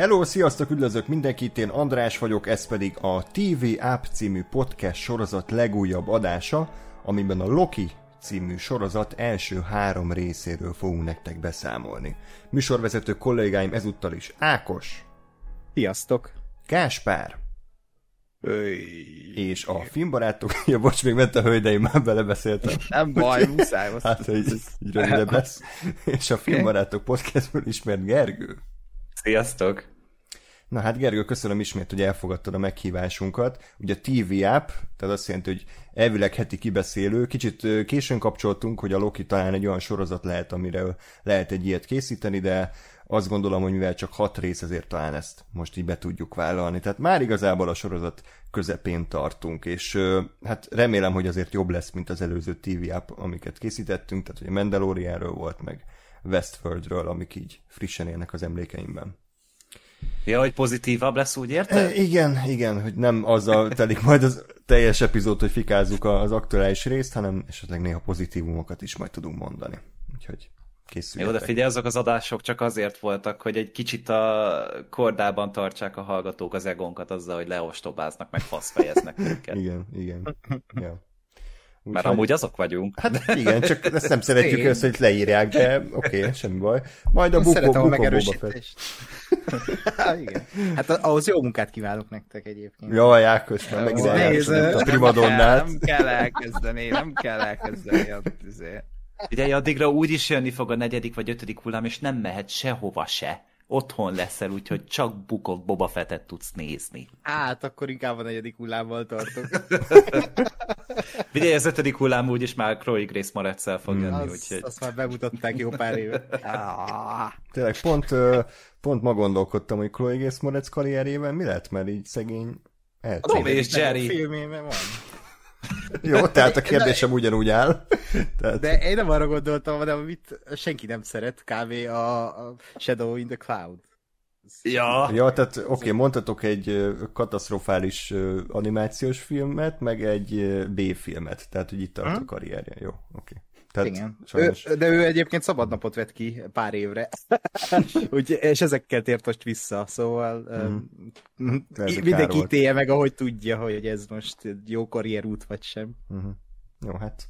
Hello, sziasztok, üdvözlök mindenkit, én András vagyok, ez pedig a TV App című podcast sorozat legújabb adása, amiben a Loki című sorozat első három részéről fogunk nektek beszámolni. Műsorvezető kollégáim ezúttal is Ákos. Sziasztok. Káspár. És a filmbarátok, ja bocs, még ment a hölgy, de én már belebeszéltem. Nem baj, muszáj. Hát, hogy így rövidebb lesz. És a filmbarátok podcastből ismert Gergő. Sziasztok! Na hát Gergő, köszönöm ismét, hogy elfogadtad a meghívásunkat. Ugye a TV app, tehát azt jelenti, hogy elvileg heti kibeszélő. Kicsit későn kapcsoltunk, hogy a Loki talán egy olyan sorozat lehet, amire lehet egy ilyet készíteni, de azt gondolom, hogy mivel csak hat rész, ezért talán ezt most így be tudjuk vállalni. Tehát már igazából a sorozat közepén tartunk, és hát remélem, hogy azért jobb lesz, mint az előző TV app, amiket készítettünk, tehát hogy a Mandalorianről volt, meg Westworldről, amik így frissen élnek az emlékeimben. Ja, hogy pozitívabb lesz, úgy érted? Igen, igen, hogy nem azzal telik majd az teljes epizód, hogy fikázzuk az aktuális részt, hanem esetleg néha pozitívumokat is majd tudunk mondani. Úgyhogy készüljetek. Jó, de figyelj, azok az adások csak azért voltak, hogy egy kicsit a kordában tartsák a hallgatók az egonkat azzal, hogy leostobáznak, meg faszfejeznek őket. igen, igen. Ja. Úgy Mert amúgy azok vagyunk. Hát igen, csak ezt nem szeretjük össze, hogy leírják, de oké, okay, semmi baj. Majd a bukó, Szeretem bukó, a megerősítést. igen. Hát ahhoz jó munkát kívánok nektek egyébként. Jaj, Ákos, már megint a primadonnát. Nem kell elkezdeni, nem kell elkezdeni. Ugye addigra úgy is jönni fog a negyedik vagy ötödik hullám, és nem mehet sehova se otthon leszel, úgyhogy csak bukok Boba Fettet tudsz nézni. Hát, akkor inkább a negyedik hullámmal tartok. Ugye az ötödik hullám úgyis már Chloe Grace Moretzel fog mm. jönni, az, úgyhogy... Azt már bemutatták jó pár éve. Ah. Tényleg pont, pont ma gondolkodtam, hogy Chloe Grace Moretz karrierjében mi lett, mert így szegény Tom és Jerry. Filmében van. Jó, tehát a kérdésem ugyanúgy áll. Tehát... De én nem arra gondoltam, de amit senki nem szeret, kb. a, a Shadow in the Cloud. Ja. Ja, tehát oké, okay, mondhatok egy katasztrofális animációs filmet, meg egy B-filmet, tehát hogy itt tart hmm? a karrierje. Jó, oké. Okay. Tehát Igen. Sajnos... Ő, de ő egyébként szabadnapot vett ki pár évre. Úgy, és ezekkel tért most vissza, szóval mm. uh, mindenki ítélje meg, ahogy tudja, hogy ez most jó karrierút vagy sem. Uh-huh. Jó, hát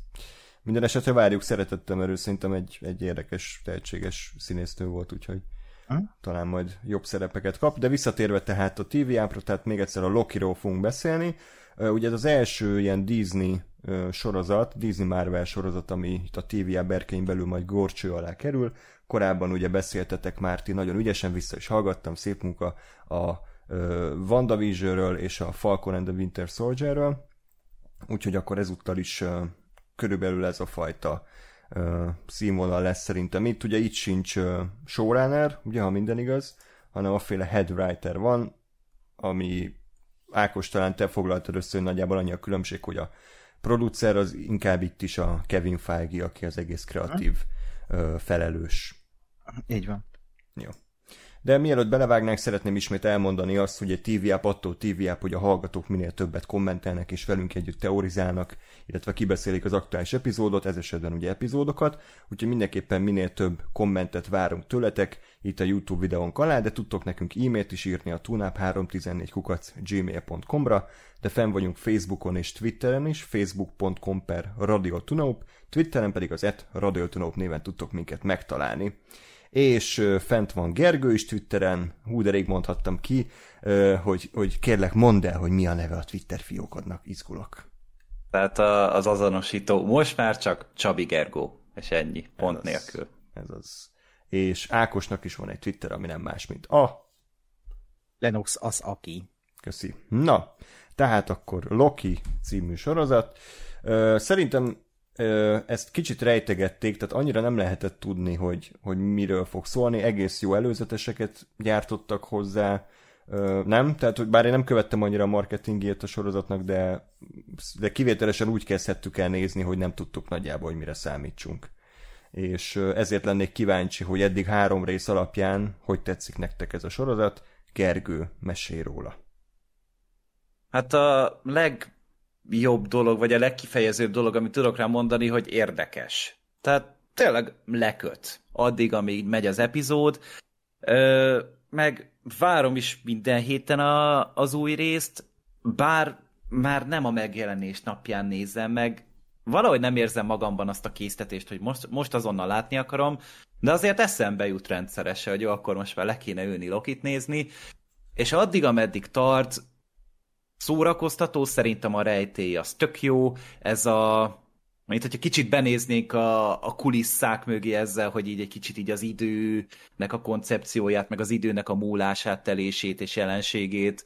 minden esetre várjuk szeretettel, mert ő szerintem egy, egy érdekes, tehetséges színésznő volt, úgyhogy uh-huh. talán majd jobb szerepeket kap. De visszatérve tehát a TV ápra, tehát még egyszer a Loki-ról fogunk beszélni. Ugye ez az első ilyen Disney sorozat, Disney Marvel sorozat, ami itt a TVA berkein belül majd gorcső alá kerül. Korábban ugye beszéltetek Márti, nagyon ügyesen vissza is hallgattam, szép munka a WandaVision-ről és a Falcon and the Winter Soldier-ről. Úgyhogy akkor ezúttal is körülbelül ez a fajta színvonal lesz szerintem. Itt ugye itt sincs showrunner, ugye, ha minden igaz, hanem féle head writer van, ami Ákos talán te foglaltad össze, hogy nagyjából annyi a különbség, hogy a producer az inkább itt is a Kevin Feige, aki az egész kreatív uh, felelős. Így van. Jó. De mielőtt belevágnánk, szeretném ismét elmondani azt, hogy egy TV app attól TV app, hogy a hallgatók minél többet kommentelnek és velünk együtt teorizálnak, illetve kibeszélik az aktuális epizódot, ez esetben ugye epizódokat, úgyhogy mindenképpen minél több kommentet várunk tőletek itt a YouTube videónk alá, de tudtok nekünk e-mailt is írni a tunap314 kukac gmail.com-ra, de fenn vagyunk Facebookon és Twitteren is, facebook.com per radiotunaup, Twitteren pedig az et radiotunaup néven tudtok minket megtalálni és fent van Gergő is Twitteren, hú, de rég mondhattam ki, hogy, hogy kérlek mondd el, hogy mi a neve a Twitter fiókodnak, izgulok. Tehát az azonosító most már csak Csabi Gergó, és ennyi, pont ez nélkül. Az, ez az. És Ákosnak is van egy Twitter, ami nem más, mint a... Lenox az aki. Köszi. Na, tehát akkor Loki című sorozat. Szerintem ezt kicsit rejtegették, tehát annyira nem lehetett tudni, hogy, hogy miről fog szólni, egész jó előzeteseket gyártottak hozzá, nem? Tehát, hogy bár én nem követtem annyira a marketingét a sorozatnak, de, de kivételesen úgy kezdhettük el nézni, hogy nem tudtuk nagyjából, hogy mire számítsunk. És ezért lennék kíváncsi, hogy eddig három rész alapján hogy tetszik nektek ez a sorozat. Gergő, mesélj róla. Hát a leg legjobb dolog, vagy a legkifejezőbb dolog, amit tudok rá mondani, hogy érdekes. Tehát tényleg leköt addig, amíg megy az epizód. Ö, meg várom is minden héten a, az új részt, bár már nem a megjelenés napján nézem meg, valahogy nem érzem magamban azt a késztetést, hogy most, most azonnal látni akarom, de azért eszembe jut rendszeresen, hogy jó, akkor most már le kéne ülni Lokit nézni, és addig, ameddig tart, szórakoztató, szerintem a rejtély az tök jó, ez a mint hogyha kicsit benéznénk a, a kulisszák mögé ezzel, hogy így egy kicsit így az időnek a koncepcióját, meg az időnek a múlását, telését és jelenségét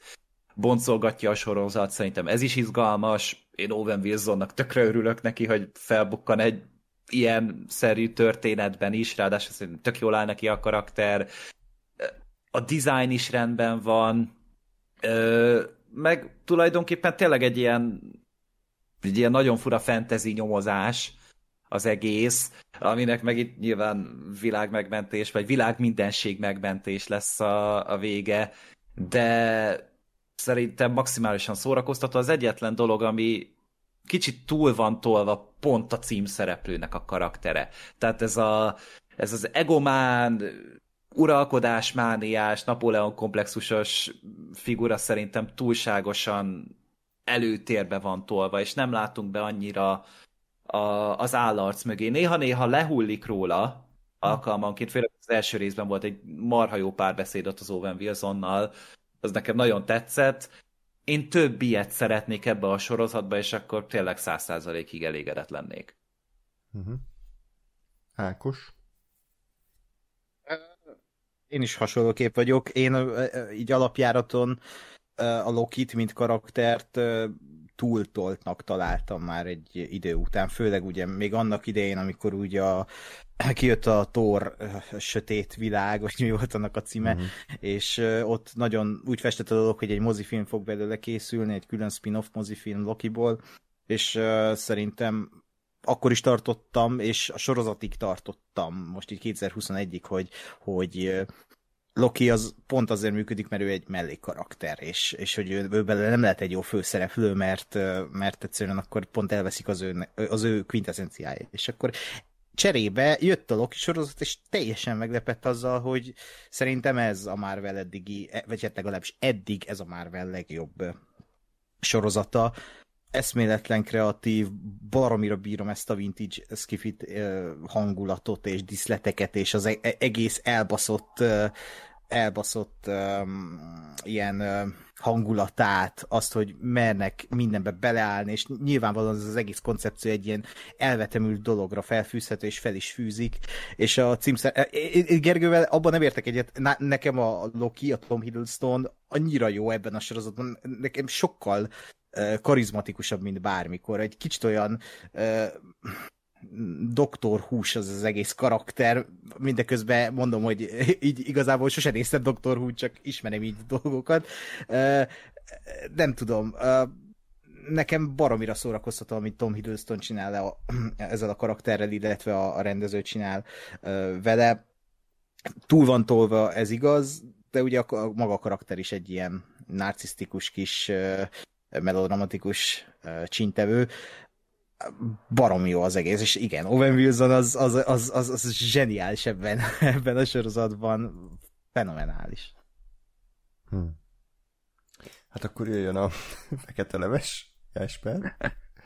boncolgatja a sorozat, szerintem ez is izgalmas. Én Owen Wilsonnak tökre örülök neki, hogy felbukkan egy ilyen szerű történetben is, ráadásul szerintem tök jól áll neki a karakter. A design is rendben van, meg tulajdonképpen tényleg egy ilyen egy ilyen nagyon fura fantasy nyomozás az egész, aminek meg itt nyilván világmegmentés, vagy világ mindenség megmentés lesz a, a vége, de szerintem maximálisan szórakoztató. Az egyetlen dolog, ami kicsit túl van tolva pont a címszereplőnek a karaktere. Tehát ez, a, ez az egomán, uralkodásmániás, Napóleon komplexusos figura szerintem túlságosan előtérbe van tolva, és nem látunk be annyira a, az állarc mögé. Néha-néha lehullik róla alkalmanként, főleg az első részben volt egy marha jó párbeszéd ott az Owen Wilsonnal, az nekem nagyon tetszett. Én több ilyet szeretnék ebbe a sorozatba, és akkor tényleg száz százalékig elégedett lennék. Uh-huh. Ákos? Én is hasonlóképp vagyok. Én így alapjáraton a Lokit, mint karaktert túltoltnak találtam már egy idő után, főleg ugye még annak idején, amikor ugye a, kijött a Thor sötét világ, vagy mi volt annak a címe, uh-huh. és ott nagyon úgy festett a dolog, hogy egy mozifilm fog belőle készülni, egy külön spin-off mozifilm Lokiból, és uh, szerintem akkor is tartottam, és a sorozatig tartottam, most így 2021-ig, hogy, hogy Loki az pont azért működik, mert ő egy mellékkarakter, és, és hogy ő, ő belőle nem lehet egy jó főszereplő, mert, mert egyszerűen akkor pont elveszik az ő, az ő quintessenciáját. És akkor cserébe jött a Loki sorozat, és teljesen meglepett azzal, hogy szerintem ez a Marvel eddigi, vagy hát legalábbis eddig ez a Marvel legjobb sorozata. Eszméletlen kreatív, baromira bírom ezt a vintage skifit hangulatot és diszleteket, és az e-, egész elbaszott elbaszott um, ilyen uh, hangulatát, azt, hogy mernek mindenbe beleállni, és nyilvánvalóan ez az egész koncepció egy ilyen elvetemült dologra felfűzhető, és fel is fűzik, és a címszer... Gergővel abban nem értek egyet, nekem a Loki, a Tom Hiddleston annyira jó ebben a sorozatban, nekem sokkal karizmatikusabb, mint bármikor. Egy kicsit olyan doktor hús az az egész karakter, mindeközben mondom, hogy így igazából sose néztem doktor hús, csak ismerem így dolgokat. Nem tudom, nekem baromira szórakoztató, amit Tom Hiddleston csinál le a, ezzel a karakterrel, illetve a, a rendező csinál vele. Túl van tolva, ez igaz, de ugye a, a maga a karakter is egy ilyen narcisztikus kis melodramatikus csintevő barom jó az egész, és igen, Owen Wilson az, az, az, az, az zseniális ebben, ebben a sorozatban, fenomenális. Hm. Hát akkor jöjjön a fekete leves, Jesper.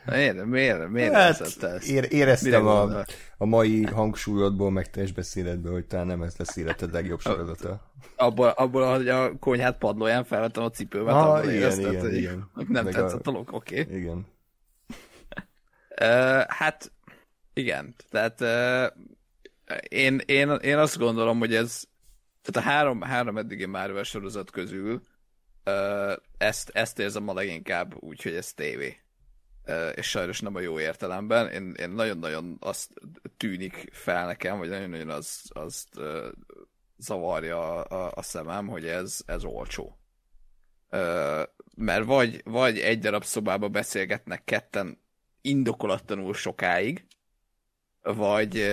Miért, miért, miért hát, ezt? Ér, éreztem a, a mai hangsúlyodból, meg testbeszédetből, hogy talán nem ez lesz életed legjobb sorozata. Abból, abból, hogy a konyhát padlóján felvettem a cipőmet, ah, igen, igen, igen, igen. Nem meg tetszett a, a lok, oké. Okay. Igen. Hát igen, tehát én, én, én azt gondolom, hogy ez tehát a három, három eddigi Marvel sorozat közül ezt, ezt érzem a leginkább úgy, hogy ez tévé. És sajnos nem a jó értelemben. Én, én nagyon-nagyon azt tűnik fel nekem, vagy nagyon-nagyon az, azt uh, zavarja a, a, szemem, hogy ez, ez olcsó. Mert vagy, vagy egy darab szobába beszélgetnek ketten indokolatlanul sokáig, vagy,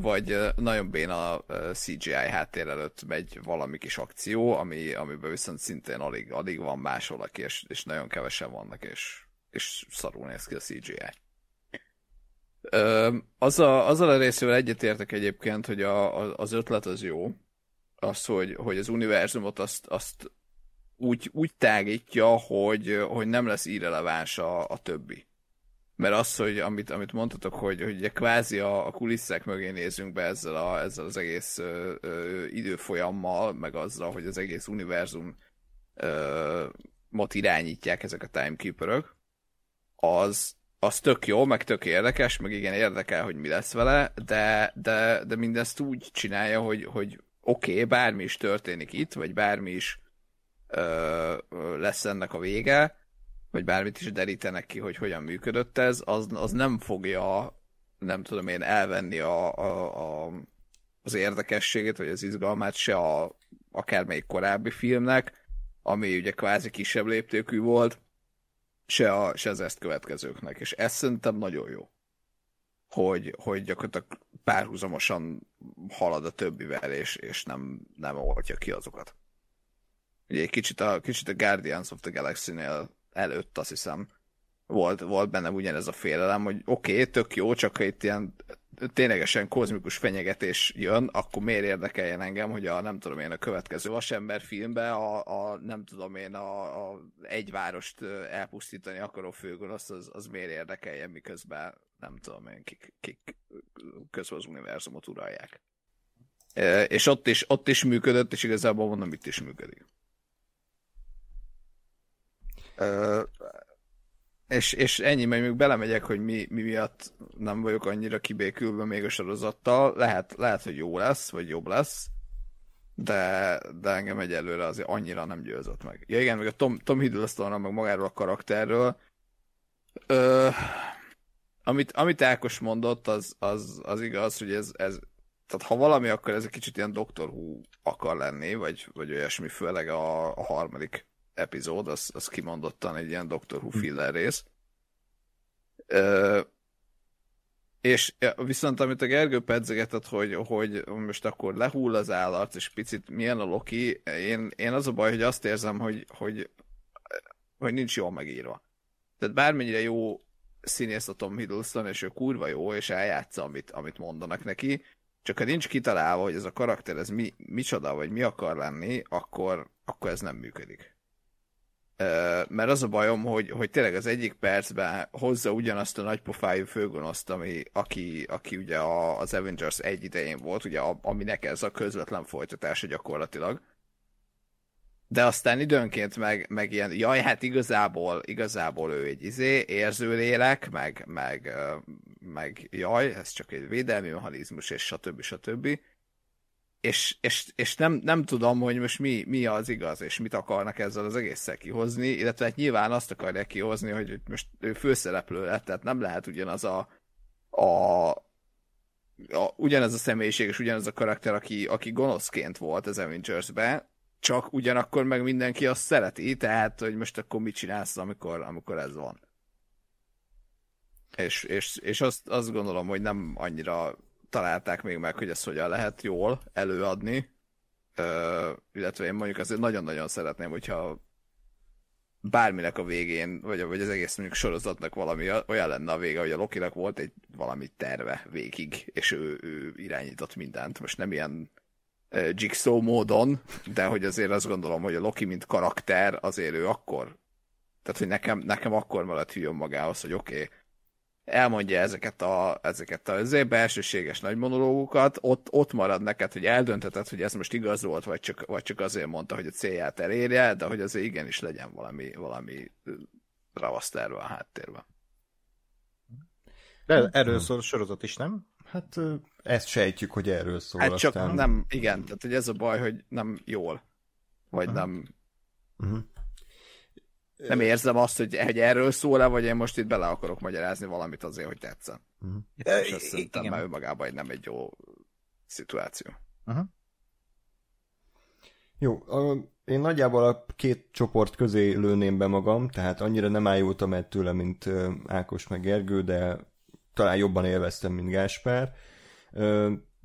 vagy nagyon béna CGI háttér előtt megy valami kis akció, ami, amiben viszont szintén alig, alig van más valaki, és, és nagyon kevesen vannak, és, és szarul néz ki a CGI. Az a, azzal a részével egyetértek egyébként, hogy a, a, az ötlet az jó, az hogy, hogy az univerzumot azt, azt úgy, úgy tágítja, hogy, hogy nem lesz irreleváns a, a többi. Mert az, hogy amit, amit mondtatok, hogy, hogy ugye kvázi a, a kulisszák mögé nézünk be ezzel, a, ezzel az egész ö, ö, időfolyammal, meg azzal, hogy az egész univerzum ö, mot irányítják ezek a timekeeperök, az, az tök jó, meg tök érdekes, meg igen érdekel, hogy mi lesz vele, de, de, de mindezt úgy csinálja, hogy, hogy oké, okay, bármi is történik itt, vagy bármi is ö, lesz ennek a vége, vagy bármit is derítenek ki, hogy hogyan működött ez, az, az nem fogja, nem tudom én, elvenni a, a, a, az érdekességét, vagy az izgalmát se a akármelyik korábbi filmnek, ami ugye kvázi kisebb léptékű volt, se, a, se az ezt következőknek. És ez szerintem nagyon jó. Hogy, hogy gyakorlatilag párhuzamosan halad a többivel, és, és nem, nem oltja ki azokat. Ugye egy kicsit a, kicsit a Guardians of the Galaxy-nél előtt azt hiszem volt, volt benne ugyanez a félelem, hogy oké, okay, tök jó, csak ha itt ilyen ténylegesen kozmikus fenyegetés jön, akkor miért érdekeljen engem, hogy a nem tudom én a következő Vasember filmbe a, a nem tudom én a, a egy várost elpusztítani akaró főgonosz, az, az miért érdekeljen, miközben nem tudom én kik, kik közben az univerzumot uralják. És ott is, ott is működött, és igazából mondom, itt is működik. És, és ennyi, mert még belemegyek, hogy mi, mi miatt nem vagyok annyira kibékülve még a sorozattal. Lehet, lehet, hogy jó lesz, vagy jobb lesz, de, de engem egyelőre azért annyira nem győzött meg. Ja igen, meg a Tom, Tom hiddleston meg magáról a karakterről. Ö, amit, amit Ákos mondott, az, az, az igaz, hogy ez, ez tehát ha valami, akkor ez egy kicsit ilyen Doctor Who akar lenni, vagy, vagy olyasmi, főleg a, a harmadik epizód, az, az kimondottan egy ilyen Doctor Who hm. filler rész. Ö, és viszont amit a Gergő pedzegetett, hogy, hogy most akkor lehull az állat, és picit milyen a Loki, én, én az a baj, hogy azt érzem, hogy, hogy, hogy nincs jól megírva. Tehát bármennyire jó színész a Tom Hiddleston, és ő kurva jó, és eljátsza, amit, amit mondanak neki, csak ha nincs kitalálva, hogy ez a karakter, ez mi, micsoda, vagy mi akar lenni, akkor, akkor ez nem működik mert az a bajom, hogy, hogy tényleg az egyik percben hozza ugyanazt a nagypofájú főgonoszt, ami, aki, aki ugye a, az Avengers egy idején volt, ugye a, aminek ez a közvetlen folytatása gyakorlatilag. De aztán időnként meg, meg ilyen, jaj, hát igazából, igazából ő egy izé, érző lélek, meg, meg, meg jaj, ez csak egy védelmi mechanizmus, és stb. stb és, és, és nem, nem tudom, hogy most mi, mi az igaz, és mit akarnak ezzel az egésszel kihozni, illetve hát nyilván azt akarják kihozni, hogy most ő főszereplő lett, tehát nem lehet ugyanaz a, a, a ugyanez a személyiség és ugyanez a karakter, aki, aki gonoszként volt az Avengers-be, csak ugyanakkor meg mindenki azt szereti, tehát hogy most akkor mit csinálsz, amikor, amikor ez van. És, és, és azt, azt gondolom, hogy nem annyira találták még meg, hogy ezt hogyan lehet jól előadni, uh, illetve én mondjuk azért nagyon-nagyon szeretném, hogyha bárminek a végén, vagy, vagy az egész mondjuk sorozatnak valami olyan lenne a vége, hogy a Lokinak volt egy valami terve végig, és ő, ő irányított mindent. Most nem ilyen uh, jigsaw módon, de hogy azért azt gondolom, hogy a Loki mint karakter azért ő akkor tehát, hogy nekem, nekem akkor maradt hűjön magához, hogy oké, okay, elmondja ezeket a, ezeket a azért belsőséges nagy monológukat, ott, ott marad neked, hogy eldöntheted, hogy ez most igaz volt, vagy csak, vagy csak azért mondta, hogy a célját elérje, de hogy azért igenis legyen valami, valami ravasztárva a háttérben. De erről szól a sorozat is, nem? Hát ezt sejtjük, hogy erről szól. Hát csak aztán... nem, igen, tehát hogy ez a baj, hogy nem jól, vagy uh-huh. nem... Uh-huh nem érzem azt, hogy, hogy erről szól-e, vagy én most itt bele akarok magyarázni valamit azért, hogy tetszen. Uh-huh. És azt szerintem már önmagában nem egy jó szituáció. Uh-huh. Jó, a, én nagyjából a két csoport közé lőném be magam, tehát annyira nem ájultam el tőle, mint Ákos meg Gergő, de talán jobban élveztem, mint Gáspár.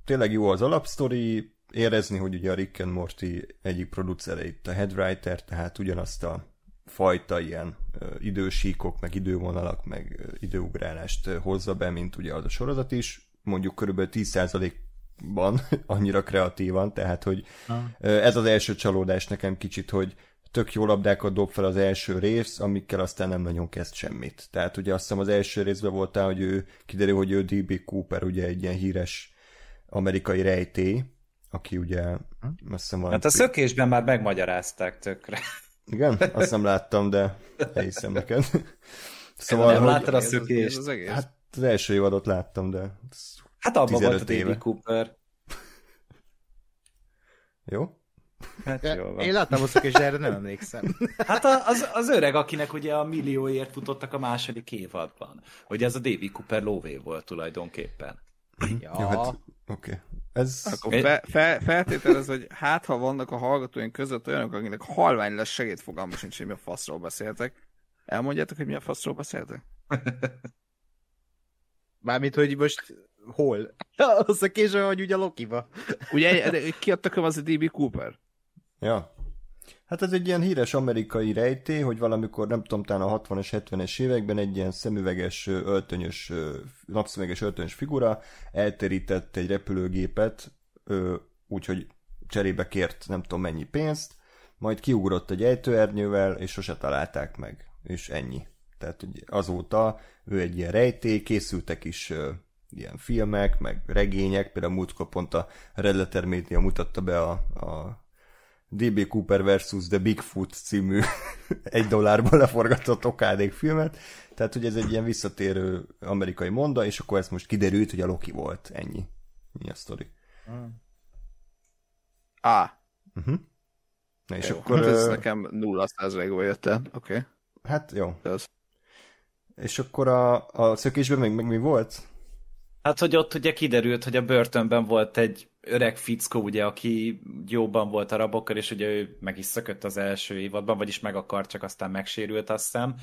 Tényleg jó az alapsztori, érezni, hogy ugye a Rick and Morty egyik producere itt a headwriter, tehát ugyanazt a fajta ilyen idősíkok, meg idővonalak, meg időugrálást hozza be, mint ugye az a sorozat is. Mondjuk körülbelül 10% van annyira kreatívan, tehát hogy ez az első csalódás nekem kicsit, hogy tök jó labdákat dob fel az első rész, amikkel aztán nem nagyon kezd semmit. Tehát ugye azt hiszem az első részben voltál, hogy ő kiderül, hogy ő D.B. Cooper, ugye egy ilyen híres amerikai rejtély, aki ugye hm? azt hiszem van... Hát a szökésben már megmagyarázták tökre. Igen? Azt nem láttam, de elhiszem neked. Szóval, nem láttad a szökést? Az, az Hát az első évadot láttam, de... Hát abban volt a D.B. Cooper. Jó? Hát jó van. Én láttam a szökést, de erre nem emlékszem. Hát az, az öreg, akinek ugye a millióért futottak a második évadban. Hogy ez a Davy Cooper lóvé volt tulajdonképpen. Ja. Jó, hát, oké. Okay. Ez... Akkor fe, fe, feltételez, hogy hát ha vannak a hallgatóink között olyanok, akinek halvány lesz segédfogalma sincs, hogy mi a faszról beszéltek. Elmondjátok, hogy mi a faszról beszéltek? Mármint, hogy most hol? Az a késő, hogy ugye a Lokiba. Ugye kiadtak az a DB Cooper? Ja. Hát ez egy ilyen híres amerikai rejtély, hogy valamikor, nem tudom, talán a 60-es, 70-es években egy ilyen szemüveges, öltönyös, napszemüveges öltönyös figura elterített egy repülőgépet, úgyhogy cserébe kért nem tudom mennyi pénzt, majd kiugrott egy ejtőernyővel, és sose találták meg. És ennyi. Tehát hogy azóta ő egy ilyen rejtély, készültek is ilyen filmek, meg regények, például múltkor pont a Red Letter Media mutatta be a, a DB Cooper versus The Bigfoot című egy dollárból leforgatott okádék filmet, tehát hogy ez egy ilyen visszatérő amerikai monda, és akkor ez most kiderült, hogy a Loki volt, ennyi. Mi a sztori. Ah. Uh-huh. Na és jó, akkor... Hát ez uh... nekem 0 százalékból jött el, oké. Okay. Hát jó. Ez. És akkor a, a szökésben meg, meg mi volt? Hát, hogy ott ugye kiderült, hogy a börtönben volt egy öreg fickó, ugye, aki jóban volt a rabokkal, és ugye ő meg is szökött az első évadban, vagyis meg akar, csak aztán megsérült, azt hiszem.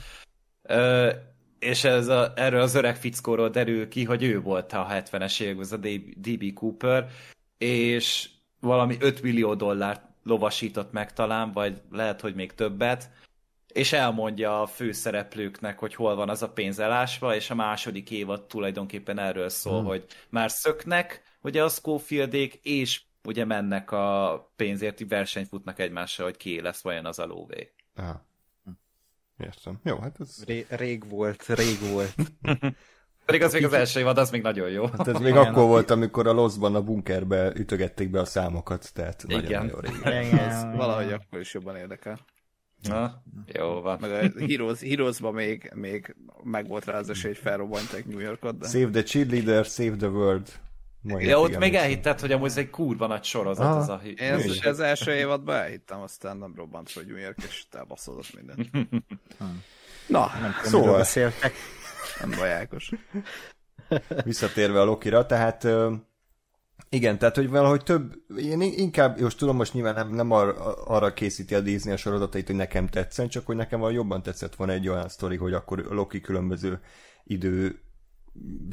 Ö, és ez a, erről az öreg fickóról derül ki, hogy ő volt a 70-es években, az a D.B. Cooper, és valami 5 millió dollárt lovasított meg talán, vagy lehet, hogy még többet, és elmondja a főszereplőknek, hogy hol van az a pénz elásva, és a második évad tulajdonképpen erről szól, hmm. hogy már szöknek, ugye a Schofieldék, és ugye mennek a pénzérti versenyt futnak egymással, hogy ki lesz vajon az a lóvé. Aha. Értem. Jó, hát ez... Ré- rég volt, rég volt. Pedig az még az első évad, az még nagyon jó. Hát ez még akkor volt, amikor a Loszban a bunkerbe ütögették be a számokat, tehát nagyon-nagyon régen. Igen. valahogy akkor is jobban érdekel. Na, jó van. Meg a Heroes, heroes még, még meg volt rá az esély, hogy felrobbantják New Yorkot. De... Save the cheerleader, save the world. Majd ja, ott még elhitted, hogy amúgy ez egy kurva nagy sorozat. Ah, az a... Én az, az első évadban elhittem, aztán nem robbant hogy New York, és elbaszodott minden. Na, nem tudom, szóval beszéltek. Nem bajákos. Visszatérve a Lokira, tehát igen, tehát hogy valahogy több, én inkább, most tudom, most nyilván nem, nem arra, arra készíti a Disney a sorozatait, hogy nekem tetszen, csak hogy nekem jobban tetszett volna egy olyan sztori, hogy akkor Loki különböző idő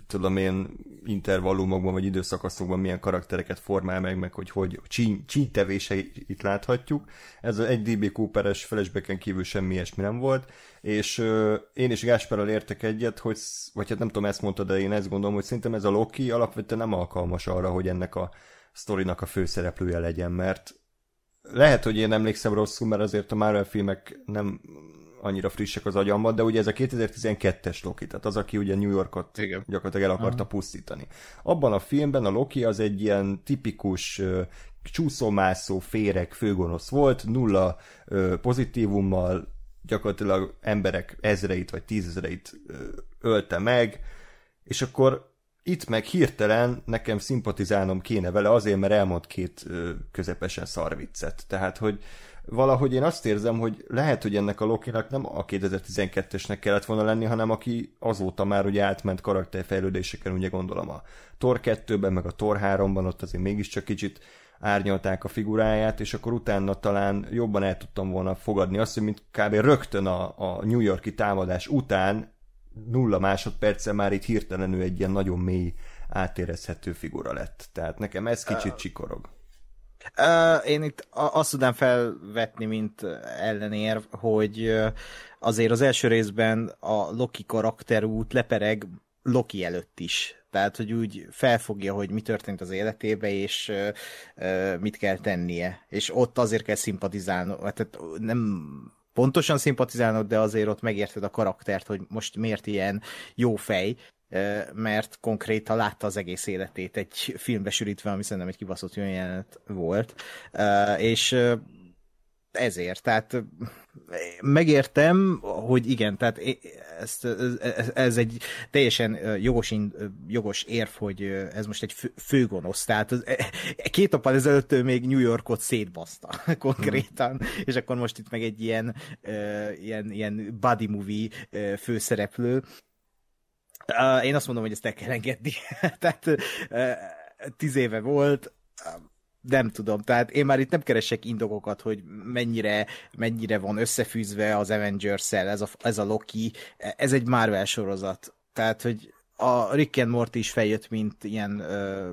tudom én, intervallumokban vagy időszakaszokban milyen karaktereket formál meg, meg hogy hogy csíntevéseit láthatjuk. Ez egy DB Cooper-es flashbacken kívül semmi ilyesmi nem volt, és ö, én is Gásperrel értek egyet, hogy, vagy hát nem tudom, ezt mondta, de én ezt gondolom, hogy szerintem ez a Loki alapvetően nem alkalmas arra, hogy ennek a sztorinak a főszereplője legyen, mert lehet, hogy én emlékszem rosszul, mert azért a Marvel filmek nem annyira frissek az agyamban, de ugye ez a 2012-es Loki, tehát az, aki ugye New Yorkot Igen. gyakorlatilag el akarta pusztítani. Abban a filmben a Loki az egy ilyen tipikus csúszómászó, féreg, főgonosz volt, nulla uh, pozitívummal, gyakorlatilag emberek ezreit vagy tízezreit uh, ölte meg, és akkor itt meg hirtelen nekem szimpatizálnom kéne vele azért, mert elmond két közepesen szarviccet. Tehát, hogy valahogy én azt érzem, hogy lehet, hogy ennek a Lokinak nem a 2012-esnek kellett volna lenni, hanem aki azóta már ugye átment karakterfejlődéseken, ugye gondolom a Thor 2-ben, meg a Thor 3-ban, ott azért mégiscsak kicsit árnyalták a figuráját, és akkor utána talán jobban el tudtam volna fogadni azt, hogy mint kb. rögtön a, a New Yorki támadás után nulla másodperce már itt hirtelenül egy ilyen nagyon mély átérezhető figura lett. Tehát nekem ez kicsit csikorog. Uh, én itt azt tudnám felvetni, mint ellenérv, hogy azért az első részben a Loki karakterút lepereg Loki előtt is. Tehát, hogy úgy felfogja, hogy mi történt az életébe, és ö, mit kell tennie. És ott azért kell szimpatizálni, tehát nem pontosan szimpatizálnod, de azért ott megérted a karaktert, hogy most miért ilyen jó fej, mert konkrétan látta az egész életét egy filmbe sűrítve, ami szerintem egy kibaszott jelenet volt. És ezért, tehát megértem, hogy igen, tehát ez, ez, ez egy teljesen jogos, jogos érv, hogy ez most egy fő, főgonosz, tehát az, két nappal ezelőtt még New Yorkot szétbaszta konkrétan, hmm. és akkor most itt meg egy ilyen, ilyen, ilyen body movie főszereplő, én azt mondom, hogy ezt el kell engedni. tehát tíz éve volt, nem tudom, tehát én már itt nem keresek indokokat, hogy mennyire, mennyire van összefűzve az Avengers-szel ez a, ez a Loki, ez egy Marvel sorozat. Tehát, hogy a Rick and Morty is feljött, mint ilyen ö,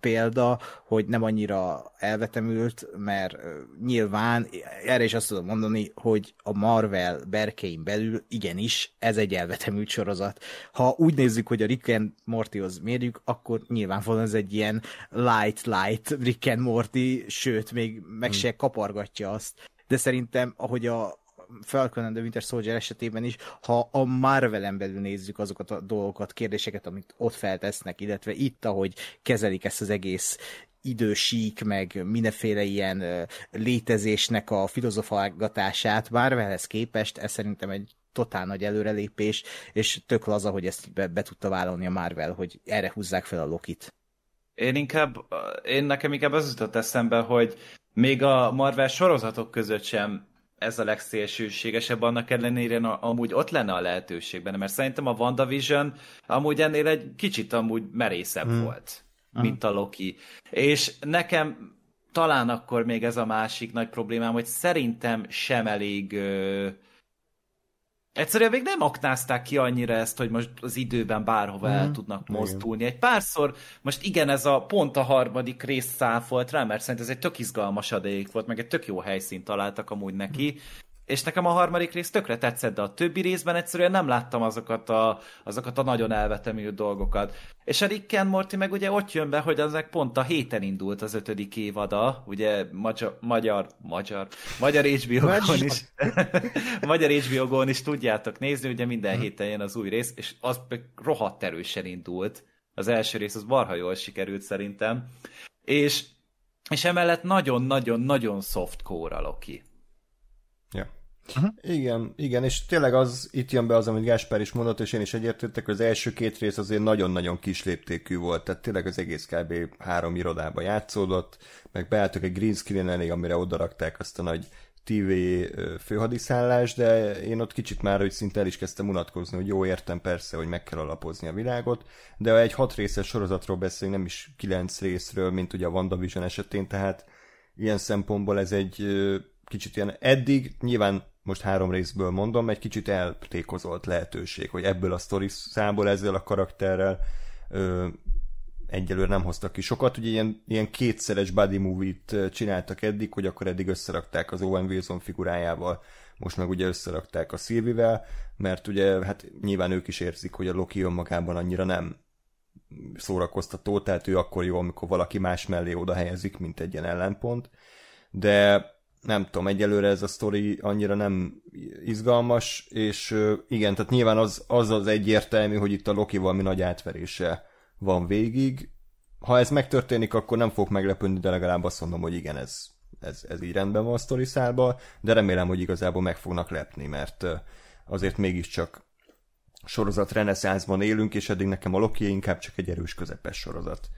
példa, hogy nem annyira elvetemült, mert nyilván erre is azt tudom mondani, hogy a Marvel berkein belül igenis ez egy elvetemült sorozat. Ha úgy nézzük, hogy a Rick and Mortyhoz mérjük, akkor nyilvánvalóan ez egy ilyen light-light Rick and Morty, sőt, még meg hmm. se kapargatja azt. De szerintem, ahogy a, Falcon and the Winter Soldier esetében is, ha a Marvel-en belül nézzük azokat a dolgokat, kérdéseket, amit ott feltesznek, illetve itt, ahogy kezelik ezt az egész idősík, meg mindenféle ilyen létezésnek a filozofálgatását, Marvelhez képest ez szerintem egy totál nagy előrelépés, és tök laza, hogy ezt be, be tudta vállalni a Marvel, hogy erre húzzák fel a Lokit. Én inkább, én nekem inkább az jutott eszembe, hogy még a Marvel sorozatok között sem ez a legszélsőségesebb, annak ellenére amúgy ott lenne a lehetőség benne, mert szerintem a WandaVision amúgy ennél egy kicsit amúgy merészebb hmm. volt, mint a Loki. És nekem talán akkor még ez a másik nagy problémám, hogy szerintem sem elég ö, Egyszerűen még nem aknázták ki annyira ezt, hogy most az időben bárhova mm. el mhm. tudnak mozdulni. Egy párszor, most igen, ez a pont a harmadik rész száfolt rá, mert szerintem ez egy tök izgalmas adék volt, meg egy tök jó helyszínt találtak amúgy neki. Mm és nekem a harmadik rész tökre tetszett, de a többi részben egyszerűen nem láttam azokat a, azokat a nagyon elvetemült dolgokat. És a Rick and Morty meg ugye ott jön be, hogy ezek pont a héten indult az ötödik évada, ugye magyar, magyar, magyar, magyar HBO-gon is, magyar HBO-gon is tudjátok nézni, ugye minden mhm. héten jön az új rész, és az rohadt erősen indult. Az első rész az barha jól sikerült szerintem. És, és emellett nagyon-nagyon-nagyon softcore a Loki. Ja. Uh-huh. Igen, igen, és tényleg az itt jön be az, amit Gáspár is mondott, és én is egyértettek, hogy az első két rész azért nagyon-nagyon kisléptékű volt, tehát tényleg az egész kb. három irodába játszódott, meg beálltak egy green screen elég, amire odarakták azt a nagy TV főhadiszállást, de én ott kicsit már, hogy szinte el is kezdtem unatkozni, hogy jó értem persze, hogy meg kell alapozni a világot, de ha egy hat részes sorozatról beszélünk, nem is kilenc részről, mint ugye a WandaVision esetén, tehát ilyen szempontból ez egy kicsit ilyen eddig, nyilván most három részből mondom, egy kicsit eltékozolt lehetőség, hogy ebből a sztori szából ezzel a karakterrel ö, egyelőre nem hoztak ki sokat. Ugye ilyen, ilyen kétszeres body movie-t csináltak eddig, hogy akkor eddig összerakták az Owen Wilson figurájával, most meg ugye összerakták a Sylvie-vel, mert ugye hát nyilván ők is érzik, hogy a Loki önmagában annyira nem szórakoztató, tehát ő akkor jó, amikor valaki más mellé oda helyezik, mint egy ilyen ellenpont. De nem tudom, egyelőre ez a sztori annyira nem izgalmas, és igen, tehát nyilván az az, az egyértelmű, hogy itt a Loki valami nagy átverése van végig. Ha ez megtörténik, akkor nem fog meglepődni, de legalább azt mondom, hogy igen, ez, ez, ez így rendben van a sztori szálba, de remélem, hogy igazából meg fognak lepni, mert azért mégiscsak sorozat reneszánszban élünk, és eddig nekem a Loki inkább csak egy erős közepes sorozat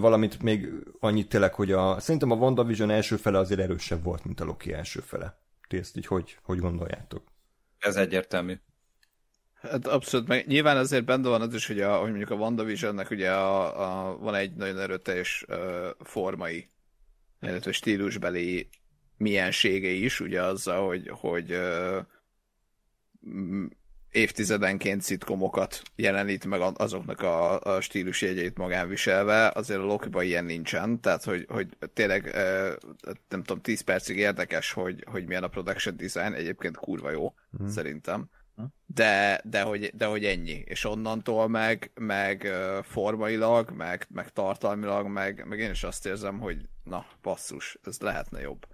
valamint még annyit tényleg, hogy a, szerintem a WandaVision első fele azért erősebb volt, mint a Loki első fele. Ti ezt így hogy, hogy gondoljátok? Ez egyértelmű. Hát abszolút, meg nyilván azért benne van az is, hogy, a, hogy mondjuk a WandaVisionnek ugye a, a, van egy nagyon erőteljes uh, formai, illetve stílusbeli miensége is, ugye azzal, hogy, hogy uh, évtizedenként szitkomokat jelenít meg azoknak a, a stílusjegyeit magán viselve, azért a loki ilyen nincsen, tehát hogy, hogy tényleg nem tudom, 10 percig érdekes, hogy, hogy milyen a production design, egyébként kurva jó, mm. szerintem. de, de, hogy, de hogy ennyi. És onnantól meg, meg formailag, meg, meg tartalmilag, meg, meg én is azt érzem, hogy na, basszus, ez lehetne jobb.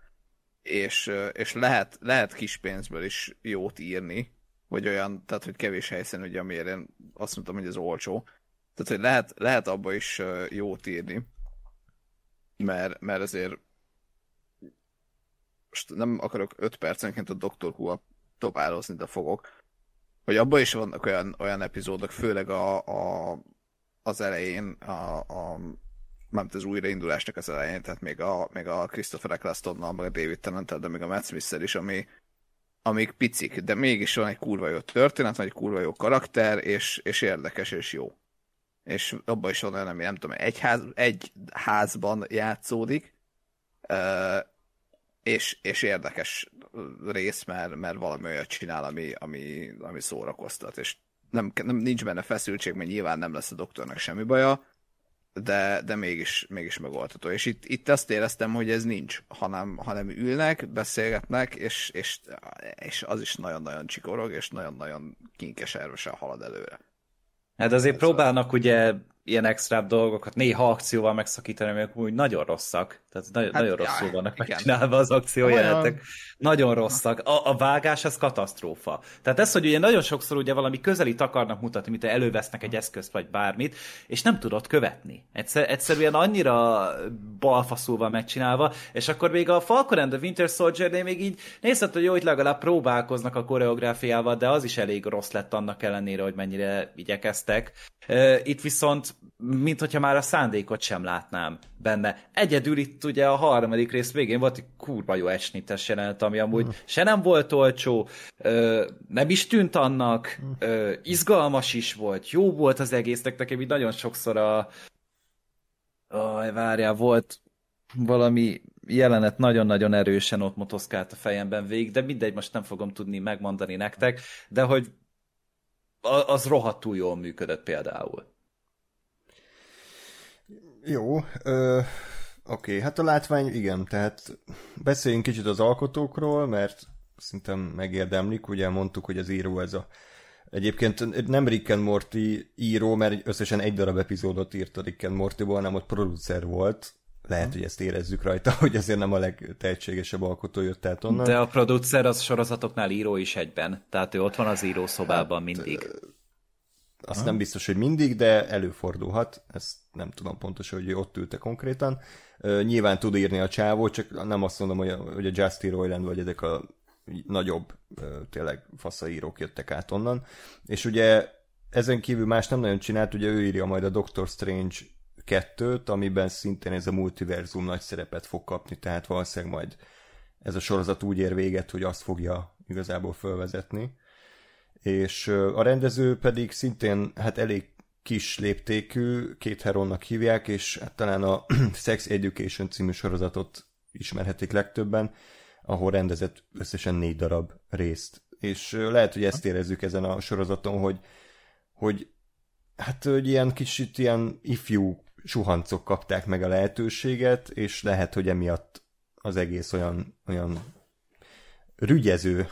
És, és lehet, lehet kis pénzből is jót írni, vagy olyan, tehát hogy kevés helyszín, ugye, amiért én azt mondtam, hogy ez olcsó. Tehát, hogy lehet, lehet abba is jót írni, mert, mert azért most nem akarok 5 percenként a Dr. Who-a de fogok hogy abban is vannak olyan, olyan epizódok, főleg a, a, az elején, a, a mármint az újraindulásnak az elején, tehát még a, még a Christopher Ecclestonnal, meg a David tennant de még a Matt smith is, ami, amik picik, de mégis van egy kurva jó történet, vagy egy kurva jó karakter, és, és érdekes, és jó. És abban is van olyan, ami nem tudom, egy, ház, egy házban játszódik, és, és érdekes rész, mert, mert valami olyat csinál, ami, ami, ami szórakoztat, és nem, nem, nincs benne feszültség, mert nyilván nem lesz a doktornak semmi baja, de, de mégis, mégis megoldható. És itt, itt azt éreztem, hogy ez nincs, hanem, hanem ülnek, beszélgetnek, és, és, és az is nagyon-nagyon csikorog, és nagyon-nagyon kinkes erősen halad előre. Hát azért ez próbálnak a... ugye ilyen extra dolgokat néha akcióval megszakítani, amik úgy nagyon rosszak. Tehát nagyon, hát, nagyon rosszul jaj, vannak igen. megcsinálva az akciójelenetek. Nagyon rosszak. A, a vágás az katasztrófa. Tehát ez, hogy ugye nagyon sokszor ugye valami közelit akarnak mutatni, mint elővesznek egy eszközt vagy bármit, és nem tudod követni. Egyszer, egyszerűen annyira balfaszulva megcsinálva, és akkor még a Falcon and the Winter Soldier-nél még így nézhet, hogy jó, hogy legalább próbálkoznak a koreográfiával, de az is elég rossz lett annak ellenére, hogy mennyire igyekeztek. Itt viszont mint hogyha már a szándékot sem látnám benne. Egyedül itt ugye a harmadik rész végén volt egy kurva jó esnites jelenet, ami amúgy mm. se nem volt olcsó, nem is tűnt annak, mm. izgalmas is volt, jó volt az egésznek, nekem így nagyon sokszor a Aj, várjál, volt valami jelenet nagyon-nagyon erősen ott motoszkált a fejemben végig, de mindegy, most nem fogom tudni megmondani nektek, de hogy az rohadtul jól működött például. Jó, ö, oké, hát a látvány igen, tehát beszéljünk kicsit az alkotókról, mert szerintem megérdemlik, ugye mondtuk, hogy az író ez a Egyébként nem Rick and Morty író, mert összesen egy darab epizódot írt a Rick and Mortyból, hanem ott producer volt. Lehet, hogy ezt érezzük rajta, hogy ezért nem a legtehetségesebb alkotó jött át onnan. De a producer az sorozatoknál író is egyben, tehát ő ott van az írószobában hát, mindig. Azt nem biztos, hogy mindig, de előfordulhat. Ezt nem tudom pontosan, hogy ott ülte konkrétan. Uh, nyilván tud írni a csávó, csak nem azt mondom, hogy a, hogy a Justin Roiland vagy ezek a nagyobb, uh, tényleg faszaírók jöttek át onnan. És ugye ezen kívül más nem nagyon csinált, ugye ő írja majd a Doctor Strange 2-t, amiben szintén ez a multiverzum nagy szerepet fog kapni, tehát valószínűleg majd ez a sorozat úgy ér véget, hogy azt fogja igazából fölvezetni és a rendező pedig szintén hát elég kis léptékű, két Heronnak hívják, és hát talán a Sex Education című sorozatot ismerhetik legtöbben, ahol rendezett összesen négy darab részt. És lehet, hogy ezt érezzük ezen a sorozaton, hogy, hogy hát hogy ilyen kicsit ilyen ifjú suhancok kapták meg a lehetőséget, és lehet, hogy emiatt az egész olyan, olyan rügyező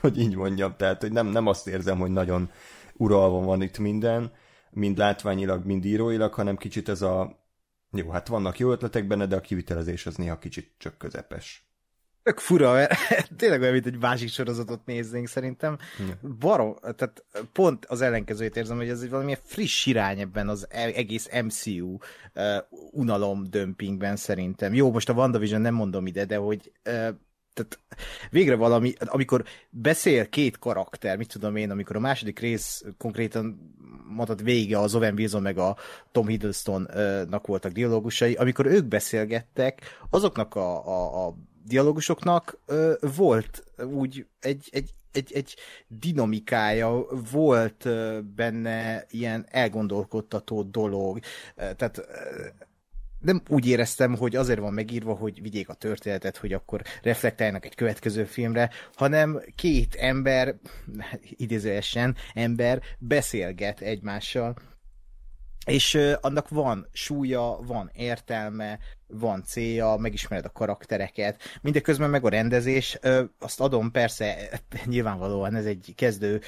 hogy így mondjam. Tehát, hogy nem, nem azt érzem, hogy nagyon uralva van itt minden, mind látványilag, mind íróilag, hanem kicsit ez a jó, hát vannak jó ötletek benne, de a kivitelezés az néha kicsit csak közepes. Tök fura, mert tényleg olyan, mint egy másik sorozatot néznénk szerintem. Barom, tehát pont az ellenkezőjét érzem, hogy ez egy valamilyen friss irány ebben az e- egész MCU uh, unalom dömpingben szerintem. Jó, most a WandaVision nem mondom ide, de hogy uh, tehát végre valami, amikor beszél két karakter, mit tudom én, amikor a második rész konkrétan mondhat vége az Owen Wilson meg a Tom Hiddleston-nak voltak dialógusai, amikor ők beszélgettek, azoknak a, a, a dialógusoknak volt úgy egy, egy, egy, egy dinamikája, volt benne ilyen elgondolkodtató dolog, tehát nem úgy éreztem, hogy azért van megírva, hogy vigyék a történetet, hogy akkor reflektáljanak egy következő filmre, hanem két ember, idézőesen ember beszélget egymással, és annak van súlya, van értelme, van célja, megismered a karaktereket, mindeközben meg a rendezés, azt adom, persze, nyilvánvalóan ez egy kezdő,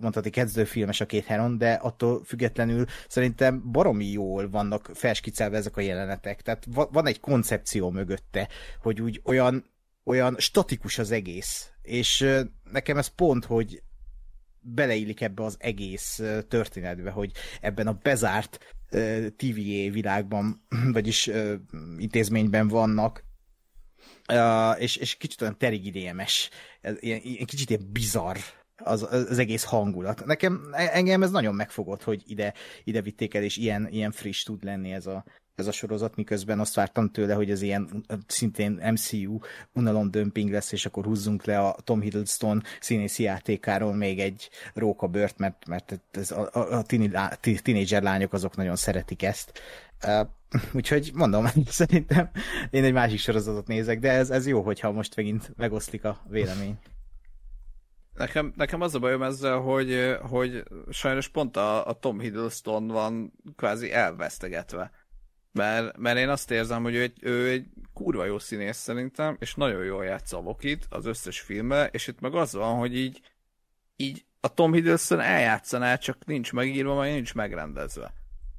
mondhatni kezdőfilmes a két heron, de attól függetlenül szerintem baromi jól vannak felskicelve ezek a jelenetek, tehát va- van egy koncepció mögötte, hogy úgy olyan, olyan statikus az egész, és nekem ez pont, hogy beleillik ebbe az egész történetbe, hogy ebben a bezárt TVA világban, vagyis intézményben vannak, és, és kicsit olyan terigidémes, ilyen, kicsit ilyen bizarr az, az egész hangulat. Nekem, engem ez nagyon megfogott, hogy ide, ide vitték el, és ilyen, ilyen friss tud lenni ez a, ez a sorozat, miközben azt vártam tőle, hogy ez ilyen szintén MCU unalomdömping lesz, és akkor húzzunk le a Tom Hiddleston színészi játékáról még egy rókabört, mert, mert ez a, a, a tínédzser lányok azok nagyon szeretik ezt. Uh, úgyhogy mondom, szerintem én egy másik sorozatot nézek, de ez, ez jó, hogyha most megint megoszlik a vélemény. Nekem, nekem az a bajom ezzel, hogy, hogy sajnos pont a, a Tom Hiddleston van kvázi elvesztegetve. Mert, mert én azt érzem, hogy ő egy, ő egy kurva jó színész szerintem, és nagyon jól játsza a Lokit az összes filmbe, és itt meg az van, hogy így, így a Tom Hiddleston eljátszaná, csak nincs megírva, vagy nincs megrendezve.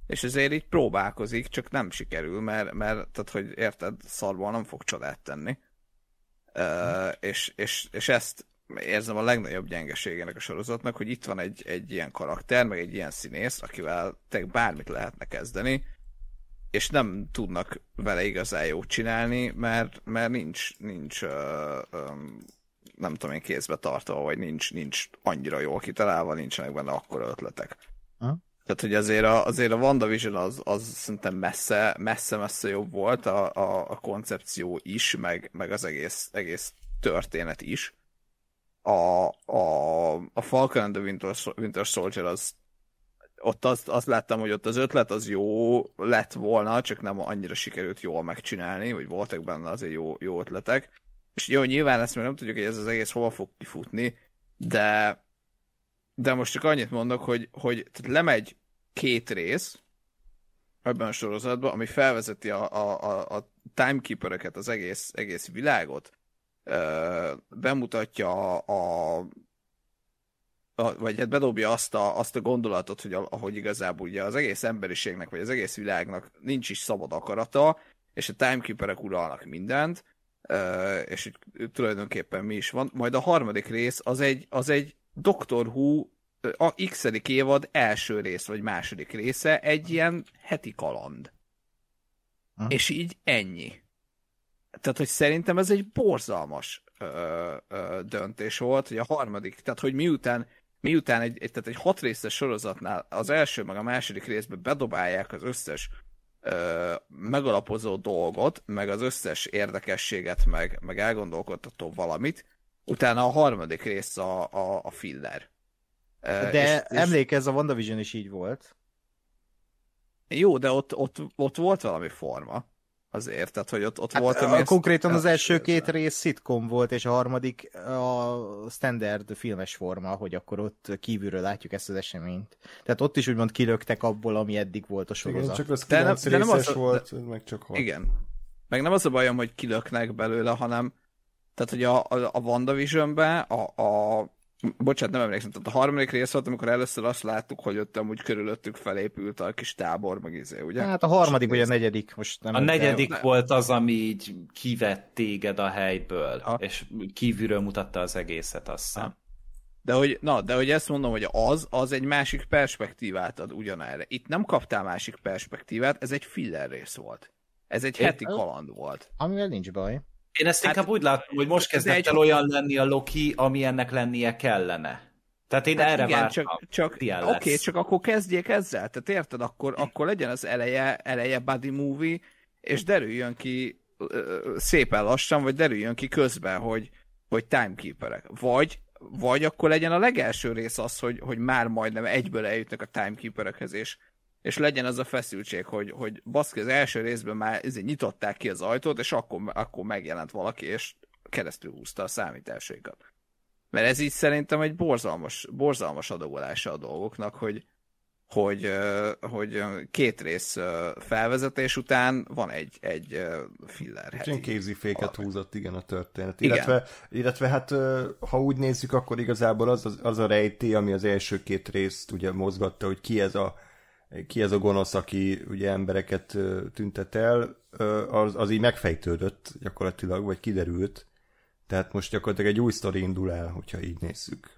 És ezért így próbálkozik, csak nem sikerül, mert, mert tehát, hogy érted, szarból nem fog csodát tenni. Uh, és, és, és ezt érzem a legnagyobb gyengeségének a sorozatnak, hogy itt van egy, egy ilyen karakter, meg egy ilyen színész, akivel te bármit lehetne kezdeni, és nem tudnak vele igazán jót csinálni, mert, mert nincs, nincs uh, um, nem tudom én kézbe tartva, vagy nincs, nincs annyira jól kitalálva, nincsenek benne akkora ötletek. Ha? Tehát, hogy azért a, azért a WandaVision az, az szerintem messze, messze, messze jobb volt a, a, a koncepció is, meg, meg az egész, egész történet is. A, a, a Falcon and the Winter, Winter Soldier az ott azt, azt láttam, hogy ott az ötlet az jó lett volna, csak nem annyira sikerült jól megcsinálni, vagy voltak benne azért jó, jó ötletek. És jó, nyilván ezt még nem tudjuk, hogy ez az egész hova fog kifutni, de de most csak annyit mondok, hogy, hogy tehát lemegy két rész ebben a sorozatban, ami felvezeti a, a, a, a timekeepereket, az egész, egész világot, bemutatja a, a vagy hát bedobja azt a, azt a gondolatot, hogy ahogy igazából ugye az egész emberiségnek, vagy az egész világnak nincs is szabad akarata, és a timekeeperek uralnak mindent, és hogy tulajdonképpen mi is van. Majd a harmadik rész az egy, az egy Doctor Who a x évad első rész, vagy második része, egy ilyen heti kaland. Ha? És így ennyi. Tehát, hogy szerintem ez egy borzalmas ö, ö, döntés volt, hogy a harmadik, tehát, hogy miután miután egy, egy, tehát egy hat részes sorozatnál az első meg a második részben bedobálják az összes ö, megalapozó dolgot, meg az összes érdekességet, meg, meg elgondolkodtató valamit, utána a harmadik rész a, a, a filler. De és, emlékezz, a WandaVision is így volt. Jó, de ott, ott, ott volt valami forma azért, tehát hogy ott, ott hát volt... A, konkrétan az első két rész szitkom volt, és a harmadik a standard filmes forma, hogy akkor ott kívülről látjuk ezt az eseményt. Tehát ott is úgymond kilöktek abból, ami eddig volt a sorozat. Igen, csak az de nem, de nem az a, volt, de, meg csak hat. Igen. Meg nem az a bajom, hogy kilöknek belőle, hanem tehát, hogy a, a, a WandaVision-ben a, a bocsánat, nem emlékszem, tehát a harmadik rész volt, amikor először azt láttuk, hogy ott amúgy körülöttük felépült a kis tábor, meg izé, ugye? Hát a harmadik vagy a negyedik, most nem. A negyedik nem. volt az, ami így kivett téged a helyből, ha. és kívülről mutatta az egészet, azt hiszem. De hogy, na, de hogy ezt mondom, hogy az, az egy másik perspektívát ad ugyanerre. Itt nem kaptál másik perspektívát, ez egy filler rész volt. Ez egy heti kaland volt. Amivel nincs baj. Én ezt hát, inkább úgy látom, hogy most kezdett egy... el olyan lenni a Loki, ami ennek lennie kellene. Tehát én hát erre igen, vártam. Csak, csak, Oké, okay, csak akkor kezdjék ezzel. Tehát érted, akkor, akkor legyen az eleje, eleje buddy movie, és derüljön ki szépen lassan, vagy derüljön ki közben, hogy, hogy timekeeperek. Vagy, vagy akkor legyen a legelső rész az, hogy, hogy már majdnem egyből eljutnak a timekeeperekhez, és és legyen az a feszültség, hogy, hogy baszki, az első részben már ezért nyitották ki az ajtót, és akkor, akkor megjelent valaki, és keresztül húzta a számításaikat. Mert ez így szerintem egy borzalmas, borzalmas adogolása a dolgoknak, hogy, hogy, hogy két rész felvezetés után van egy, egy filler. Ilyen kéziféket húzott, igen, a történet. Igen. Illetve, illetve hát ha úgy nézzük, akkor igazából az, az, az a rejté, ami az első két részt ugye mozgatta, hogy ki ez a ki ez a gonosz, aki ugye embereket tüntet el, az, az így megfejtődött gyakorlatilag, vagy kiderült. Tehát most gyakorlatilag egy új sztori indul el, hogyha így nézzük.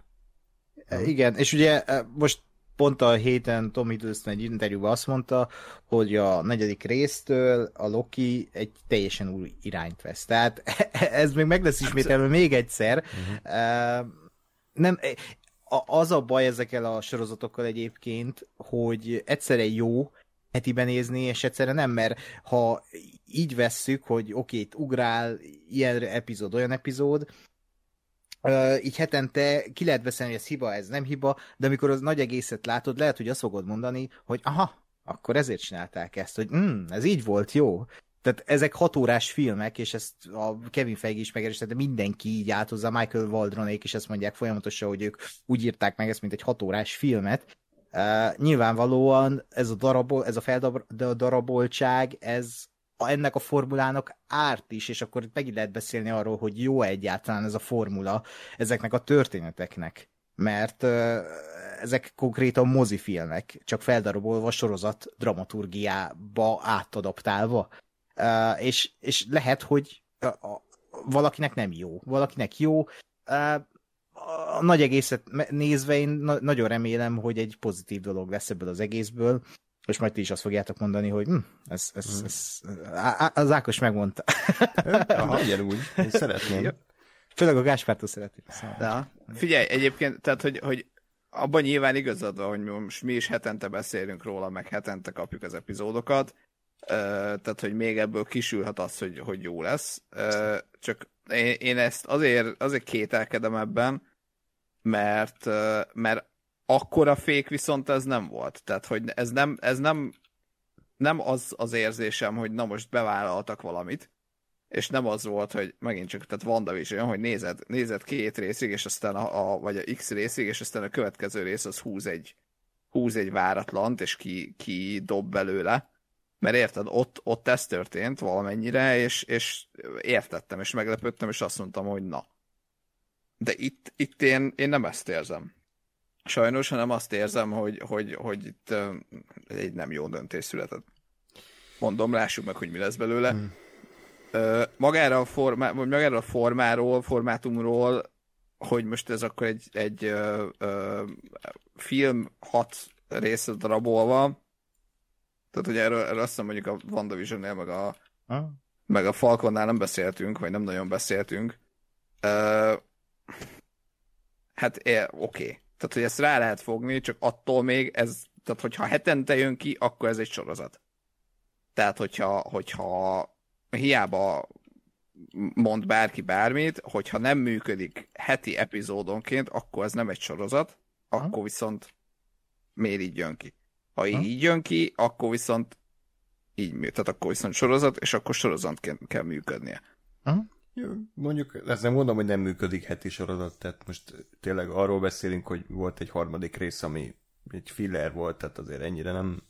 Igen, és ugye most pont a héten Tom Hiddleston egy interjúban azt mondta, hogy a negyedik résztől a Loki egy teljesen új irányt vesz. Tehát ez még meg lesz ismételve még egyszer. Uh-huh. Nem, az a baj ezekkel a sorozatokkal egyébként, hogy egyszerre jó hetiben nézni, és egyszerre nem, mert ha így vesszük, hogy oké, okay, ugrál, ilyen epizód, olyan epizód, Uh, így hetente ki lehet beszélni, hogy ez hiba, ez nem hiba, de amikor az nagy egészet látod, lehet, hogy azt fogod mondani, hogy aha, akkor ezért csinálták ezt, hogy mm, ez így volt, jó. Tehát ezek hatórás filmek, és ezt a Kevin Feige is megerősítette, mindenki így át hozzá, Michael Waldronék is ezt mondják folyamatosan, hogy ők úgy írták meg ezt, mint egy hatórás filmet. Uh, nyilvánvalóan ez a, darabol, ez a feldaraboltság, ez ennek a formulának árt is, és akkor megint lehet beszélni arról, hogy jó egyáltalán ez a formula ezeknek a történeteknek. Mert uh, ezek konkrétan mozifilmek, csak feldarabolva sorozat dramaturgiába átadaptálva. Uh, és, és lehet, hogy uh, valakinek nem jó, valakinek jó. Uh, a nagy egészet nézve én na- nagyon remélem, hogy egy pozitív dolog lesz ebből az egészből, és majd ti is azt fogjátok mondani, hogy hm, ez, ez, hmm. ez, az Ákos megmondta. Aha, legyen úgy, én szeretném. Főleg a Gáspártól szeretném. Szóval. Figyelj, egyébként, tehát, hogy, hogy abban nyilván igazad van, hogy most mi is hetente beszélünk róla, meg hetente kapjuk az epizódokat, tehát, hogy még ebből kisülhet az, hogy, hogy jó lesz. Csak én, én ezt azért, azért kételkedem ebben, mert, mert akkora fék viszont ez nem volt. Tehát, hogy ez nem, ez nem, nem az az érzésem, hogy na most bevállaltak valamit, és nem az volt, hogy megint csak, tehát WandaVision, hogy nézed, nézed két részig, és aztán a, a, vagy a X részig, és aztán a következő rész az húz egy, húz egy váratlant, és ki, ki dob belőle. Mert érted, ott, ott ez történt valamennyire, és, és értettem, és meglepődtem, és azt mondtam, hogy na. De itt, itt én, én nem ezt érzem. Sajnos, hanem azt érzem, hogy, hogy, hogy itt egy nem jó döntés született. Mondom, lássuk meg, hogy mi lesz belőle. Hmm. Magára a, formá, vagy magára a formáról, formátumról, hogy most ez akkor egy, egy ö, ö, film hat részre darabolva, tehát, hogy erről, erről azt hiszem mondjuk a WandaVision-nél, meg a, ah. meg a Falconnál nem beszéltünk, vagy nem nagyon beszéltünk. Uh, hát oké. Okay. Tehát, hogy ezt rá lehet fogni, csak attól még ez, tehát hogyha hetente jön ki, akkor ez egy sorozat. Tehát, hogyha, hogyha hiába mond bárki bármit, hogyha nem működik heti epizódonként, akkor ez nem egy sorozat, akkor viszont miért így jön ki? Ha ha? így jön ki, akkor viszont így mű. Tehát akkor viszont sorozat, és akkor sorozatként kell működnie. Ha? Jó, mondjuk, ezt nem mondom, hogy nem működik heti sorozat, tehát most tényleg arról beszélünk, hogy volt egy harmadik rész, ami egy filler volt, tehát azért ennyire nem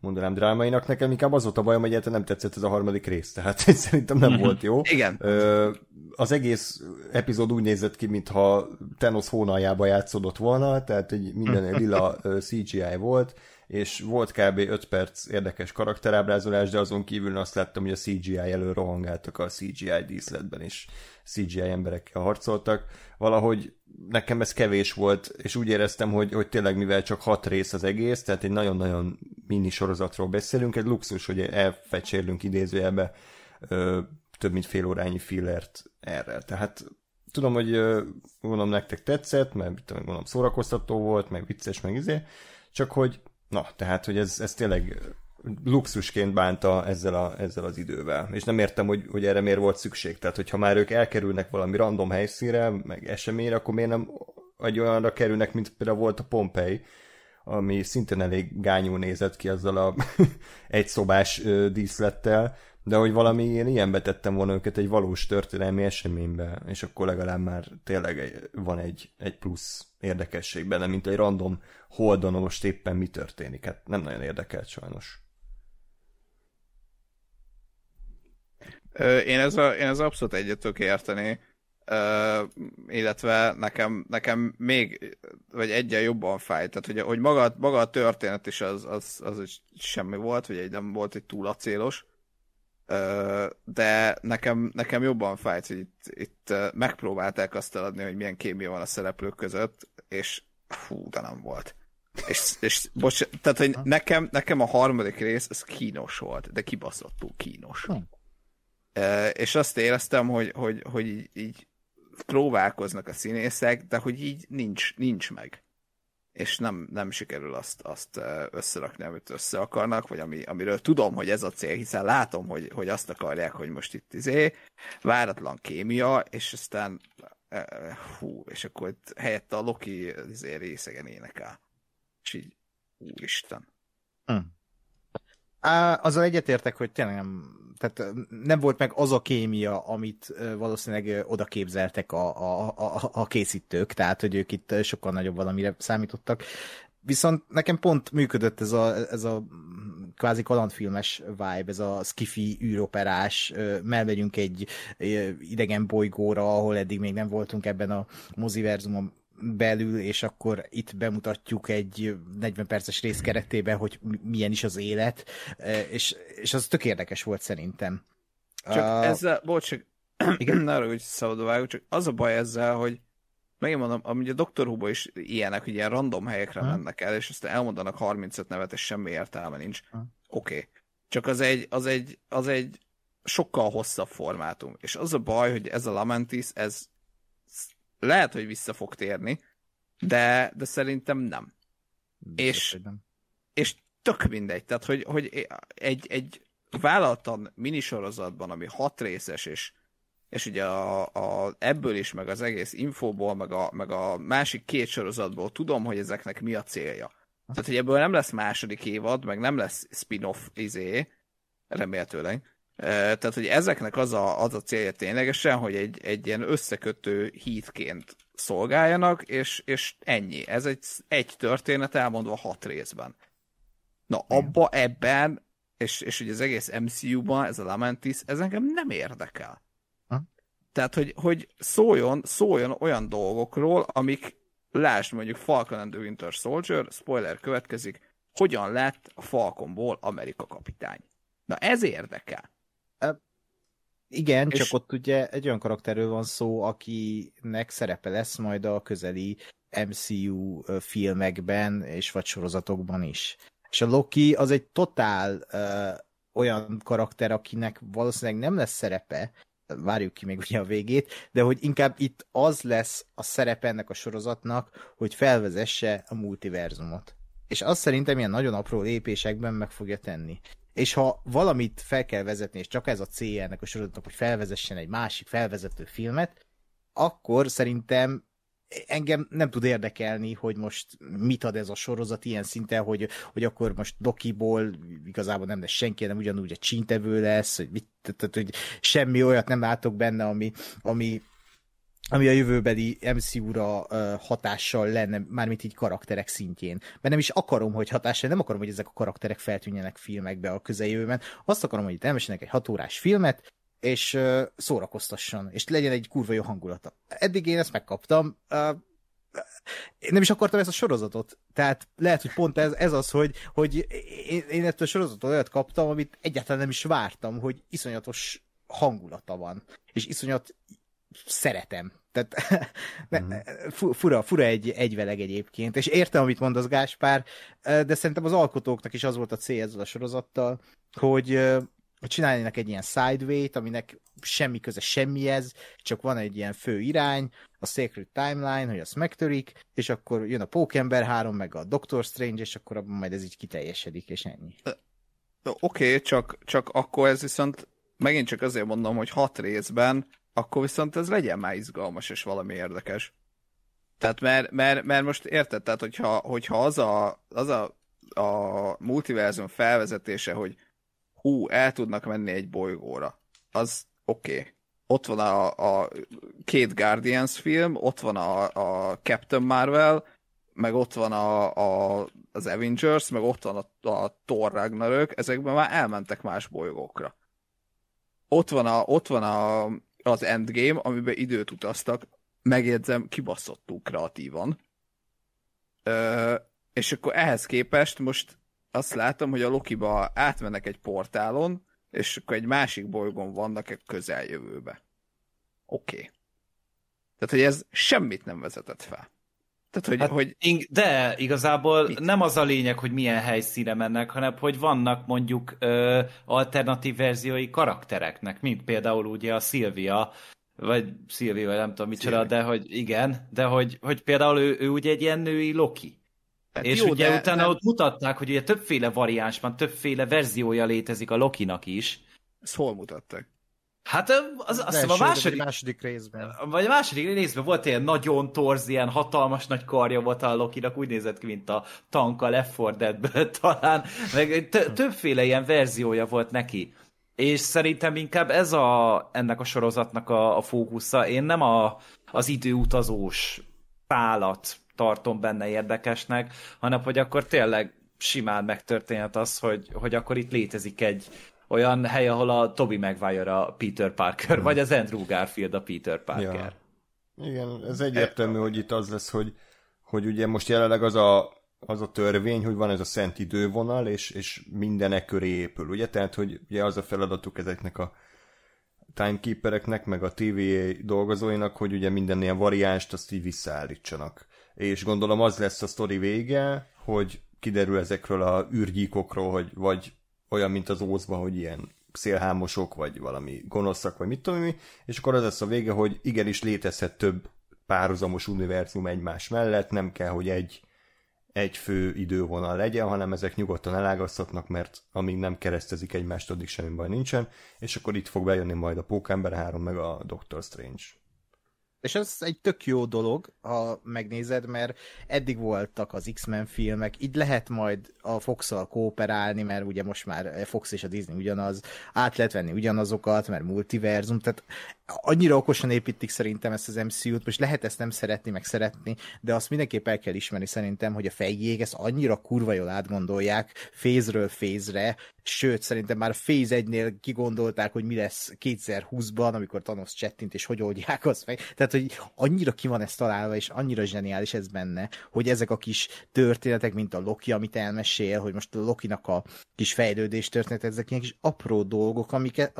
mondanám drámainak. Nekem inkább az volt a bajom, hogy egyáltalán nem tetszett ez a harmadik rész, tehát szerintem nem mm-hmm. volt jó. Igen. Ö, az egész epizód úgy nézett ki, mintha Thanos hónaljába játszódott volna, tehát egy minden lila CGI volt, és volt kb. 5 perc érdekes karakterábrázolás, de azon kívül azt láttam, hogy a CGI elől rohangáltak a CGI díszletben, és CGI emberekkel harcoltak. Valahogy nekem ez kevés volt, és úgy éreztem, hogy, hogy tényleg mivel csak hat rész az egész, tehát egy nagyon-nagyon mini sorozatról beszélünk, egy luxus, hogy elfecsérlünk idézőjelbe ö, több mint fél órányi fillert erre. Tehát tudom, hogy gondolom nektek tetszett, mert tudom, gondolom szórakoztató volt, meg vicces, meg izé, csak hogy Na, tehát, hogy ez, ez tényleg luxusként bánta ezzel, a, ezzel az idővel. És nem értem, hogy, hogy erre miért volt szükség. Tehát, hogyha már ők elkerülnek valami random helyszínre, meg eseményre, akkor miért nem egy olyanra kerülnek, mint például volt a Pompei, ami szintén elég gányú nézett ki azzal a egyszobás díszlettel, de hogy valami én ilyen betettem volna őket egy valós történelmi eseménybe, és akkor legalább már tényleg van egy, egy plusz érdekesség benne, mint egy random holdon most éppen mi történik. Hát nem nagyon érdekelt sajnos. Én ez a, én ez abszolút egyet tudok érteni, uh, illetve nekem, nekem még, vagy egyen jobban fáj, tehát hogy, hogy maga, maga a történet is az, az, az is semmi volt, vagy egy nem volt egy túl acélos, de nekem, nekem jobban fájt, hogy itt, itt megpróbálták azt eladni, hogy milyen kémia van a szereplők között, és fú, de nem volt. És, és bocs, tehát, hogy nekem, nekem a harmadik rész, ez kínos volt, de kibaszottul kínos. Hm és azt éreztem, hogy, hogy, hogy így, így próbálkoznak a színészek, de hogy így nincs, nincs meg. És nem, nem sikerül azt, azt összerakni, amit össze akarnak, vagy ami, amiről tudom, hogy ez a cél, hiszen látom, hogy, hogy azt akarják, hogy most itt izé, váratlan kémia, és aztán hú, és akkor itt helyette a Loki izé részegen énekel. És így, úristen. Hm. azzal egyetértek, hogy tényleg nem tehát nem volt meg az a kémia, amit valószínűleg oda képzeltek a, a, a, a készítők, tehát hogy ők itt sokkal nagyobb valamire számítottak. Viszont nekem pont működött ez a, ez a kvázi kalandfilmes vibe, ez a skifi űroperás, melmegyünk egy idegen bolygóra, ahol eddig még nem voltunk ebben a moziverzumon belül, és akkor itt bemutatjuk egy 40 perces rész keretében, hogy milyen is az élet, és, és az tök érdekes volt szerintem. Csak uh, ezzel, bocs, csak igen, ne arra, hogy szabadba csak az a baj ezzel, hogy megint mondom, amúgy a Doctor who is ilyenek, hogy ilyen random helyekre hmm. mennek el, és aztán elmondanak 35 nevet, és semmi értelme nincs. Hmm. Oké. Okay. Csak az egy, az egy, az egy sokkal hosszabb formátum. És az a baj, hogy ez a Lamentis, ez lehet, hogy vissza fog térni, de, de szerintem nem. és, nem. és tök mindegy, tehát hogy, hogy egy, egy vállaltan minisorozatban, ami hat részes, és, és ugye a, a, ebből is, meg az egész infóból, meg a, meg a másik két sorozatból tudom, hogy ezeknek mi a célja. Tehát, hogy ebből nem lesz második évad, meg nem lesz spin-off izé, remélhetőleg, tehát, hogy ezeknek az a, az a célja ténylegesen, hogy egy, egy ilyen összekötő hítként szolgáljanak, és, és ennyi. Ez egy, egy történet elmondva hat részben. Na, abba, ebben, és, és ugye az egész MCU-ban, ez a Lamentis, ez engem nem érdekel. Tehát, hogy, hogy szóljon, szóljon olyan dolgokról, amik, lásd mondjuk Falcon and the Winter Soldier, spoiler következik, hogyan lett a Falconból Amerika kapitány. Na ez érdekel. Igen, és... csak ott ugye egy olyan karakterről van szó, akinek szerepe lesz majd a közeli MCU filmekben és vagy sorozatokban is. És a Loki az egy totál uh, olyan karakter, akinek valószínűleg nem lesz szerepe, várjuk ki még ugye a végét, de hogy inkább itt az lesz a szerepe ennek a sorozatnak, hogy felvezesse a multiverzumot. És azt szerintem ilyen nagyon apró lépésekben meg fogja tenni és ha valamit fel kell vezetni, és csak ez a célja ennek a sorozatnak, hogy felvezessen egy másik felvezető filmet, akkor szerintem engem nem tud érdekelni, hogy most mit ad ez a sorozat ilyen szinten, hogy, hogy akkor most Dokiból igazából nem lesz senki, nem ugyanúgy a csíntevő lesz, hogy, mit, tehát, hogy semmi olyat nem látok benne, ami, ami ami a jövőbeli MCU-ra hatással lenne, mármint így karakterek szintjén. Mert nem is akarom, hogy hatással, nem akarom, hogy ezek a karakterek feltűnjenek filmekbe a közeljövőben. Azt akarom, hogy itt elmesének egy hatórás filmet, és uh, szórakoztasson, és legyen egy kurva jó hangulata. Eddig én ezt megkaptam. Uh, én nem is akartam ezt a sorozatot. Tehát lehet, hogy pont ez, ez az, hogy, hogy én, én ettől a sorozatot olyat kaptam, amit egyáltalán nem is vártam, hogy iszonyatos hangulata van. És iszonyat szeretem. Tehát mm. fura, fura egy egyveleg egyébként, és értem, amit mondasz Gáspár, de szerintem az alkotóknak is az volt a cél ezzel a sorozattal, hogy hogy csináljanak egy ilyen sideway aminek semmi köze semmihez, csak van egy ilyen fő irány, a Sacred Timeline, hogy azt megtörik, és akkor jön a Pókember 3, meg a Doctor Strange, és akkor abban majd ez így kiteljesedik, és ennyi. Oké, okay, csak, csak akkor ez viszont megint csak azért mondom, hogy hat részben akkor viszont ez legyen már izgalmas és valami érdekes. Tehát mert, mert, mert most érted, tehát hogyha, hogyha az, a, az a, a multiverzum felvezetése, hogy hú, el tudnak menni egy bolygóra. Az oké. Okay. Ott van a, a két Guardians film, ott van a, a Captain Marvel, meg ott van a, a, az Avengers, meg ott van a, a Thor Ragnarök, ezekben már elmentek más bolygókra. Ott van, a, ott van a, az Endgame, amiben időt utaztak, megjegyzem, kibaszottul kreatívan. Ö, és akkor ehhez képest most azt látom, hogy a Lokiba átmennek egy portálon, és akkor egy másik bolygón vannak egy közeljövőbe. Oké. Okay. Tehát, hogy ez semmit nem vezetett fel. Tehát, hogy, hát, hogy... De igazából mit? nem az a lényeg, hogy milyen helyszíne mennek, hanem hogy vannak mondjuk ö, alternatív verziói karaktereknek, mint például ugye a Szilvia, vagy Szilvia, vagy nem tudom micsoda, de hogy igen, de hogy, hogy például ő, ő ugye egy ilyen női Loki. Hát és jó, ugye de, utána de... ott mutatták, hogy ugye többféle variáns van, többféle verziója létezik a Lokinak is. Ezt hol mutatták? Hát az, azt hiszem a második, második részben. Vagy a második részben volt ilyen nagyon torz, ilyen hatalmas nagy karja volt a Lokinak, úgy nézett ki, mint a tank a Left 4 Deadből talán, meg többféle ilyen verziója volt neki. És szerintem inkább ez a, ennek a sorozatnak a, a fókusza. Én nem a, az időutazós pálat tartom benne érdekesnek, hanem hogy akkor tényleg simán megtörténhet az, hogy, hogy akkor itt létezik egy olyan hely, ahol a Toby Maguire a Peter Parker, hmm. vagy az Andrew Garfield a Peter Parker. Ja. Igen, ez egyértelmű, hogy itt az lesz, hogy, hogy ugye most jelenleg az a, az a törvény, hogy van ez a szent idővonal, és, és mindenek köré épül, ugye? Tehát, hogy ugye az a feladatuk ezeknek a timekeepereknek, meg a TV dolgozóinak, hogy ugye minden ilyen variánst azt így visszaállítsanak. És gondolom az lesz a sztori vége, hogy kiderül ezekről a űrgyíkokról, hogy vagy olyan, mint az ózban, hogy ilyen szélhámosok, vagy valami gonoszak, vagy mit tudom mi, és akkor az lesz a vége, hogy igenis létezhet több párhuzamos univerzum egymás mellett, nem kell, hogy egy, egy fő idővonal legyen, hanem ezek nyugodtan elágazhatnak, mert amíg nem keresztezik egymást, addig semmi baj nincsen, és akkor itt fog bejönni majd a Pókember 3 meg a Doctor Strange. És ez egy tök jó dolog, ha megnézed, mert eddig voltak az X-Men filmek, így lehet majd a fox kooperálni, mert ugye most már Fox és a Disney ugyanaz, át lehet venni ugyanazokat, mert multiverzum, tehát annyira okosan építik szerintem ezt az MCU-t, most lehet ezt nem szeretni, meg szeretni, de azt mindenképp el kell ismerni szerintem, hogy a fejjék ezt annyira kurva jól átgondolják, fézről fézre, sőt, szerintem már a Phase 1-nél kigondolták, hogy mi lesz 2020-ban, amikor Thanos csettint, és hogy oldják azt meg. Tehát, hogy annyira ki van ez találva, és annyira zseniális ez benne, hogy ezek a kis történetek, mint a Loki, amit elmesél, hogy most a Lokinak a kis fejlődés történet, ezek ilyen kis apró dolgok, amiket,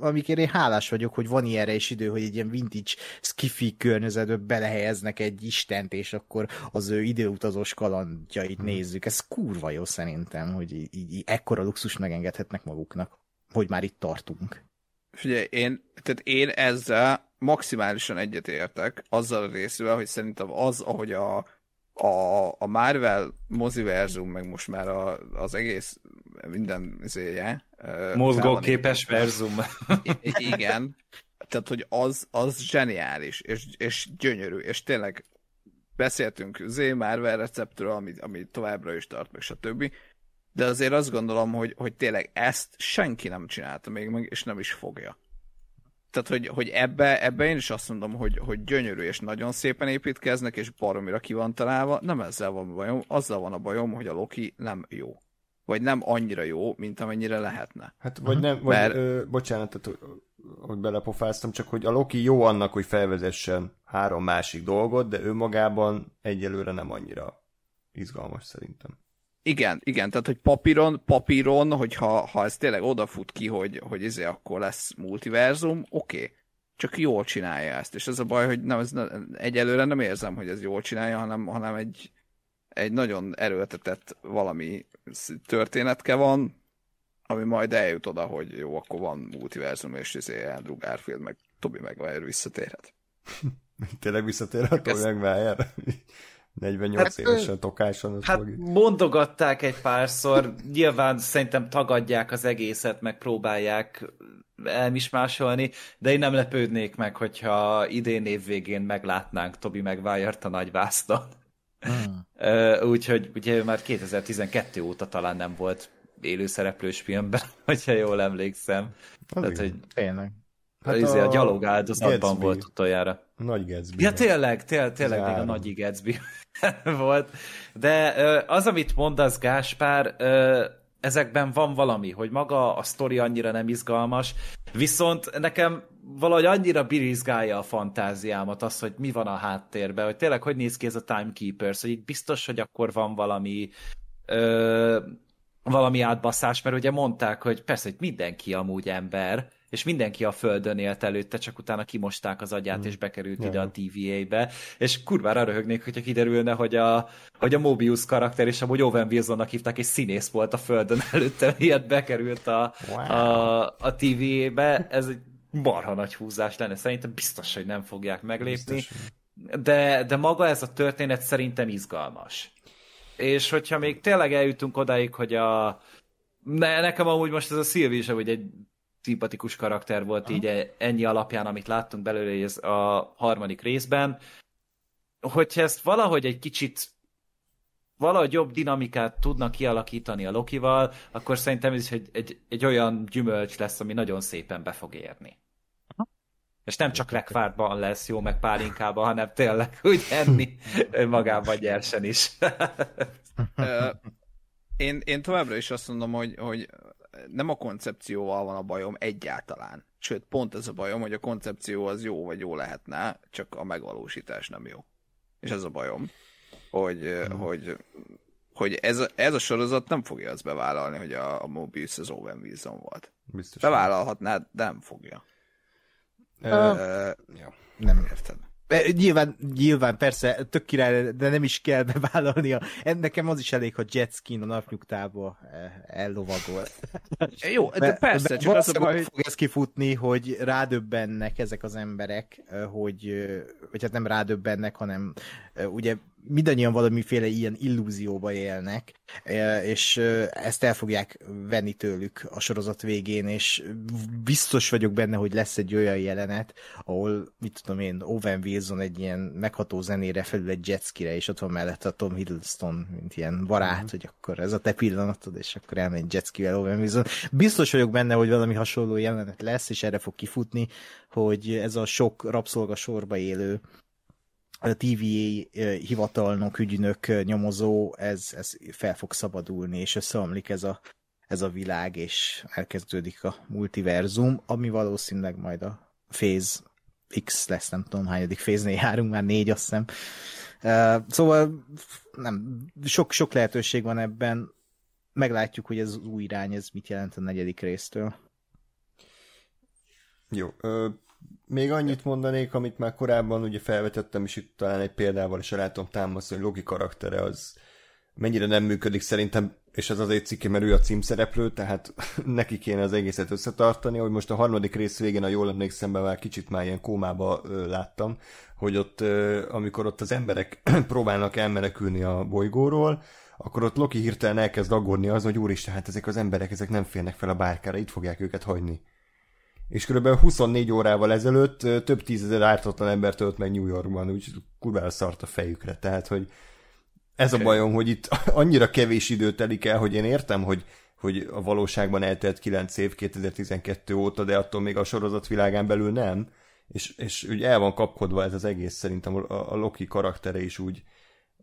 amikért én hálás vagyok, hogy van ilyenre is idő, hogy egy ilyen vintage skifi környezetbe belehelyeznek egy istent, és akkor az ő időutazós kalandjait hmm. nézzük. Ez kurva jó szerintem, hogy így, így ekkora luxus megengedhetnek maguknak, hogy már itt tartunk. Figyelj, én, tehát én ezzel maximálisan egyetértek, azzal a részével, hogy szerintem az, ahogy a, a, a Marvel moziverzum, meg most már a, az egész minden izéje. Mozgóképes verzum. Igen. Tehát, hogy az, az zseniális, és, és gyönyörű, és tényleg beszéltünk Z Marvel receptről, ami, ami továbbra is tart, meg stb. De azért azt gondolom, hogy, hogy tényleg ezt senki nem csinálta még meg, és nem is fogja. Tehát, hogy, hogy ebbe, ebbe én is azt mondom, hogy, hogy gyönyörű és nagyon szépen építkeznek, és baromira ki van találva. Nem ezzel van a bajom, azzal van a bajom, hogy a Loki nem jó. Vagy nem annyira jó, mint amennyire lehetne. Hát, vagy nem, vagy, Mert... ö, bocsánat, hogy belepofáztam, csak hogy a Loki jó annak, hogy felvezessen három másik dolgot, de ő magában egyelőre nem annyira izgalmas szerintem. Igen, igen, tehát hogy papíron, papíron, hogyha ha ez tényleg odafut ki, hogy, hogy ezért akkor lesz multiverzum, oké. Okay. Csak jól csinálja ezt, és ez a baj, hogy nem, ez nem, egyelőre nem érzem, hogy ez jól csinálja, hanem, hanem egy, egy nagyon erőltetett valami történetke van, ami majd eljut oda, hogy jó, akkor van multiverzum, és izé Andrew Garfield, meg Tobi Maguire visszatérhet. Tényleg visszatérhet Tobi Maguire? 48 hát, évesen tokáson. Hát fog... mondogatták egy párszor, nyilván szerintem tagadják az egészet, meg próbálják elmismásolni, de én nem lepődnék meg, hogyha idén év végén meglátnánk Tobi Maguire-t a nagyvászton. Hmm. Úgyhogy ugye már 2012 óta talán nem volt élőszereplős filmben, hogyha jól emlékszem. Az Tehát, hogy tényleg. Hát a, a gyalog áldozatban volt utoljára. Nagy Gatsby. Ja, tényleg, tényleg, tényleg még a Nagy Gatsby volt. De az, amit mondasz, Gáspár, ezekben van valami, hogy maga a sztori annyira nem izgalmas, viszont nekem valahogy annyira birizgálja a fantáziámat az, hogy mi van a háttérben, hogy tényleg hogy néz ki ez a Timekeepers, hogy itt biztos, hogy akkor van valami ö, valami átbasszás, mert ugye mondták, hogy persze, hogy mindenki amúgy ember, és mindenki a földön élt előtte, csak utána kimosták az agyát, mm. és bekerült yeah. ide a TVA-be, és kurvára röhögnék, hogyha kiderülne, hogy a, hogy a Mobius karakter, és amúgy Owen Wilsonnak hívták, és színész volt a földön előtte, miért bekerült a, wow. a, a TVA-be, ez egy marha nagy húzás lenne, szerintem biztos, hogy nem fogják meglépni, biztos. de, de maga ez a történet szerintem izgalmas. És hogyha még tényleg eljutunk odáig, hogy a ne, nekem amúgy most ez a Szilvi is, hogy egy szimpatikus karakter volt Aha. így ennyi alapján, amit láttunk belőle ez a harmadik részben. Hogyha ezt valahogy egy kicsit valahogy jobb dinamikát tudnak kialakítani a Lokival, akkor szerintem ez is egy, egy, egy olyan gyümölcs lesz, ami nagyon szépen be fog érni. És nem csak lekvártban lesz jó, meg pálinkában, hanem tényleg úgy enni magában nyersen is. én, én továbbra is azt mondom, hogy, hogy nem a koncepcióval van a bajom egyáltalán. Sőt, pont ez a bajom, hogy a koncepció az jó vagy jó lehetne, csak a megvalósítás nem jó. És ez a bajom, hogy, hmm. hogy, hogy ez, a, ez a sorozat nem fogja azt bevállalni, hogy a, a Mobius az Owen Wilson volt. Biztos. Bevállalhatná, de nem fogja. Uh, ja. Nem érted. Nyilván, nyilván, persze, tök király, de nem is kell bevállalnia. Nekem az is elég, hogy jetski a napnyugtába eh, ellovagol. Jó, de persze, mert csak az a baj, hogy... fog ez kifutni, hogy rádöbbennek ezek az emberek, hogy, vagy hát nem rádöbbennek, hanem ugye mindannyian valamiféle ilyen illúzióba élnek, e, és ezt el fogják venni tőlük a sorozat végén, és biztos vagyok benne, hogy lesz egy olyan jelenet, ahol, mit tudom én, Owen Wilson egy ilyen megható zenére felül egy jetskire, és ott van mellett a Tom Hiddleston, mint ilyen barát, mm-hmm. hogy akkor ez a te pillanatod, és akkor elmegy jetskivel Owen Wilson. Biztos vagyok benne, hogy valami hasonló jelenet lesz, és erre fog kifutni, hogy ez a sok rabszolga sorba élő a TVA hivatalnok, ügynök, nyomozó, ez, ez fel fog szabadulni, és összeomlik ez a, ez a világ, és elkezdődik a multiverzum, ami valószínűleg majd a Phase X lesz, nem tudom hányadik Phase-nél járunk, már négy, azt hiszem. Uh, szóval nem, sok, sok lehetőség van ebben, meglátjuk, hogy ez az új irány, ez mit jelent a negyedik résztől. Jó, még annyit mondanék, amit már korábban ugye felvetettem, és itt talán egy példával is el tudom támasztani, hogy Logi karaktere az mennyire nem működik szerintem, és ez azért cikke, mert ő a címszereplő, tehát neki kéne az egészet összetartani, hogy most a harmadik rész végén, a jól emlékszem, már kicsit már ilyen kómába láttam, hogy ott, amikor ott az emberek próbálnak elmenekülni a bolygóról, akkor ott Loki hirtelen elkezd aggódni az, hogy úristen, hát ezek az emberek, ezek nem félnek fel a bárkára, itt fogják őket hagyni és kb. 24 órával ezelőtt több tízezer ártatlan ember tölt meg New Yorkban, úgy kurvára szart a fejükre. Tehát, hogy ez a bajom, hogy itt annyira kevés idő telik el, hogy én értem, hogy, hogy a valóságban eltelt 9 év 2012 óta, de attól még a sorozat világán belül nem. És, és úgy el van kapkodva ez az egész, szerintem a, a Loki karaktere is úgy,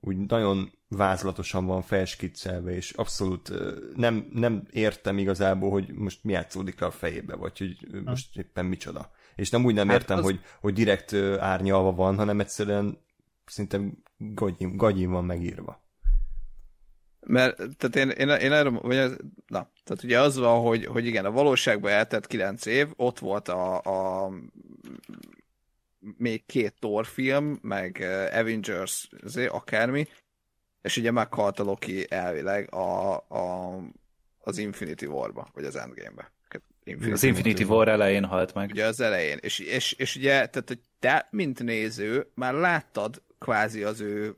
úgy nagyon vázlatosan van felskiccelve, és abszolút nem, nem értem igazából, hogy most mi játszódik le a fejébe, vagy hogy most éppen micsoda. És nem úgy nem hát értem, az... hogy, hogy direkt árnyalva van, hanem egyszerűen szerintem gagyin, gagyin van megírva. Mert, tehát én, én, én erre, vagy ez, na, tehát ugye az van, hogy, hogy igen, a valóságban eltett 9 év, ott volt a, a még két Thor film, meg Avengers, akármi, és ugye meghalt a Loki elvileg a, a, az Infinity War-ba, vagy az Endgame-be. Infinity az Infinity War elején halt meg. Ugye az elején. És, és, és ugye, tehát hogy te, mint néző, már láttad kvázi az ő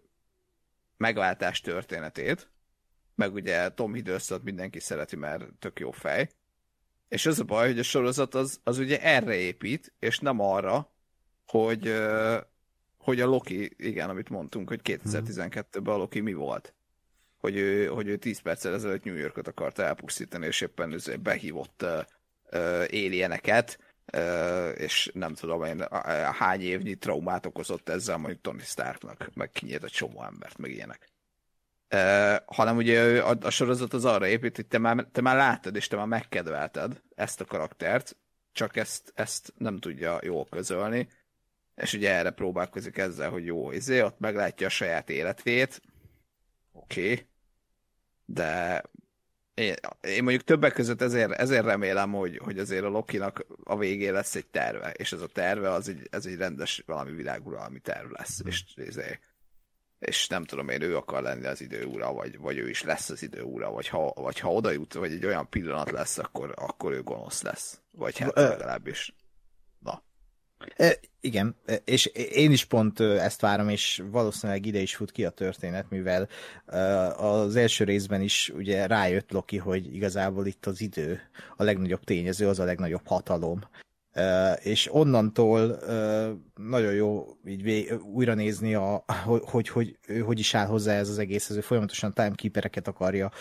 megváltás történetét, meg ugye Tom hiddleston mindenki szereti, mert tök jó fej. És az a baj, hogy a sorozat az, az ugye erre épít, és nem arra, hogy, hogy a Loki, igen, amit mondtunk, hogy 2012-ben a Loki mi volt. hogy ő, hogy ő 10 perccel ezelőtt New Yorkot akarta elpusztítani, és éppen behívott uh, uh, és nem tudom én hány évnyi traumát okozott ezzel mondjuk Tony Starknak, meg kinyílt egy csomó embert, meg ilyenek. Uh, hanem ugye a, a sorozat az arra épít, hogy te már, te már láttad, és te már megkedvelted ezt a karaktert, csak ezt, ezt nem tudja jól közölni, és ugye erre próbálkozik ezzel, hogy jó, izé, ott meglátja a saját életét, oké, okay, de én, én mondjuk többek között ezért, ezért remélem, hogy, hogy azért a Lokinak a végén lesz egy terve, és ez a terve az egy, ez egy rendes valami világuralmi terv lesz, mm. és, és, és nem tudom én, ő akar lenni az időúra, vagy, vagy ő is lesz az időúra, vagy ha, vagy ha oda jut, vagy egy olyan pillanat lesz, akkor, akkor ő gonosz lesz. Vagy hát legalábbis. Na. Igen, és én is pont ezt várom, és valószínűleg ide is fut ki a történet, mivel az első részben is ugye rájött Loki, hogy igazából itt az idő a legnagyobb tényező, az a legnagyobb hatalom, és onnantól nagyon jó így újra nézni, a, hogy, hogy, ő hogy is áll hozzá ez az egész, ez ő folyamatosan timekeepereket akarja,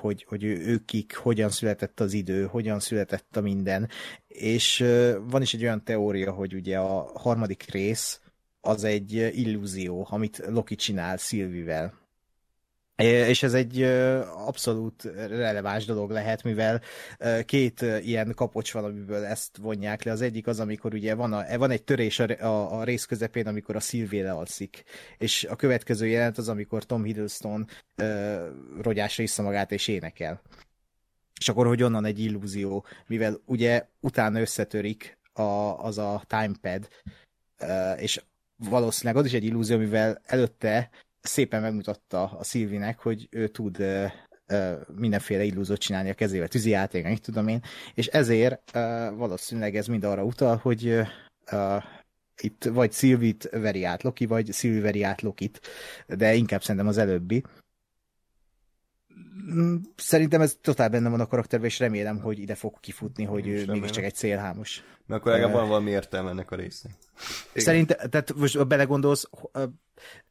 hogy, hogy ő, ő kik, hogyan született az idő, hogyan született a minden, és van is egy olyan teória, hogy ugye a harmadik rész az egy illúzió, amit Loki csinál Szilvivel és ez egy abszolút releváns dolog lehet, mivel két ilyen kapocs van, amiből ezt vonják le. Az egyik az, amikor ugye van, a, van egy törés a, a, a rész közepén, amikor a Sylvie lealszik. És a következő jelent az, amikor Tom Hiddleston uh, rogyásra vissza magát és énekel. És akkor, hogy onnan egy illúzió, mivel ugye utána összetörik a, az a timepad, és valószínűleg az is egy illúzió, mivel előtte szépen megmutatta a Szilvinek, hogy ő tud mindenféle illúzót csinálni a kezével, tűzijáték, mit tudom én, és ezért valószínűleg ez mind arra utal, hogy itt vagy Szilvit veri át Loki, vagy Szilvi veri át Lokit, de inkább szerintem az előbbi. Mm, szerintem ez totál benne van a karakterben, és remélem, hogy ide fog kifutni, hogy ő mégiscsak egy célhámos. Mert akkor legalább van valami értelme ennek a résznek. Szerintem, tehát most belegondolsz,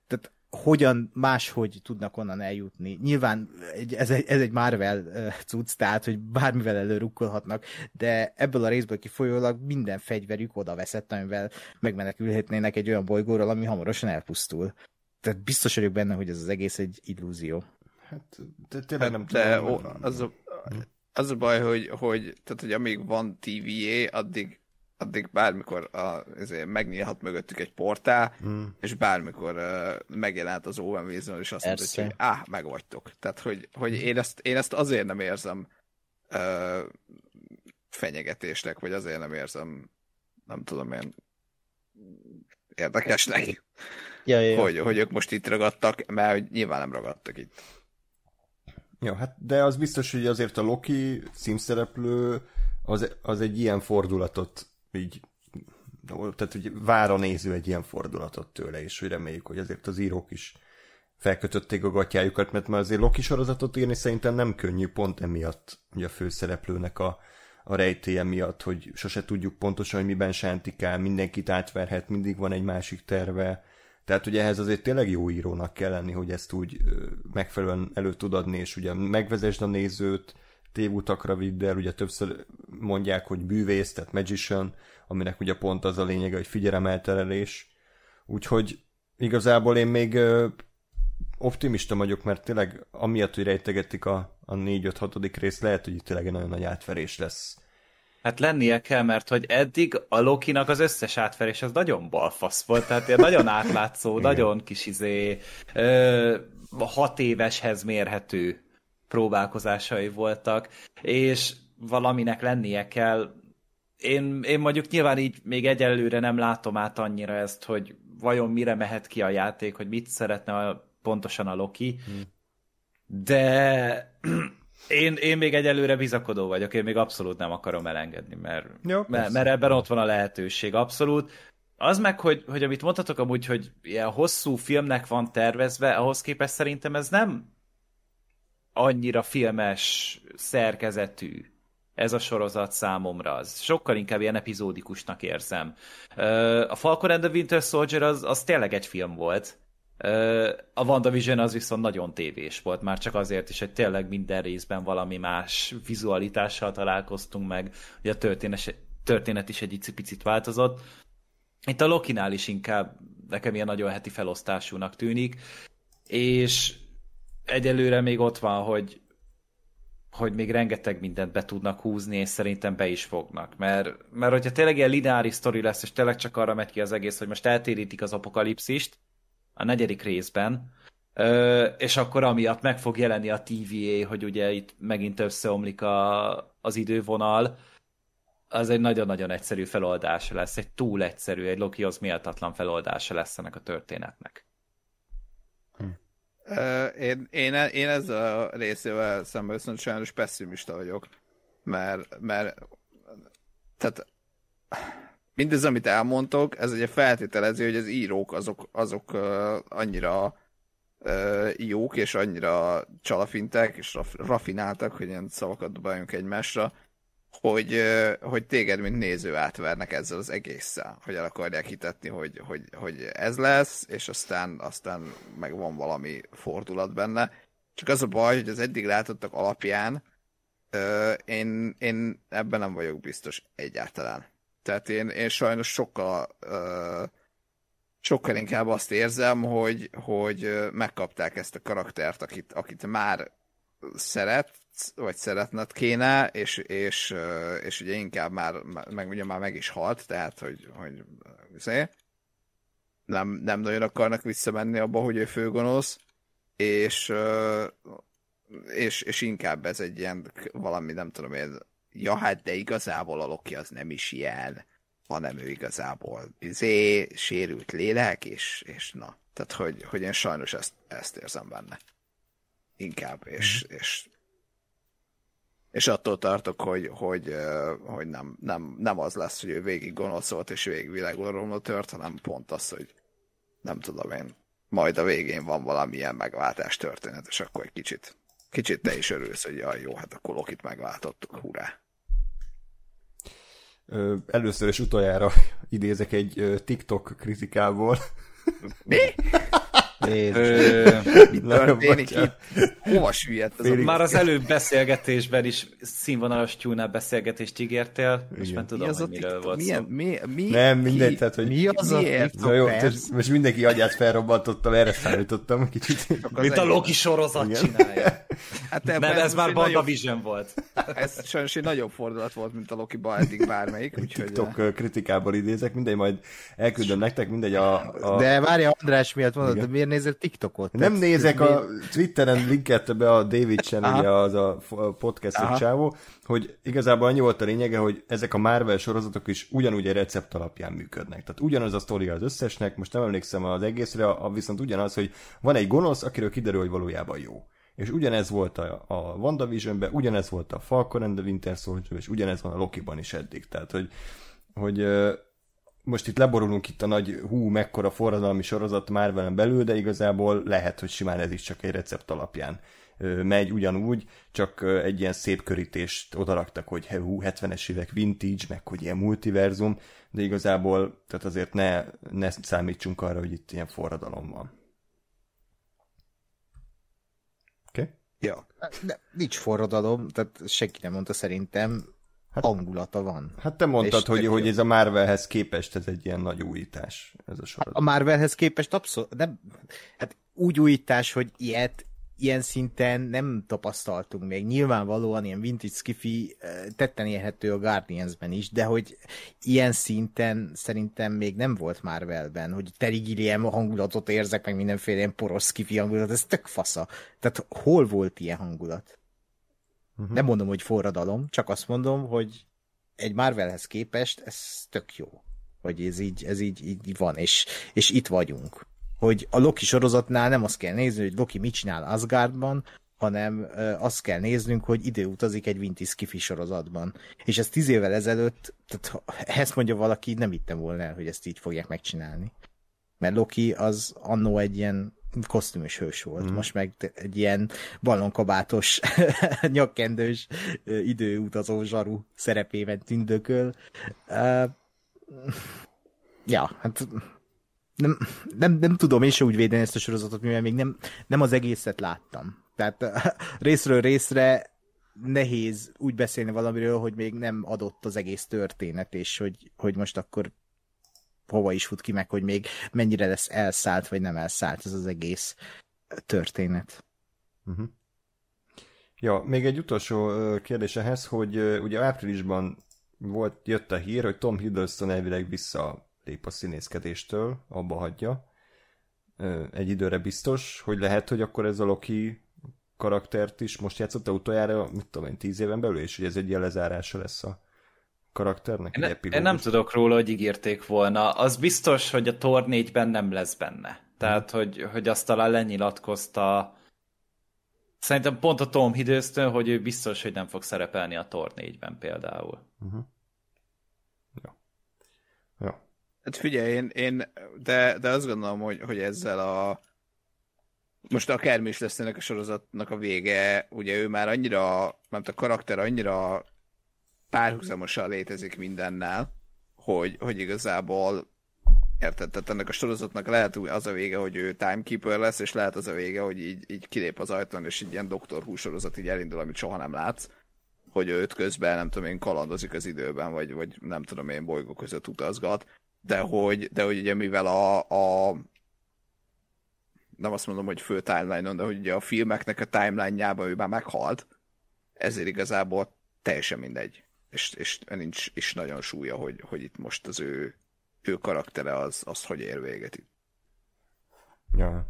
tehát hogyan máshogy tudnak onnan eljutni. Nyilván ez egy, ez egy Marvel cucc, tehát, hogy bármivel előrukkolhatnak, de ebből a részből kifolyólag minden fegyverük oda veszett, amivel megmenekülhetnének egy olyan bolygóról, ami hamarosan elpusztul. Tehát biztos vagyok benne, hogy ez az egész egy illúzió. Hát, de tényleg nem de tudom. De az a, az a baj, hogy, hogy, tehát, hogy amíg van TVA, addig addig bármikor a, ezért megnyílhat mögöttük egy portál, mm. és bármikor uh, megjelent az Owen Wilson, és azt mondta, hogy áh, megvagytok. Tehát, hogy, hogy én, ezt, én ezt azért nem érzem uh, fenyegetésnek, vagy azért nem érzem, nem tudom én, érdekesnek, ja, ja, ja. Hogy, hogy ők most itt ragadtak, mert hogy nyilván nem ragadtak itt. Ja, hát de az biztos, hogy azért a Loki címszereplő az, az egy ilyen fordulatot így tehát hogy a néző egy ilyen fordulatot tőle, és hogy reméljük, hogy azért az írók is felkötötték a gatyájukat, mert már azért Loki sorozatot írni szerintem nem könnyű, pont emiatt, ugye a főszereplőnek a, a rejtélye miatt, hogy sose tudjuk pontosan, hogy miben sántikál, mindenkit átverhet, mindig van egy másik terve, tehát ugye ehhez azért tényleg jó írónak kell lenni, hogy ezt úgy megfelelően elő tud adni, és ugye megvezesd a nézőt, tévutakra vidd el, ugye többször mondják, hogy bűvész, tehát magician, aminek ugye pont az a lényege, hogy figyelemelterelés. Úgyhogy igazából én még optimista vagyok, mert tényleg amiatt, hogy rejtegetik a, a 4-5-6. rész, lehet, hogy itt tényleg egy nagyon nagy átverés lesz. Hát lennie kell, mert hogy eddig a Lokinak az összes átverés az nagyon balfasz volt, tehát ilyen nagyon átlátszó, nagyon kis izé, ö, hat éveshez mérhető próbálkozásai voltak, és valaminek lennie kell. Én, én mondjuk nyilván így még egyelőre nem látom át annyira ezt, hogy vajon mire mehet ki a játék, hogy mit szeretne a, pontosan a Loki, hmm. de én, én még egyelőre bizakodó vagyok, én még abszolút nem akarom elengedni, mert, Jó, mert, mert ebben ott van a lehetőség, abszolút. Az meg, hogy, hogy amit mondhatok amúgy, hogy ilyen hosszú filmnek van tervezve, ahhoz képest szerintem ez nem annyira filmes szerkezetű ez a sorozat számomra. Az sokkal inkább ilyen epizódikusnak érzem. A Falcon and the Winter Soldier az, az tényleg egy film volt. A WandaVision az viszont nagyon tévés volt, már csak azért is, hogy tényleg minden részben valami más vizualitással találkoztunk meg, hogy a történet, történet is egy picit változott. Itt a Lokinál is inkább nekem ilyen nagyon heti felosztásúnak tűnik, és egyelőre még ott van, hogy hogy még rengeteg mindent be tudnak húzni, és szerintem be is fognak. Mert, mert hogyha tényleg ilyen lineáris sztori lesz, és tényleg csak arra megy ki az egész, hogy most eltérítik az apokalipszist a negyedik részben, és akkor amiatt meg fog jelenni a TVA, hogy ugye itt megint összeomlik a, az idővonal, az egy nagyon-nagyon egyszerű feloldása lesz, egy túl egyszerű, egy Lokihoz méltatlan feloldása lesz ennek a történetnek. Én, én, én ezzel a részével szemben viszont sajnos pessimista vagyok, mert, mert tehát mindez, amit elmondtok, ez egy feltételező, hogy az írók azok, azok annyira jók, és annyira csalafintek, és rafináltak, hogy ilyen szavakat dobáljunk egymásra, hogy, hogy téged, mint néző átvernek ezzel az egésszel, hogy el akarják hitetni, hogy, hogy, hogy ez lesz, és aztán, aztán meg van valami fordulat benne. Csak az a baj, hogy az eddig látottak alapján én, én ebben nem vagyok biztos egyáltalán. Tehát én, én sajnos sokkal sokkal inkább azt érzem, hogy, hogy megkapták ezt a karaktert, akit, akit már szeret, vagy szeretned kéne, és, és, és ugye inkább már, meg ugye már meg is halt, tehát, hogy, hogy nem, nem nagyon akarnak visszamenni abba, hogy ő főgonosz, és, és, és inkább ez egy ilyen valami, nem tudom én, ja hát, de igazából a Loki az nem is ilyen, hanem ő igazából izé, sérült lélek, és, és na. Tehát, hogy, hogy én sajnos ezt, ezt érzem benne. Inkább, és, mm. és és attól tartok, hogy, hogy, hogy nem, nem, nem az lesz, hogy ő végig gonosz volt, és végig világulomra tört, hanem pont az, hogy nem tudom én, majd a végén van valamilyen megváltás történet, és akkor egy kicsit, kicsit te is örülsz, hogy jaj, jó, hát akkor Lokit megváltottuk, hurrá. Először és utoljára idézek egy TikTok kritikából. Mi? Mi történik itt? Hova süllyedt ez a... Már az előbb beszélgetésben is színvonalas tyúnál beszélgetést ígértél, és már tudom, hogy miről volt milyen. Mi, mi, nem, mindegy, tehát, hogy... Mi az miért? Na jó, most mindenki agyát felrobbantottam, erre számítottam kicsit. Mint a Loki sorozat Igen. csinálja. Hát nem, ez már Banda Vision volt. Ez sajnos egy nagyobb fordulat volt, mint a Loki ba eddig bármelyik. Úgyhogy... TikTok kritikából idézek, mindegy, majd elküldöm nektek, mindegy a... a... De várja, András miatt mondod, de miért nézel TikTokot? Nem nézek a Twitteren linket be a David Chen, ugye az a podcast csávó, hogy igazából annyi volt a lényege, hogy ezek a Marvel sorozatok is ugyanúgy egy recept alapján működnek. Tehát ugyanaz a sztori az összesnek, most nem emlékszem az egészre, a, viszont ugyanaz, hogy van egy gonosz, akiről kiderül, hogy valójában jó. És ugyanez volt a, a WandaVision-ben, ugyanez volt a Falcon and the Winter Soldier, és ugyanez van a Loki-ban is eddig. Tehát, hogy, hogy most itt leborulunk itt a nagy hú, mekkora forradalmi sorozat Marvelen belül, de igazából lehet, hogy simán ez is csak egy recept alapján megy ugyanúgy, csak egy ilyen szép körítést odaraktak, hogy hú, 70-es évek vintage, meg hogy ilyen multiverzum, de igazából tehát azért ne, ne számítsunk arra, hogy itt ilyen forradalom van. Oké? Okay? Ja. De nincs forradalom, tehát senki nem mondta szerintem, hát, hangulata van. Hát te mondtad, hogy, hogy ez a Marvelhez képest ez egy ilyen nagy újítás, ez a sorozat. A Marvelhez képest abszolút, nem, hát úgy újítás, hogy ilyet ilyen szinten nem tapasztaltunk még. Nyilvánvalóan ilyen vintage skifi tetten érhető a Guardiansben is, de hogy ilyen szinten szerintem még nem volt Marvelben, hogy Terry Gilliam hangulatot érzek, meg mindenféle ilyen poros skifi hangulat, ez tök fasza. Tehát hol volt ilyen hangulat? Uh-huh. Nem mondom, hogy forradalom, csak azt mondom, hogy egy Marvelhez képest ez tök jó. Hogy ez így, ez így, így van, és, és itt vagyunk hogy a Loki sorozatnál nem azt kell nézni, hogy Loki mit csinál Asgardban, hanem azt kell néznünk, hogy ide utazik egy Vintis Kifi sorozatban. És ez tíz évvel ezelőtt, tehát ezt mondja valaki, nem hittem volna el, hogy ezt így fogják megcsinálni. Mert Loki az annó egy ilyen kosztümös hős volt, mm. most meg egy ilyen ballonkabátos, nyakkendős, időutazó zsaru szerepében tündököl. Uh, ja, hát nem, nem, nem tudom én se úgy védeni ezt a sorozatot, mivel még nem, nem az egészet láttam. Tehát részről részre nehéz úgy beszélni valamiről, hogy még nem adott az egész történet, és hogy, hogy most akkor hova is fut ki meg, hogy még mennyire lesz elszállt, vagy nem elszállt ez az egész történet. Uh-huh. Ja, még egy utolsó kérdés ehhez, hogy ugye áprilisban volt, jött a hír, hogy Tom Hiddleston elvileg visszalép a színészkedéstől, abba hagyja. Egy időre biztos, hogy lehet, hogy akkor ez a Loki karaktert is most játszotta utoljára, mit tudom én, tíz éven belül, és hogy ez egy ilyen lezárása lesz a karakternek? Én, én nem tudok róla, hogy ígérték volna. Az biztos, hogy a Thor 4-ben nem lesz benne. Tehát, hmm. hogy, hogy azt talán lenyilatkozta Szerintem pont a Tom Hiddleston, hogy ő biztos, hogy nem fog szerepelni a Thor 4-ben például. Uh-huh. Ja. Ja. Hát figyelj, én, én de, de azt gondolom, hogy, hogy ezzel a most akármi is lesz ennek a sorozatnak a vége, ugye ő már annyira, mert a karakter annyira párhuzamosan létezik mindennel, hogy, hogy igazából Érted? Tehát ennek a sorozatnak lehet az a vége, hogy ő timekeeper lesz, és lehet az a vége, hogy így, így kilép az ajtón, és így ilyen doktor Who sorozat így elindul, amit soha nem látsz. Hogy őt közben, nem tudom én, kalandozik az időben, vagy, vagy nem tudom én, bolygó között utazgat. De hogy, de hogy ugye mivel a, a nem azt mondom, hogy fő timeline-on, de hogy ugye a filmeknek a timeline-jában ő már meghalt, ezért igazából teljesen mindegy. És, és nincs is nagyon súlya, hogy, hogy itt most az ő ő karaktere az, az hogy ér véget itt. Ja.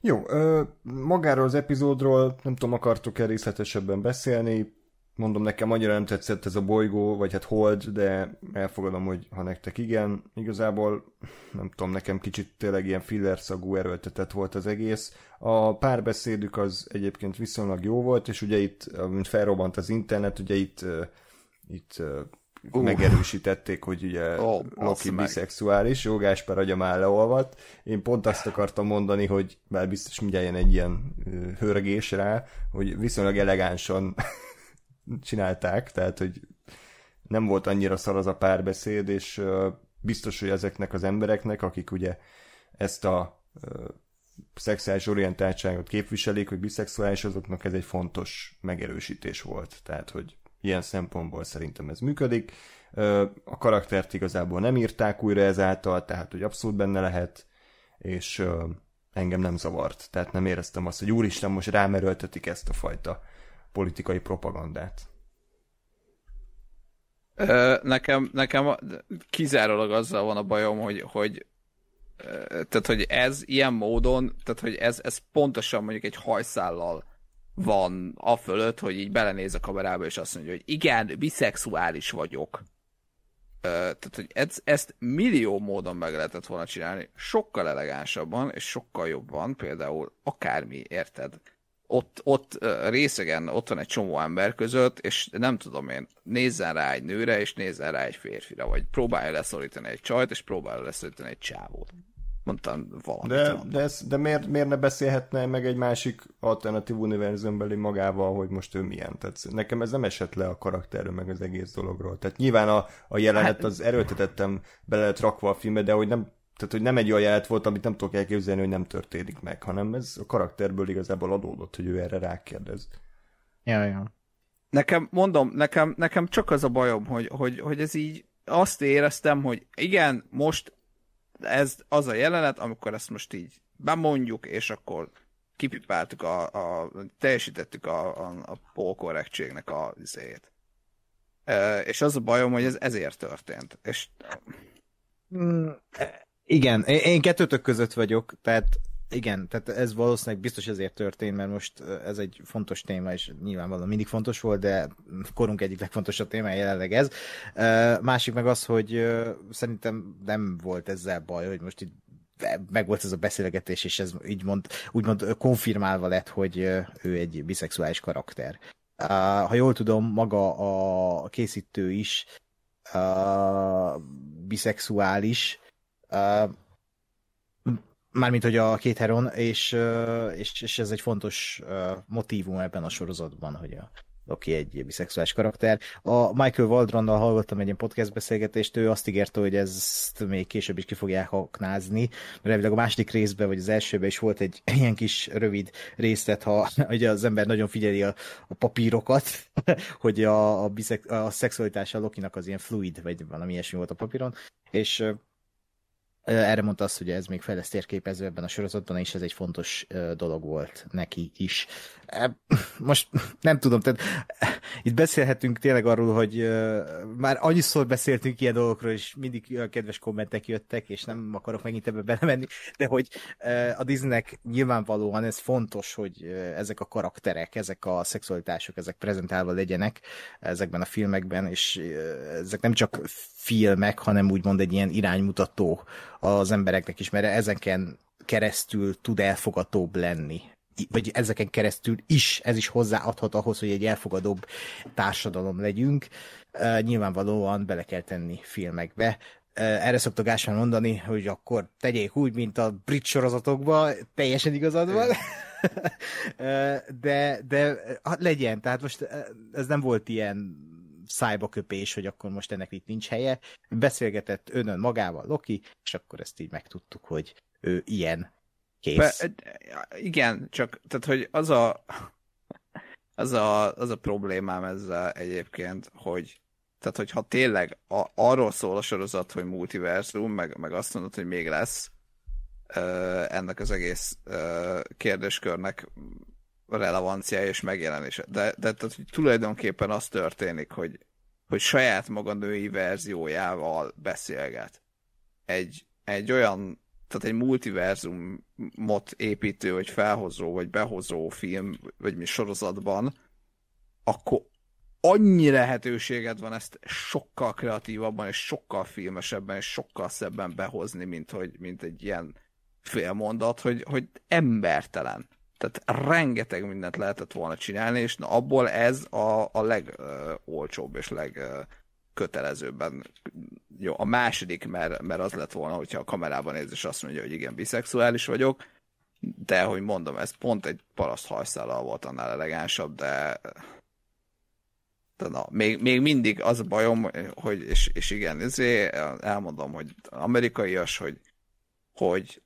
Jó, ö, magáról az epizódról nem tudom, akartok-e részletesebben beszélni. Mondom, nekem annyira nem tetszett ez a bolygó, vagy hát hold, de elfogadom, hogy ha nektek igen. Igazából nem tudom, nekem kicsit tényleg ilyen filler szagú erőltetett volt az egész. A párbeszédük az egyébként viszonylag jó volt, és ugye itt, mint felrobbant az internet, ugye itt, itt uh. megerősítették, hogy ugye oh, Loki biszexuális, jó Gásper agya már leolvadt. Én pont azt akartam mondani, hogy már biztos mindjárt egy ilyen hörgés rá, hogy viszonylag elegánsan csinálták, tehát hogy nem volt annyira szar az a párbeszéd, és biztos, hogy ezeknek az embereknek, akik ugye ezt a szexuális orientáltságot képviselik, hogy biszexuális, azoknak ez egy fontos megerősítés volt. Tehát, hogy Ilyen szempontból szerintem ez működik. A karaktert igazából nem írták újra ezáltal, tehát hogy abszolút benne lehet, és engem nem zavart. Tehát nem éreztem azt, hogy úristen, most rámerőltetik ezt a fajta politikai propagandát. Nekem, nekem kizárólag azzal van a bajom, hogy, hogy tehát, hogy ez ilyen módon, tehát, hogy ez, ez pontosan mondjuk egy hajszállal van a fölött, hogy így belenéz a kamerába, és azt mondja, hogy igen, biszexuális vagyok. Tehát, hogy ez, ezt millió módon meg lehetett volna csinálni, sokkal elegánsabban, és sokkal jobban, például akármi, érted? Ott, ott részegen ott van egy csomó ember között, és nem tudom én, nézzen rá egy nőre, és nézzen rá egy férfira, vagy próbálja leszorítani egy csajt, és próbálja leszorítani egy csávót mondtam valamit. De, de, ez, de miért, miért ne beszélhetne meg egy másik alternatív univerzumbeli magával, hogy most ő milyen? Tehát nekem ez nem esett le a karakterről, meg az egész dologról. Tehát nyilván a, a jelenet hát... az erőltetettem bele lett rakva a filmbe, de hogy nem, tehát, hogy nem egy olyan jelenet volt, amit nem tudok elképzelni, hogy nem történik meg, hanem ez a karakterből igazából adódott, hogy ő erre rákérdez. Ja, ja. Nekem, mondom, nekem, nekem csak az a bajom, hogy, hogy, hogy ez így azt éreztem, hogy igen, most ez az a jelenet, amikor ezt most így bemondjuk, és akkor kipipáltuk a, a teljesítettük a, a, a polkorrektségnek a izéjét. E, és az a bajom, hogy ez ezért történt. És... Igen, én kettőtök között vagyok, tehát igen, tehát ez valószínűleg biztos ezért történt, mert most ez egy fontos téma, és nyilvánvalóan mindig fontos volt, de korunk egyik legfontosabb téma jelenleg ez. Másik meg az, hogy szerintem nem volt ezzel baj, hogy most itt meg volt ez a beszélgetés, és ez így mond, úgymond konfirmálva lett, hogy ő egy biszexuális karakter. Ha jól tudom, maga a készítő is biszexuális, Mármint, hogy a két heron, és, és, és ez egy fontos motívum ebben a sorozatban, hogy a Loki egy biszexuális karakter. A Michael Waldronnal hallottam egy ilyen podcast beszélgetést, ő azt ígérte, hogy ezt még később is ki fogják aknázni, mert a második részben, vagy az elsőben is volt egy ilyen kis rövid részlet, ha ugye az ember nagyon figyeli a, a papírokat, hogy a, a, biszek, a szexualitása Lokinak az ilyen fluid, vagy valami ilyesmi volt a papíron, és erre mondta azt, hogy ez még fel lesz térképező ebben a sorozatban, és ez egy fontos dolog volt neki is. Most nem tudom, tehát itt beszélhetünk tényleg arról, hogy már annyiszor beszéltünk ilyen dolgokról, és mindig kedves kommentek jöttek, és nem akarok megint ebbe belemenni, de hogy a Disneynek nyilvánvalóan ez fontos, hogy ezek a karakterek, ezek a szexualitások, ezek prezentálva legyenek ezekben a filmekben, és ezek nem csak filmek, hanem úgymond egy ilyen iránymutató az embereknek is, mert ezeken keresztül tud elfogatóbb lenni vagy ezeken keresztül is, ez is hozzáadhat ahhoz, hogy egy elfogadóbb társadalom legyünk. Uh, nyilvánvalóan bele kell tenni filmekbe. Uh, erre szokta Gáspár mondani, hogy akkor tegyék úgy, mint a brit sorozatokban, teljesen igazad van. de, de legyen, tehát most ez nem volt ilyen szájba köpés, hogy akkor most ennek itt nincs helye. Beszélgetett önön magával Loki, és akkor ezt így megtudtuk, hogy ő ilyen kész. Be, igen, csak tehát, hogy az a, az a, az a problémám ezzel egyébként, hogy tehát, hogyha tényleg a, arról szól a sorozat, hogy multiverzum, meg, meg azt mondod, hogy még lesz uh, ennek az egész uh, kérdéskörnek relevanciája és megjelenése. De, de tehát, hogy tulajdonképpen az történik, hogy, hogy saját maga női verziójával beszélget. Egy, egy olyan, tehát egy multiverzumot építő, vagy felhozó, vagy behozó film, vagy mi sorozatban, akkor annyi lehetőséged van ezt sokkal kreatívabban, és sokkal filmesebben, és sokkal szebben behozni, mint, hogy, mint egy ilyen félmondat, hogy, hogy embertelen. Tehát rengeteg mindent lehetett volna csinálni, és na abból ez a, a legolcsóbb és legkötelezőbben. Jó, a második, mert, mert az lett volna, hogyha a kamerában néz, és azt mondja, hogy igen, biszexuális vagyok, de, hogy mondom, ez pont egy paraszt hajszállal volt annál elegánsabb, de de na, még, még mindig az a bajom, hogy, és, és igen, ezért elmondom, hogy amerikaias, hogy, hogy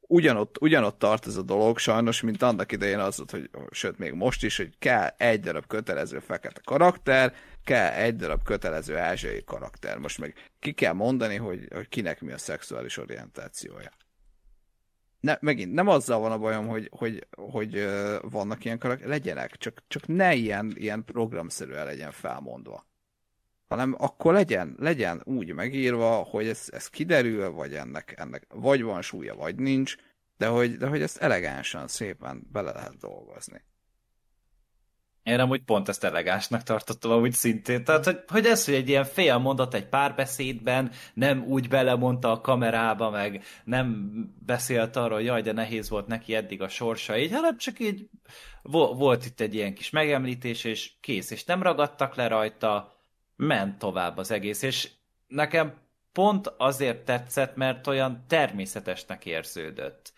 ugyanott, ugyanott tart ez a dolog sajnos, mint annak idején az hogy sőt, még most is, hogy kell egy darab kötelező fekete karakter, kell egy darab kötelező ázsiai karakter. Most meg ki kell mondani, hogy, hogy kinek mi a szexuális orientációja. Ne, megint nem azzal van a bajom, hogy, hogy, hogy uh, vannak ilyen karakterek, legyenek, csak, csak ne ilyen, ilyen programszerűen legyen felmondva hanem akkor legyen, legyen úgy megírva, hogy ez, ez kiderül, vagy ennek, ennek vagy van súlya, vagy nincs, de hogy, de hogy ezt elegánsan, szépen bele lehet dolgozni. Én amúgy pont ezt elegánsnak tartottam amúgy szintén. Tehát, hogy, hogy ez, hogy egy ilyen fél mondat egy párbeszédben nem úgy belemondta a kamerába, meg nem beszélt arról, hogy jaj, de nehéz volt neki eddig a sorsa, így, hanem csak így volt itt egy ilyen kis megemlítés, és kész, és nem ragadtak le rajta, ment tovább az egész, és nekem pont azért tetszett, mert olyan természetesnek érződött.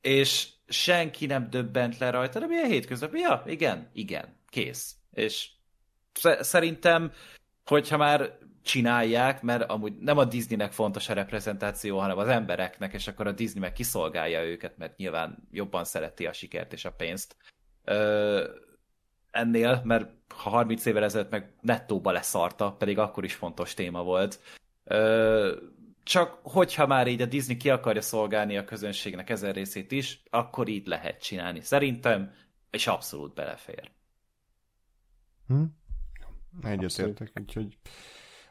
És senki nem döbbent le rajta, de milyen hétköznapi? Ja, igen, igen, kész. És szerintem, hogyha már csinálják, mert amúgy nem a Disneynek fontos a reprezentáció, hanem az embereknek, és akkor a Disney meg kiszolgálja őket, mert nyilván jobban szereti a sikert és a pénzt. Ö, ennél, mert ha 30 évvel ezelőtt meg nettóba leszarta, pedig akkor is fontos téma volt. Ö, csak hogyha már így a Disney ki akarja szolgálni a közönségnek ezen részét is, akkor így lehet csinálni. Szerintem, és abszolút belefér. Hm? Egyetértek, úgyhogy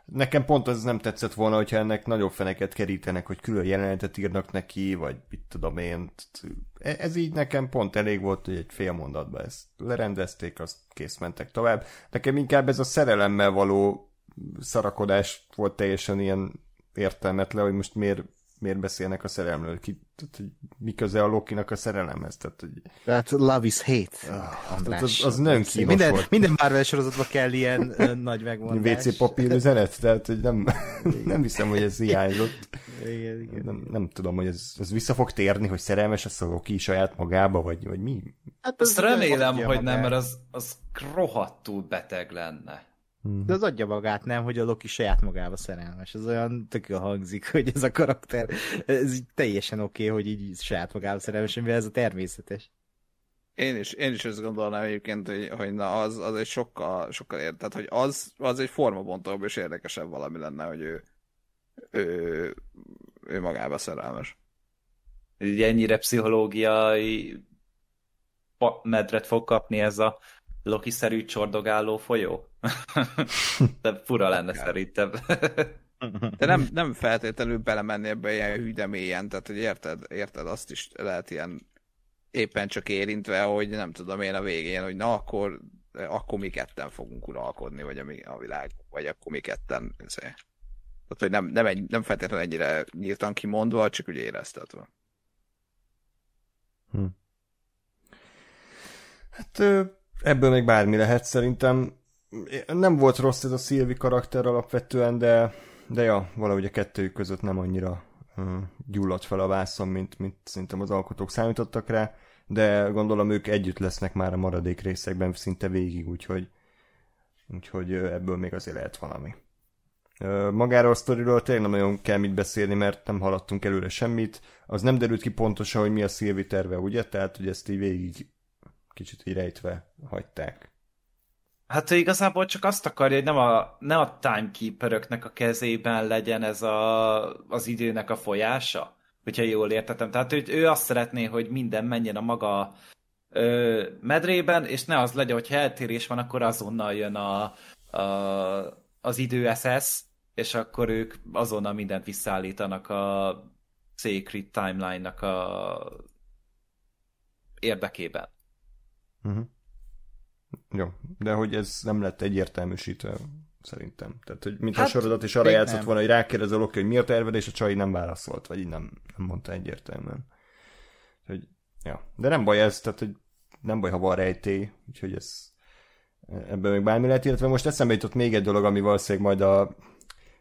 Nekem pont az nem tetszett volna, hogyha ennek nagyobb feneket kerítenek, hogy külön jelenetet írnak neki, vagy mit tudom én. E, ez így nekem pont elég volt, hogy egy fél mondatba ezt lerendezték, azt kész mentek tovább. Nekem inkább ez a szerelemmel való szarakodás volt teljesen ilyen értelmetlen, hogy most miért miért beszélnek a szerelemről, ki, tehát, hogy mi köze a Loki-nak a szerelemhez. Tehát, hogy... tehát love is hate, ah, András. Az, az nagyon kínos minden, volt. Minden Marvel sorozatban kell ilyen nagy megmondás. WC papír üzenet, tehát hogy nem, nem hiszem, hogy ez hiányzott. Igen, igen. Nem, nem tudom, hogy ez, ez vissza fog térni, hogy szerelmes lesz a Loki saját magába, vagy, vagy mi? Hát Azt remélem, hogy nem, mert az, az rohadtul beteg lenne. Hmm. De az adja magát, nem, hogy a Loki saját magába szerelmes. Ez olyan tök jól hangzik, hogy ez a karakter, ez így teljesen oké, okay, hogy így saját magába szerelmes, mivel ez a természetes. Én is, én is ezt gondolnám egyébként, hogy, hogy na, az, az egy sokkal, sokkal ér, tehát, hogy az, az egy formabontóbb és érdekesebb valami lenne, hogy ő, ő, ő magába szerelmes. Így ennyire pszichológiai medret fog kapni ez a Loki-szerű csordogáló folyó? De fura lenne szerintem. De nem, nem feltétlenül belemenni ebbe ilyen hűde mélyen, tehát hogy érted, érted, azt is lehet ilyen éppen csak érintve, hogy nem tudom én a végén, hogy na akkor, akkor mi ketten fogunk uralkodni, vagy a, a világ, vagy akkor mi ketten. Ezért. Tehát, hogy nem, nem, egy, nem feltétlenül ennyire nyíltan kimondva, csak úgy éreztetve. Hm. Hát ebből még bármi lehet szerintem. Nem volt rossz ez a Szilvi karakter alapvetően, de, de ja, valahogy a kettőjük között nem annyira uh, gyulladt fel a vászon, mint, mint szerintem az alkotók számítottak rá, de gondolom ők együtt lesznek már a maradék részekben szinte végig, úgyhogy, úgyhogy ebből még azért lehet valami. Magáról a sztoriról tényleg nem nagyon kell mit beszélni, mert nem haladtunk előre semmit. Az nem derült ki pontosan, hogy mi a Szilvi terve, ugye? Tehát, hogy ezt így végig kicsit így rejtve hagyták. Hát ő igazából csak azt akarja, hogy nem a, ne a timekeeperöknek a kezében legyen ez a, az időnek a folyása, hogyha jól értetem. Tehát ő, ő azt szeretné, hogy minden menjen a maga ö, medrében, és ne az legyen, hogy eltérés van, akkor azonnal jön a, a, az idő SS, és akkor ők azonnal mindent visszaállítanak a Sacred Timeline-nak a érdekében. Uh-huh. Jó, de hogy ez nem lett egyértelműsítve szerintem. Tehát, hogy mint hát, a sorozat is arra játszott nem. volna, hogy rákérdez a Loki, hogy mi a terved, és a Csai nem válaszolt, vagy így nem, nem mondta egyértelműen. Hogy, ja. De nem baj ez, tehát, hogy nem baj, ha van rejtély, úgyhogy ez ebből még bármi lehet, illetve most eszembe jutott még egy dolog, ami valószínűleg majd a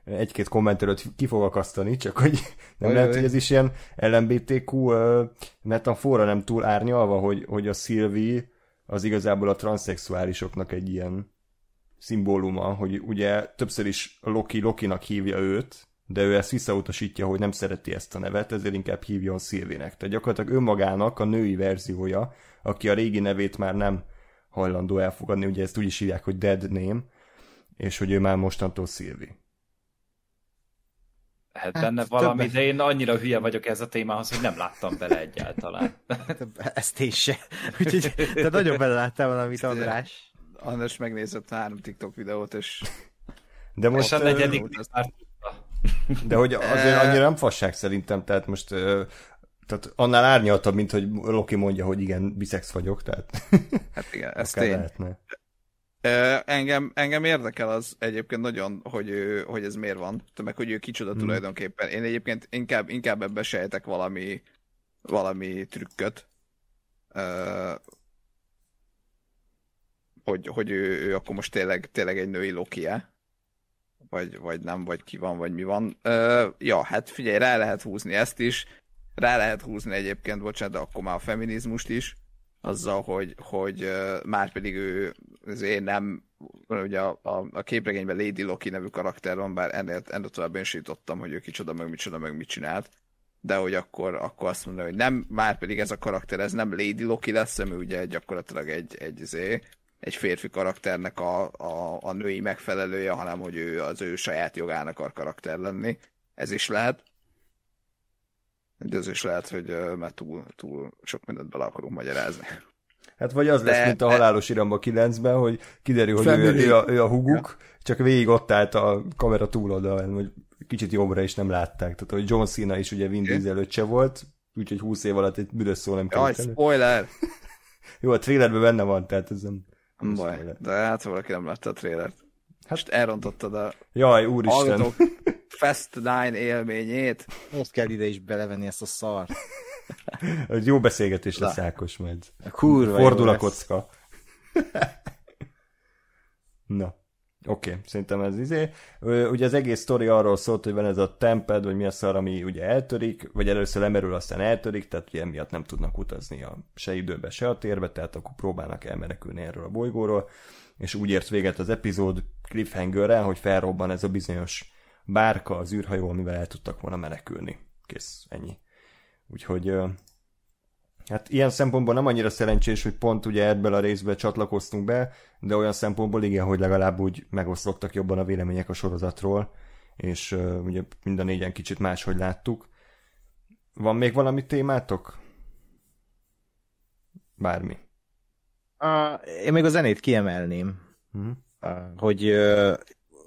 egy-két kommentelőt ki fog akasztani, csak hogy nem Olyan, lehet, hogy ez is ilyen LMBTQ uh, metafora nem túl árnyalva, hogy, hogy a Szilvi az igazából a transzexuálisoknak egy ilyen szimbóluma, hogy ugye többször is Loki Lokinak hívja őt, de ő ezt visszautasítja, hogy nem szereti ezt a nevet, ezért inkább hívja a Szilvének. Tehát gyakorlatilag önmagának a női verziója, aki a régi nevét már nem hajlandó elfogadni, ugye ezt úgy is hívják, hogy dead name, és hogy ő már mostantól Szilvi lehet hát, benne valami, többet. de én annyira hülye vagyok ez a témához, hogy nem láttam bele egyáltalán. Ezt én se. Úgyhogy te nagyon bele láttál valamit, András. András megnézett három TikTok videót, és... De most... a negyedik De hogy azért annyira nem fasság szerintem, tehát most tehát annál árnyaltabb, mint hogy Loki mondja, hogy igen, biszex vagyok, tehát hát igen, ez tény. Lehetne. Engem, engem érdekel az egyébként nagyon, hogy, hogy ez miért van, meg hogy ő kicsoda hmm. tulajdonképpen. Én egyébként inkább, inkább ebbe sejtek valami, valami trükköt, hogy, hogy ő, ő akkor most tényleg, tényleg egy női loki vagy, vagy nem, vagy ki van, vagy mi van. ja, hát figyelj, rá lehet húzni ezt is, rá lehet húzni egyébként, bocsánat, de akkor már a feminizmust is, azzal, hogy, hogy uh, már pedig ő azért nem, ugye a, a, a képregényben Lady Loki nevű karakter van, bár ennél, ennél tovább én sítottam, hogy ő kicsoda, meg micsoda, meg mit csinált, de hogy akkor, akkor azt mondja, hogy nem, már pedig ez a karakter, ez nem Lady Loki lesz, ami ugye gyakorlatilag egy, egy, egy, egy férfi karakternek a, a, a női megfelelője, hanem hogy ő az ő saját jogának akar karakter lenni. Ez is lehet. De az is lehet, hogy már túl, túl sok mindent bele akarunk magyarázni. Hát vagy az de, lesz, mint a halálos iramba 9-ben, hogy kiderül, hogy ő, ő, a, ő a huguk, ja. csak végig ott állt a kamera túloldalán, hogy kicsit jobbra is nem látták. Tehát, hogy John Cena is ugye Vin Diesel öccse volt, úgyhogy 20 év alatt egy büdös szó nem kellett. Jaj, spoiler! Jó, a trailerben benne van, tehát ez nem... nem baj, spoiler. de hát valaki nem látta a trailert. Hát Most elrontottad a Jaj, úristen. Fast Nine élményét. Most kell ide is belevenni ezt a szart. Jó beszélgetés lesz Ákos majd. Kurva Fordul a kocka. Na. Oké, okay, szerintem ez izé. Ugye az egész sztori arról szólt, hogy van ez a temped, vagy mi a szar, ami ugye eltörik, vagy először lemerül, aztán eltörik, tehát ugye emiatt nem tudnak utazni a se időbe, se a térbe, tehát akkor próbálnak elmenekülni erről a bolygóról, és úgy ért véget az epizód cliffhangerrel, hogy felrobban ez a bizonyos bárka, az űrhajó, amivel el tudtak volna menekülni. Kész, ennyi. Úgyhogy Hát ilyen szempontból nem annyira szerencsés, hogy pont ugye ebből a részbe csatlakoztunk be, de olyan szempontból igen, hogy legalább úgy megosztottak jobban a vélemények a sorozatról, és ugye mind a négyen kicsit máshogy láttuk. Van még valami témátok? Bármi. Uh, én még a zenét kiemelném. Uh-huh. Uh, hogy uh,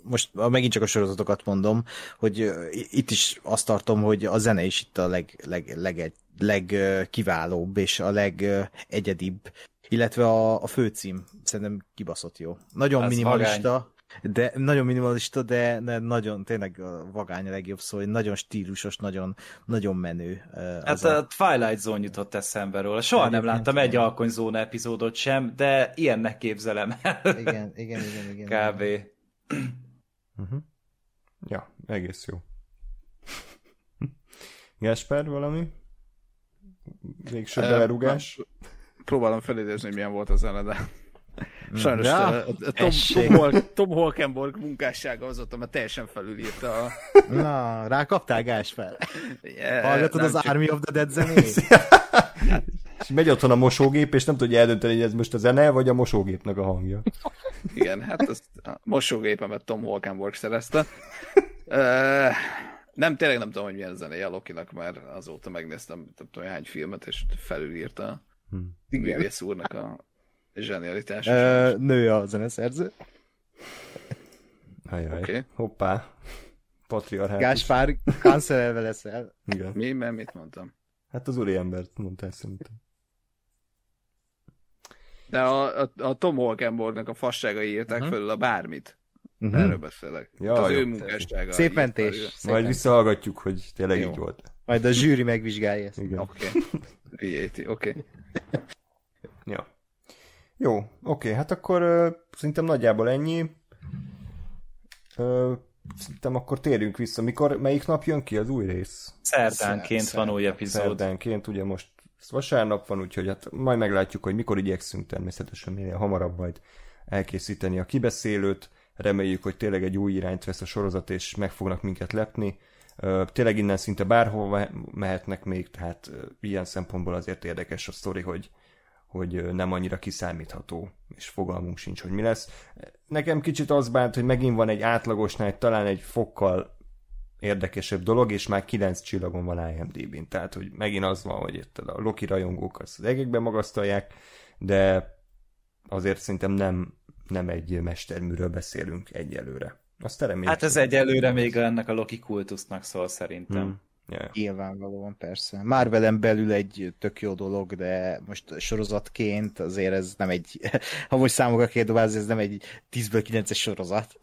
most megint csak a sorozatokat mondom, hogy itt is azt tartom, hogy a zene is itt a leg, leg, leg, legkiválóbb és a legegyedibb, illetve a, a főcím szerintem kibaszott jó. Nagyon Ez minimalista, vagány. de nagyon minimalista, de, de nagyon tényleg a vagány a legjobb szó, hogy nagyon stílusos, nagyon, nagyon menő. Hát a, a Twilight Zone jutott eszembe róla. Soha nem láttam egy Alkonyzóna epizódot sem, de ilyennek képzelem el. Igen, igen, igen. igen Kb. Uh-huh. Ja, egész jó. Gasper, valami? Végső uh, belerugás. Próbálom felidézni, hogy milyen volt az zene, de sajnos ja, Tom, Tom, Hol, Tom Holkenborg munkássága az ott, mert teljesen felülírta a... Na, rákaptál fel. Yeah, Hallgatod az csak... Army of the Dead zenét? És megy otthon a mosógép, és nem tudja eldönteni, hogy ez most a zene, vagy a mosógépnek a hangja. Igen, hát ezt a mosógépemet Tom Holkenborg szerezte. Uh, nem, tényleg nem tudom, hogy milyen zenéje a Lokinak, mert azóta megnéztem nem tudom, hány filmet, és felülírta a hmm. Művész úrnak a zsenialitás. Uh, nő a zeneszerző. Ajaj, okay. hoppá. Patriarhátus. Gáspár, kanszerelve leszel. Igen. Mi? Mert mit mondtam? Hát az úri embert mondtál szerintem. De a, a, a Tom Holkenborgnak a fasságai írták uh-huh. felül a bármit. Uh-huh. Erről beszélek. Ja, az jó, ő munkássága. Szép mentés. Majd visszahallgatjuk, hogy tényleg jó. így volt. Majd a zsűri megvizsgálja ezt. Igen. Oké. Okay. oké. Okay. ja. Jó, oké, okay, hát akkor uh, szerintem nagyjából ennyi. Uh, szerintem akkor térjünk vissza. Mikor, melyik nap jön ki az új rész? Szerdánként Szer- van új epizód. Szerdánként, ugye most vasárnap van, úgyhogy hát majd meglátjuk, hogy mikor igyekszünk természetesen minél hamarabb majd elkészíteni a kibeszélőt. Reméljük, hogy tényleg egy új irányt vesz a sorozat, és meg fognak minket lepni. Tényleg innen szinte bárhol mehetnek még, tehát ilyen szempontból azért érdekes a sztori, hogy, hogy nem annyira kiszámítható, és fogalmunk sincs, hogy mi lesz. Nekem kicsit az bánt, hogy megint van egy átlagosnál talán egy fokkal érdekesebb dolog, és már 9 csillagon van IMDb-n. Tehát, hogy megint az van, hogy itt a Loki rajongók az egekbe magasztalják, de azért szerintem nem nem egy mesterműről beszélünk egyelőre. Azt reméljük. Hát ez egyelőre még ennek a Loki kultusznak szól szerintem. Hmm. Yeah. Nyilvánvalóan persze. Már velem belül egy tök jó dolog, de most sorozatként azért ez nem egy, ha most számokat kell dobálni, ez nem egy 10-ből 9-es sorozat.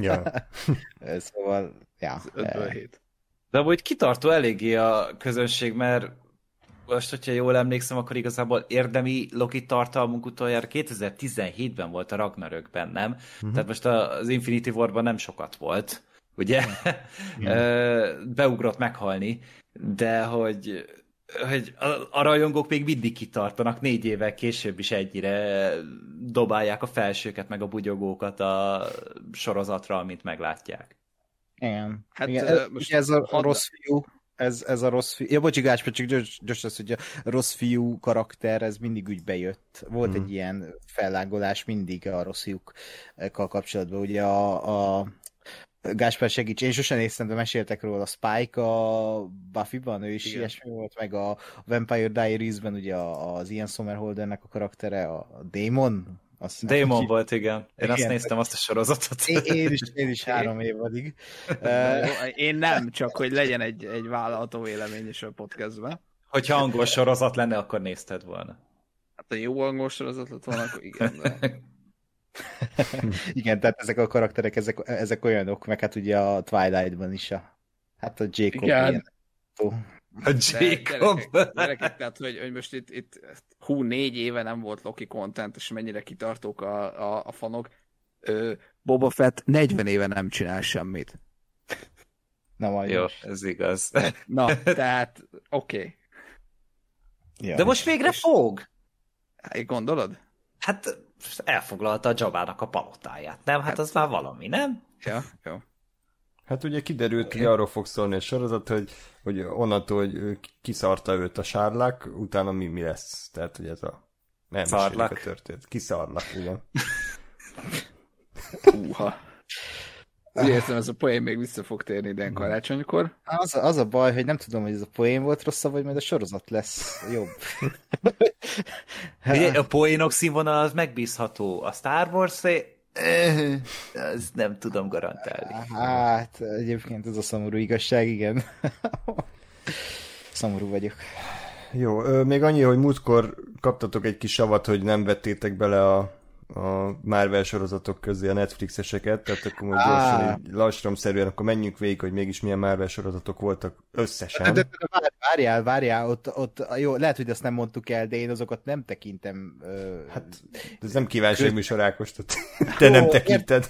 Ja. szóval, ja. 5-ből 7. De amúgy kitartó eléggé a közönség, mert most, hogyha jól emlékszem, akkor igazából érdemi Loki tartalmunk utoljára 2017-ben volt a Ragnarökben, nem? Uh-huh. Tehát most az Infinity War-ban nem sokat volt, ugye? Yeah. Beugrott meghalni, de hogy hogy a, a rajongók még mindig kitartanak, négy évvel később is egyre dobálják a felsőket, meg a bugyogókat a sorozatra, amit meglátják. Igen. Hát Igen, ez, most ez a rossz fiú ez, ez a rossz fiú, ja bocsi Gáspár, csak gyors az, hogy a rossz fiú karakter, ez mindig úgy bejött. Volt mm. egy mhm. ilyen fellángolás mindig a rossz fiúkkal kapcsolatban. Ugye a, a Gáspár segíts, én sosem néztem, de meséltek róla a Spike a Buffy-ban, ő is Igen. ilyesmi volt, meg a Vampire Diaries-ben ugye az Ian Somerhaldernek a karaktere, a Damon, azt Damon ki... volt, igen. Én igen. azt néztem, azt a sorozatot. Én, én is, én is három évadig. én nem, csak hogy legyen egy, egy vállalható vélemény is a podcastben. Hogyha angol sorozat lenne, akkor nézted volna. Hát a jó angol sorozat lett volna, akkor igen. De... Igen, tehát ezek a karakterek, ezek, ezek olyanok, meg hát ugye a Twilight-ban is a, hát a Jacob Igen. Ilyen. A Jacob. Gyerekek, gyerekek, tehát, hogy, hogy most itt, itt hú, négy éve nem volt Loki content, és mennyire kitartók a, a, a fanok. Ö, Boba Fett 40 éve nem csinál semmit. Na majd Jó, most. ez igaz. Na, tehát oké. Okay. Ja. De most végre és... fog. Hát, gondolod? Hát elfoglalta a Jabának a palotáját, nem? Hát, hát az már valami, nem? Ja, jó. Hát ugye kiderült, okay. hogy arról fog szólni a sorozat, hogy, hogy onnantól, hogy kiszarta őt a sárlák, utána mi, mi lesz. Tehát, hogy ez a... Nem Szarlak. a történet. Kiszarlak, igen. Húha. Úgy értem, ez a poén még vissza fog térni idén karácsonykor. Az, az a baj, hogy nem tudom, hogy ez a poén volt rosszabb, vagy majd a sorozat lesz jobb. Ugye, a poénok színvonal az megbízható. A Star wars az nem tudom garantálni. Hát, egyébként ez a szomorú igazság, igen. szomorú vagyok. Jó, még annyi, hogy múltkor kaptatok egy kis savat, hogy nem vettétek bele a a Marvel sorozatok közé a Netflixeseket, tehát akkor most gyorsan, lassamszerűen, akkor menjünk végig, hogy mégis milyen Marvel sorozatok voltak összesen. De, de, de várjál, várjál, ott, ott, jó, lehet, hogy ezt nem mondtuk el, de én azokat nem tekintem. Ö, hát, ez nem kívánság műsor Ákos, te nem tekinted.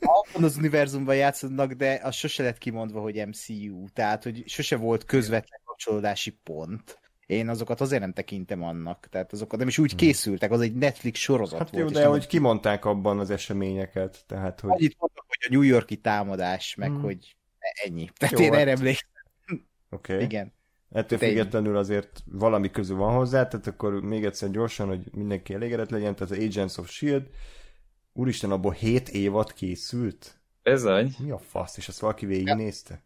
Abban az univerzumban játszanak, de az sose lett kimondva, hogy MCU, tehát, hogy sose volt közvetlen kapcsolódási pont én azokat azért nem tekintem annak, tehát azokat nem is úgy hmm. készültek, az egy Netflix sorozat hát volt. Jó, de hogy kimondták abban az eseményeket, tehát hogy... Annyit mondtak, hogy a New Yorki támadás, meg hmm. hogy ennyi. Tehát jó, én hát... erre emlékszem. Oké. Okay. Igen. Ettől de függetlenül azért valami közül van hozzá, tehát akkor még egyszer gyorsan, hogy mindenki elégedett legyen, tehát az Agents of S.H.I.E.L.D. Úristen, abból 7 évad készült? Bizony. Mi a fasz, és azt valaki végignézte?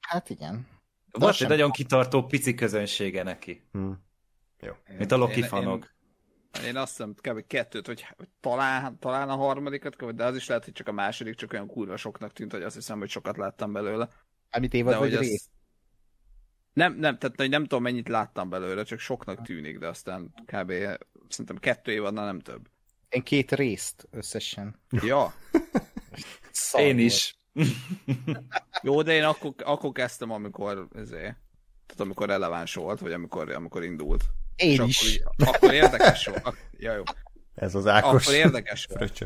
Hát igen. Volt egy nagyon kitartó pici közönsége neki. Hmm. Jó. Mint a Loki én, fanok. Én, én azt hiszem kb. kettőt, hogy, hogy talán, talán a harmadikat, de az is lehet, hogy csak a második csak olyan kurva soknak tűnt, hogy azt hiszem, hogy sokat láttam belőle. Amit évad vagy rész? Nem, nem, tehát hogy nem tudom mennyit láttam belőle, csak soknak tűnik, de aztán kb. szerintem kettő évadnál nem több. Én két részt összesen. Ja. Én is. Jó, de én akkor, akkor kezdtem, amikor ezért, tehát amikor releváns volt, vagy amikor, amikor indult. Én És is. Akkor, akkor érdekes volt. Ak- ja, jó. Ez az Ákos. Akkor érdekes volt.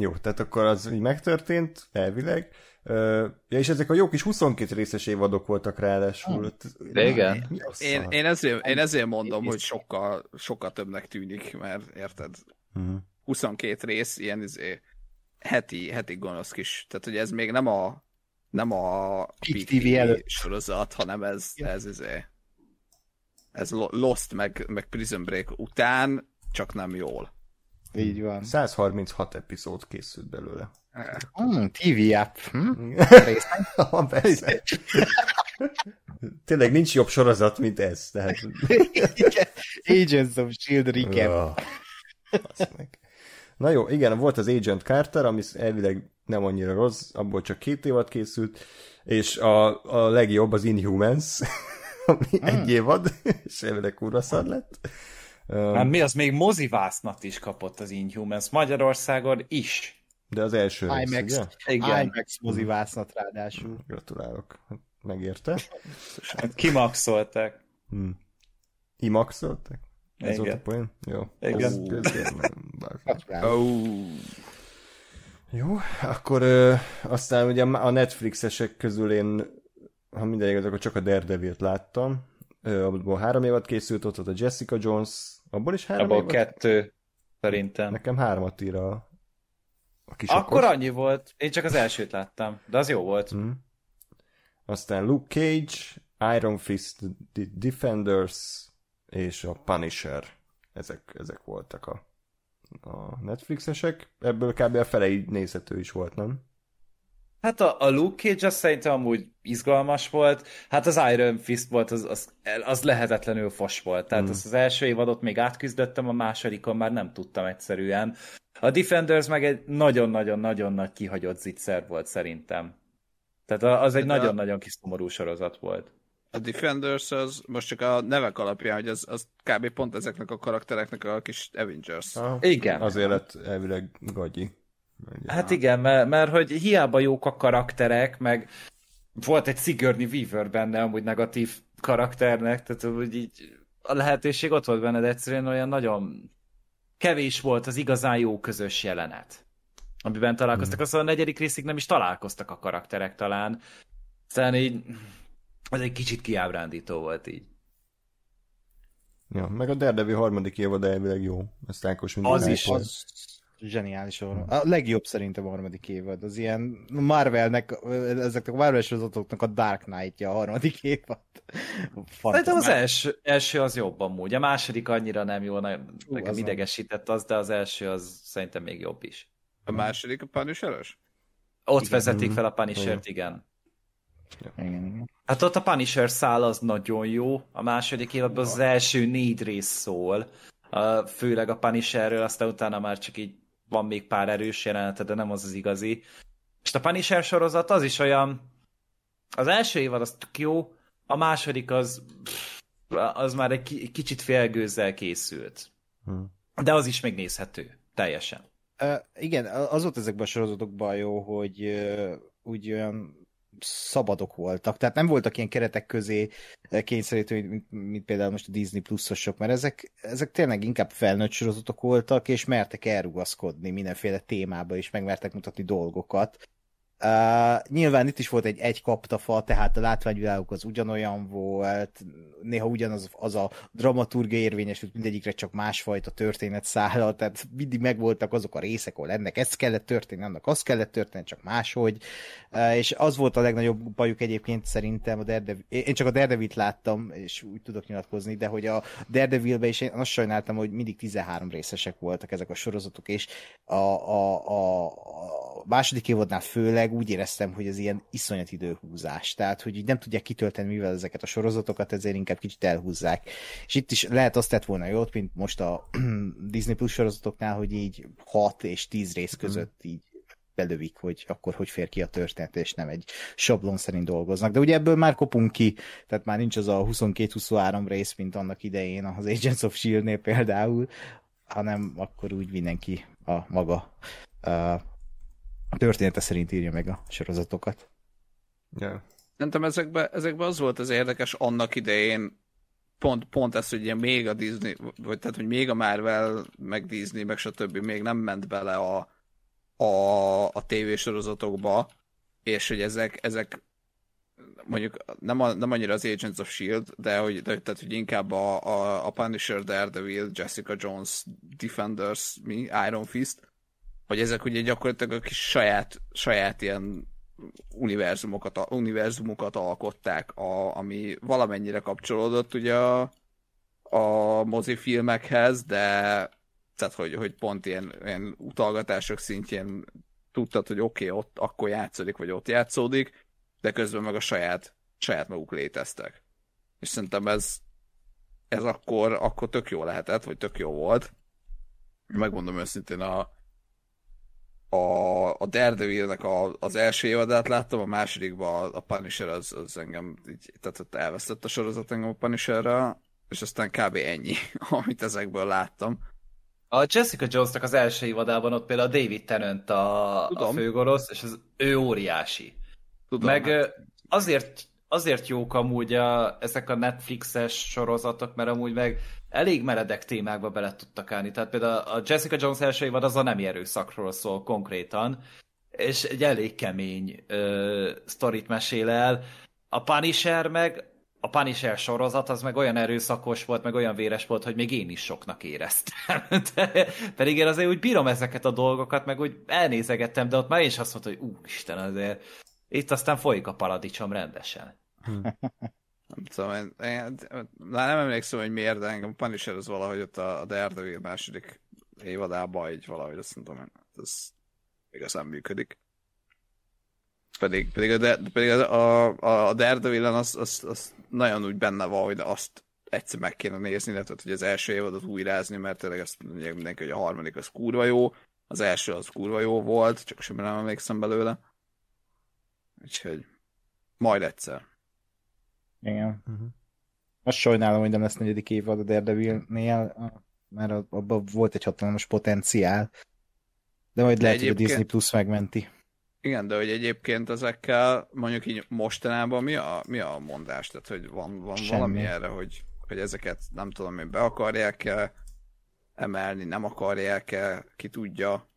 Jó, tehát akkor az így megtörtént, elvileg. Ja, és ezek a jó kis 22 részes évadok voltak ráadásul. De igen. Én, én, ezért, én ezért mondom, hogy sokkal, sokkal többnek tűnik, mert érted? Uh-huh. 22 rész, ilyen izé, heti, heti gonosz kis, tehát hogy ez még nem a nem a Peak TV, TV sorozat, hanem ez, ez, ez, ez Lost meg, meg Prison Break után, csak nem jól. Így van. 136 epizód készült belőle. Mm, TV app. Hm? Tényleg nincs jobb sorozat, mint ez. Tehát... Agents of S.H.I.E.L.D. recap. Oh, Na jó, igen, volt az Agent Carter, ami elvileg nem annyira rossz, abból csak két évad készült, és a, a legjobb az Inhumans, ami mm. egy évad, és elvileg kurva szar lett. Hát mi az még mozivásznat is kapott az Inhumans Magyarországon is. De az első IMAX, rész, ugye? Igen. IMAX mozivásznat ráadásul. Gratulálok. Megérte. Hát kimaxolták. Hmm. Imaxolták? Ez Igen. volt a poén? Jó. Igen. oh. Jó, akkor ö, aztán ugye a Netflixesek közül én, ha minden igaz, akkor csak a Daredevil-t láttam. Ö, abból három évad készült, ott, ott a Jessica Jones, abból is három abból évad? kettő, szerintem. Nekem hármat ír a, a kis Akkor okos. annyi volt, én csak az elsőt láttam, de az jó volt. Mm. Aztán Luke Cage, Iron Fist, The Defenders, és a Punisher. Ezek, ezek voltak a, a Netflixesek. Ebből kb. a fele így nézhető is volt, nem? Hát a, a Luke Cage az szerintem amúgy izgalmas volt, hát az Iron Fist volt, az, az, az lehetetlenül fos volt. Tehát mm. az, az első évadot még átküzdöttem, a másodikon már nem tudtam egyszerűen. A Defenders meg egy nagyon-nagyon-nagyon nagy kihagyott zicser volt szerintem. Tehát az egy nagyon-nagyon kis szomorú sorozat volt. A Defenders az most csak a nevek alapján, hogy az, az kb. pont ezeknek a karaktereknek a kis Avengers. Aha. Igen. Azért lett elvileg gagyi. Hát igen, mert, mert hogy hiába jók a karakterek, meg volt egy Sigourney Weaver benne amúgy negatív karakternek, tehát úgy így a lehetőség ott volt benne, de egyszerűen olyan nagyon kevés volt az igazán jó közös jelenet, amiben találkoztak. Hmm. Aztán a negyedik részig nem is találkoztak a karakterek talán. Aztán így az egy kicsit kiábrándító volt így. Ja, meg a Daredevil harmadik évad elvileg jó. Ezt Ákos mindig Az is. Az zseniális. A, a legjobb szerintem a harmadik évad. Az ilyen Marvelnek, ezeknek a Marvel sorozatoknak a Dark Knight-ja a harmadik évad. Szerintem az első, első az jobb amúgy. A második annyira nem jó, nekem az idegesített az, de az első az szerintem még jobb is. A második a punisher Ott igen. vezetik fel a Punisher-t, igen. Ja. Igen, igen. Hát ott a Punisher szál az nagyon jó, a második évadban az első négy rész szól, főleg a Punisherről, aztán utána már csak így van még pár erős jelenete, de nem az az igazi. És a Punisher sorozat az is olyan, az első évad az tök jó, a második az az már egy kicsit félgőzzel készült. Hmm. De az is megnézhető, teljesen. Uh, igen, az volt ezekben a sorozatokban jó, hogy uh, úgy olyan szabadok voltak. Tehát nem voltak ilyen keretek közé kényszerítő, mint, mint például most a Disney pluszosok, mert ezek, ezek tényleg inkább felnőtt sorozatok voltak, és mertek elrugaszkodni mindenféle témába, és megmertek mutatni dolgokat. Uh, nyilván itt is volt egy egy kaptafa, tehát a látványvilágok az ugyanolyan volt, néha ugyanaz az a dramaturgia érvényesült, mindegyikre csak másfajta történet szállal, tehát mindig megvoltak azok a részek, ahol ennek ez kellett történni, annak az kellett történni, csak máshogy, uh, és az volt a legnagyobb bajuk egyébként szerintem, a Daredevil, én csak a Daredevil-t láttam, és úgy tudok nyilatkozni, de hogy a Daredevil-be is én azt sajnáltam, hogy mindig 13 részesek voltak ezek a sorozatok, és a, a, a, a második évadnál főleg meg úgy éreztem, hogy ez ilyen iszonyat időhúzás. Tehát, hogy így nem tudják kitölteni mivel ezeket a sorozatokat, ezért inkább kicsit elhúzzák. És itt is lehet azt tett volna jót, mint most a Disney Plus sorozatoknál, hogy így 6 és 10 rész mhm. között így belövik, hogy akkor hogy fér ki a történet, és nem egy sablon szerint dolgoznak. De ugye ebből már kopunk ki, tehát már nincs az a 22-23 rész, mint annak idején az Agents of S.H.I.E.L.D.-nél például, hanem akkor úgy mindenki a maga uh, története szerint írja meg a sorozatokat. Yeah. Szerintem ezekben ezekbe az volt az érdekes annak idején, pont, pont ez, hogy még a Disney, vagy tehát, hogy még a Marvel, meg Disney, meg stb. még nem ment bele a, a, a tévésorozatokba, és hogy ezek, ezek mondjuk nem, a, nem annyira az Agents of S.H.I.E.L.D., de hogy, de, tehát, hogy inkább a, a, a Punisher, Daredevil, Jessica Jones, Defenders, mi, Iron Fist, hogy ezek ugye gyakorlatilag a kis saját, saját ilyen univerzumokat, univerzumokat alkották, a, ami valamennyire kapcsolódott ugye a, a mozifilmekhez, de tehát, hogy, hogy pont ilyen, ilyen utalgatások szintjén tudtad, hogy oké, okay, ott akkor játszódik, vagy ott játszódik, de közben meg a saját, saját maguk léteztek. És szerintem ez, ez akkor, akkor tök jó lehetett, vagy tök jó volt. Megmondom őszintén, a, a, a Daredevilnek a, az első évadát láttam, a másodikban a, a Punisher az, az engem így, tehát ott elvesztett a sorozat engem a Punisherre, és aztán kb. ennyi, amit ezekből láttam. A Jessica Jones-nak az első évadában ott például a David Tennant a, a főgorosz, és az ő óriási. Tudom, Meg hát. azért azért jók amúgy a, ezek a Netflixes sorozatok, mert amúgy meg elég meredek témákba bele tudtak állni. Tehát például a Jessica Jones első évad az a nem erőszakról szól konkrétan, és egy elég kemény ö, sztorit mesél el. A Punisher meg, a Punisher sorozat az meg olyan erőszakos volt, meg olyan véres volt, hogy még én is soknak éreztem. De, pedig én azért úgy bírom ezeket a dolgokat, meg úgy elnézegettem, de ott már én is azt mondtam, hogy úristen, azért itt aztán folyik a paradicsom rendesen. Hm. Nem tudom, én, én, nem emlékszem, hogy miért, de engem Punisher az valahogy ott a, a Daredevil második évadában így valahogy azt mondom, ez igazán működik. Pedig, pedig, a, pedig a, a, a daredevil az, az, az, nagyon úgy benne van, hogy azt egyszer meg kéne nézni, illetve hogy az első évadot újrázni, mert tényleg azt mondják mindenki, hogy a harmadik az kurva jó, az első az kurva jó volt, csak semmi nem emlékszem belőle. Úgyhogy majd egyszer. Igen. Uh-huh. Azt sajnálom, hogy nem lesz negyedik évad a Daredevil-nél, mert abban volt egy hatalmas potenciál. De majd de lehet, hogy a Disney Plus megmenti. Igen, de hogy egyébként ezekkel mondjuk így mostanában mi a, mi a mondás? Tehát, hogy van, van valami erre, hogy, hogy ezeket nem tudom én be akarják-e emelni, nem akarják-e, ki tudja?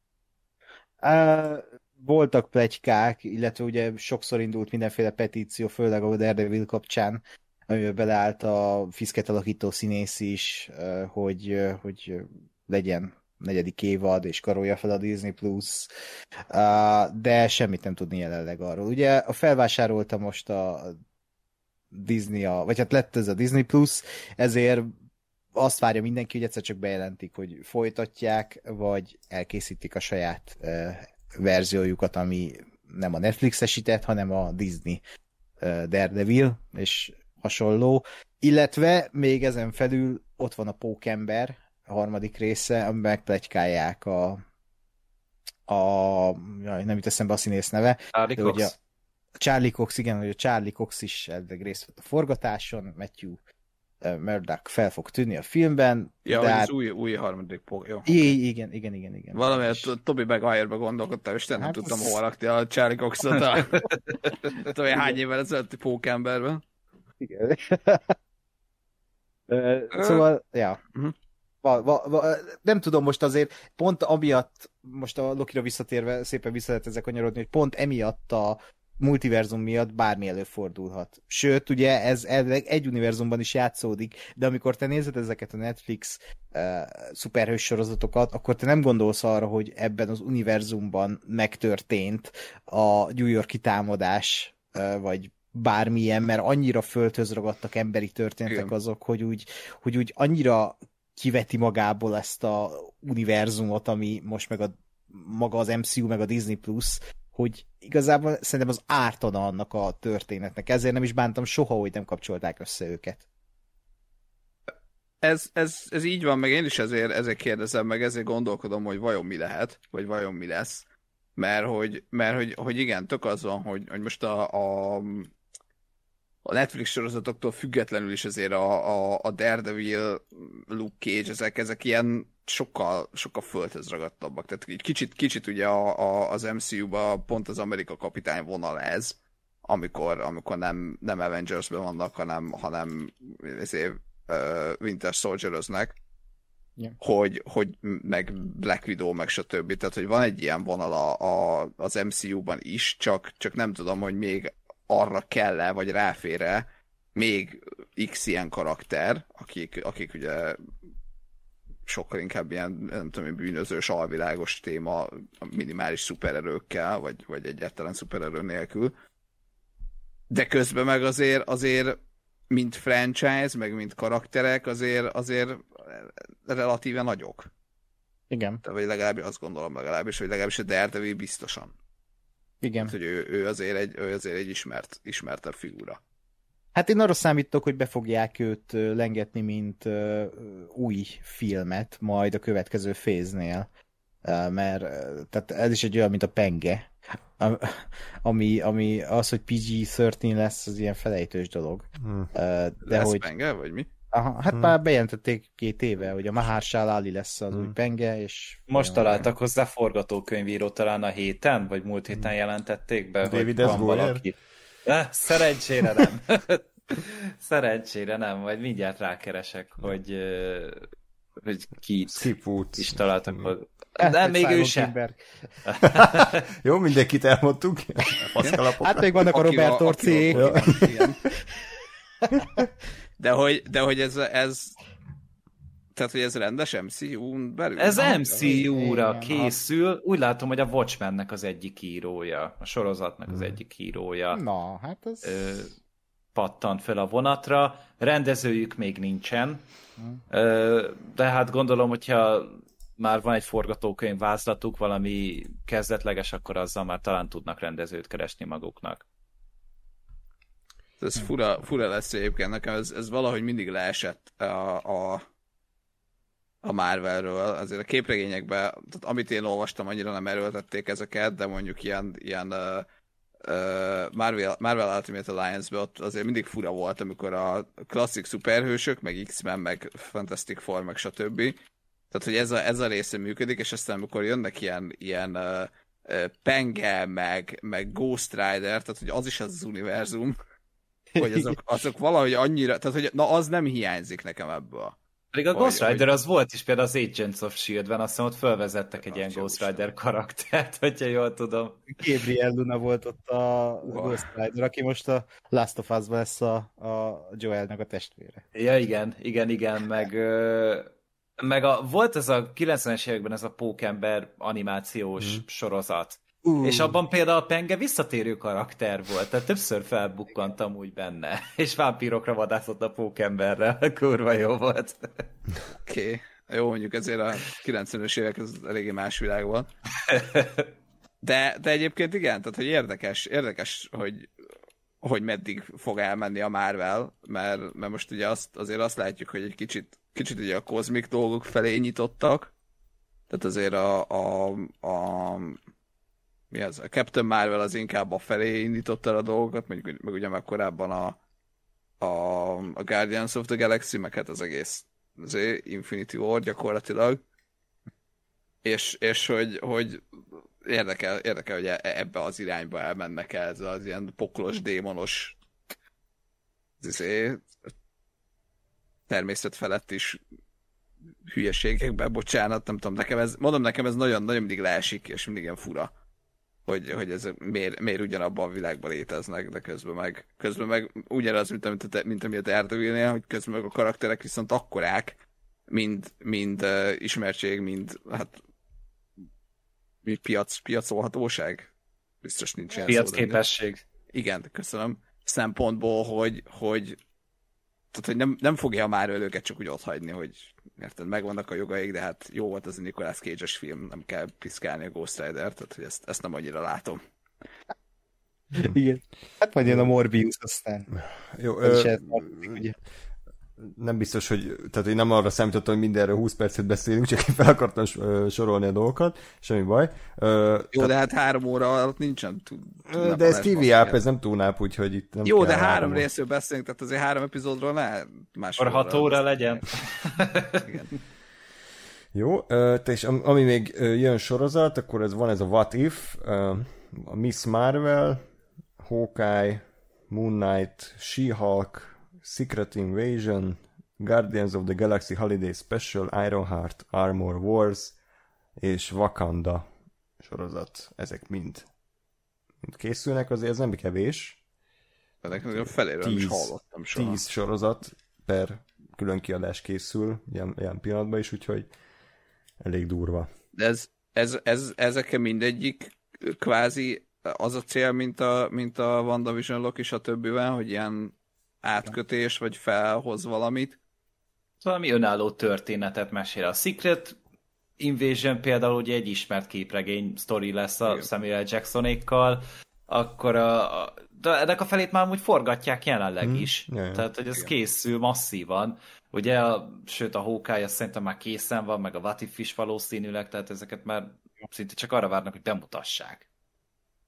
Uh, voltak plegykák, illetve ugye sokszor indult mindenféle petíció, főleg a Daredevil kapcsán, amiben beleállt a fiszket alakító színész is, hogy, hogy legyen negyedik évad, és karolja fel a Disney Plus, de semmit nem tudni jelenleg arról. Ugye a felvásárolta most a Disney, a, vagy hát lett ez a Disney Plus, ezért azt várja mindenki, hogy egyszer csak bejelentik, hogy folytatják, vagy elkészítik a saját verziójukat, ami nem a Netflix-esített, hanem a Disney Daredevil, és hasonló. Illetve még ezen felül ott van a Pókember, a harmadik része, amiben megplegykálják a, a jaj, nem jut eszembe a színész neve. Charlie Cox. Ugye, a Charlie Cox, igen, hogy a Charlie Cox is elveg részt vett a forgatáson, Matthew Murdoch fel fog tűnni a filmben. Ja, de hát... az új, új harmadik pok, jó. I- igen, igen, igen, igen. Valamiért és... Tobi Maguire-be gondolkodtam, és nem hát tudtam az... hova rakni a Charlie Coxot a... tudom, hány évvel ezelőtti pókemberben. Igen. szóval, ja. Uh-huh. Va, va, va, nem tudom most azért, pont amiatt, most a Lokira visszatérve szépen vissza lehet ezek kanyarodni, hogy pont emiatt a multiverzum miatt bármi előfordulhat. Sőt, ugye ez egy univerzumban is játszódik, de amikor te nézed ezeket a Netflix uh, szuperhős sorozatokat, akkor te nem gondolsz arra, hogy ebben az univerzumban megtörtént a New Yorki támadás, uh, vagy bármilyen, mert annyira földhöz ragadtak emberi történetek Igen. azok, hogy úgy, hogy úgy annyira kiveti magából ezt a univerzumot, ami most meg a maga az MCU, meg a Disney Plus, hogy igazából szerintem az ártana annak a történetnek. Ezért nem is bántam soha, hogy nem kapcsolták össze őket. Ez, ez, ez így van, meg én is ezért, ezért kérdezem, meg ezért gondolkodom, hogy vajon mi lehet, vagy vajon mi lesz. Mert hogy, mert hogy, hogy igen, tök az van, hogy, hogy most a, a a Netflix sorozatoktól függetlenül is azért a, a, a Daredevil, Luke Cage, ezek, ezek ilyen sokkal, sokkal földhöz ragadtabbak. Tehát egy kicsit, kicsit ugye a, a, az MCU-ba pont az Amerika kapitány vonal ez, amikor, amikor nem, nem Avengers-ben vannak, hanem, hanem ezért, uh, Winter Soldier-öznek, yeah. hogy, hogy meg Black Widow, meg stb. Tehát, hogy van egy ilyen vonal a, a, az MCU-ban is, csak, csak nem tudom, hogy még arra kell-e, vagy ráfér-e még x ilyen karakter, akik, akik ugye sokkal inkább ilyen, nem tudom, bűnözős, alvilágos téma minimális szupererőkkel, vagy, vagy egyáltalán szupererő nélkül. De közben meg azért, azért mint franchise, meg mint karakterek, azért, azért relatíve nagyok. Igen. De, vagy legalábbis azt gondolom legalábbis, hogy legalábbis a Daredevil biztosan. Igen. Hát, hogy ő, ő, azért egy, ő azért egy ismert, ismertebb figura. Hát én arra számítok, hogy be fogják őt lengetni, mint új filmet majd a következő féznél. Mert tehát ez is egy olyan, mint a penge. Ami, ami az, hogy PG-13 lesz, az ilyen felejtős dolog. Hmm. Uh, de lesz hogy... penge, vagy mi? Aha, hát hmm. már bejelentették két éve, hogy a Maharsál Ali lesz az hmm. új penge, és... Most találtak hozzá forgatókönyvíró talán a héten, vagy múlt héten hmm. jelentették be, David hogy van valaki. Eh, szerencsére nem. szerencsére nem, majd mindjárt rákeresek, hogy, hogy ki is találtak hmm. hozzá. Hát, nem, még ő sem. Jó, mindenkit elmondtuk. Hát még vannak a Robert Orci. De hogy, de hogy ez, ez tehát, hogy ez rendes MCU-n belül? Ez MCU-ra készül. Úgy látom, hogy a Watchmennek az egyik írója, a sorozatnak az hmm. egyik írója. Na, hát ez... Ö, pattant fel a vonatra. Rendezőjük még nincsen. Hmm. Ö, de hát gondolom, hogyha már van egy forgatókönyv vázlatuk, valami kezdetleges, akkor azzal már talán tudnak rendezőt keresni maguknak. Ez fura, fura lesz egyébként, nekem ez, ez valahogy mindig leesett a, a, a Marvelről. Azért a képregényekben, tehát amit én olvastam, annyira nem erőltették ezeket, de mondjuk ilyen, ilyen uh, Marvel, Marvel Ultimate Alliance-be ott azért mindig fura volt, amikor a klasszik szuperhősök, meg X-Men, meg Fantastic Four, meg stb. Tehát, hogy ez a, ez a része működik, és aztán amikor jönnek ilyen, ilyen uh, uh, Penge, meg, meg Ghost Rider, tehát hogy az is az, az univerzum, hogy azok, azok valahogy annyira, tehát hogy na az nem hiányzik nekem ebből. Pedig a Ghost Rider az volt is például az Agents of S.H.I.E.L.D.-ben, azt hiszem ott felvezettek egy ilyen Ghost Rider karaktert, hogyha jól tudom. Gabriel Luna volt ott a wow. Ghost Rider, aki most a Last of Us-ban lesz a, a Joelnek a testvére. Ja, igen, igen, igen, meg, meg a, volt ez a 90-es években ez a Pókember animációs mm. sorozat, Uh. És abban például a Penge visszatérő karakter volt, tehát többször felbukkantam úgy benne, és vámpírokra vadászott a pókemberre, kurva jó volt. Oké, okay. jó, mondjuk ezért a 90-es évek ez eléggé más világ volt. De, de egyébként igen, tehát hogy érdekes, érdekes, hogy, hogy meddig fog elmenni a Marvel, mert, mert most ugye azt, azért azt látjuk, hogy egy kicsit, kicsit ugye a kozmik dolgok felé nyitottak, tehát azért a, a, a mi az, a Captain Marvel az inkább a felé indította a dolgokat, meg, meg ugye már korábban a, a, a Guardians of the Galaxy, meg hát az egész az Infinity War gyakorlatilag. És, és hogy, hogy érdekel, érdekel, hogy e, ebbe az irányba elmennek el ez az ilyen poklos, démonos izé, természet felett is hülyeségekben, bocsánat, nem tudom, nekem ez, mondom, nekem ez nagyon, nagyon mindig leesik, és mindig ilyen fura hogy, hogy ez miért, miért ugyanabban a világban léteznek, de közben meg, közben meg ugyanaz, mint, amit, mint ami a Daredevil-nél, hogy közben meg a karakterek viszont akkorák, mind, mind uh, ismertség, mind hát mi piac, piacolhatóság? Biztos nincs ilyen Piacképesség. Igen, köszönöm. Szempontból, hogy, hogy tehát, hogy nem, nem fogja már őket csak úgy ott hagyni, hogy érted, megvannak a jogaik, de hát jó volt az a Nicolas cage film, nem kell piszkálni a Ghost Rider, tehát hogy ezt, ezt nem annyira látom. Igen. Hát majd jön a Morbius aztán. Jó, ö, ugye nem biztos, hogy, tehát én nem arra számítottam, hogy mindenről 20 percet beszélünk, csak én fel akartam sorolni a dolgokat, semmi baj. Jó, tehát, de hát három óra alatt nincsen túl, De ez TV app, ez nem túlnáp, úgyhogy itt nem Jó, de három, három részről beszélünk, tehát azért három epizódról ne más. Akkor hat óra legyen. Igen. Jó, és ami még jön sorozat, akkor ez van ez a What If, a Miss Marvel, Hawkeye, Moon Knight, She-Hulk, Secret Invasion, Guardians of the Galaxy Holiday Special, Ironheart, Armor Wars és Wakanda sorozat. Ezek mind, mind készülnek, azért ez nem kevés. Ennek nagyon feléről tíz, is hallottam soha. Tíz sorozat per külön kiadás készül ilyen, ilyen pillanatban is, úgyhogy elég durva. De ez, ez, ez, ezek mindegyik kvázi az a cél, mint a, mint a WandaVision Loki a többivel, hogy ilyen átkötés, vagy felhoz valamit. Valami önálló történetet mesél. A Secret Invasion például ugye egy ismert képregény sztori lesz a Igen. Samuel Jacksonékkal, akkor a, a, de ennek a felét már úgy forgatják jelenleg hmm. is. Jaj, Tehát, hogy ez Igen. készül masszívan. Ugye, a, sőt a Hawkeye szerintem már készen van, meg a Vatif is valószínűleg, tehát ezeket már szinte csak arra várnak, hogy bemutassák.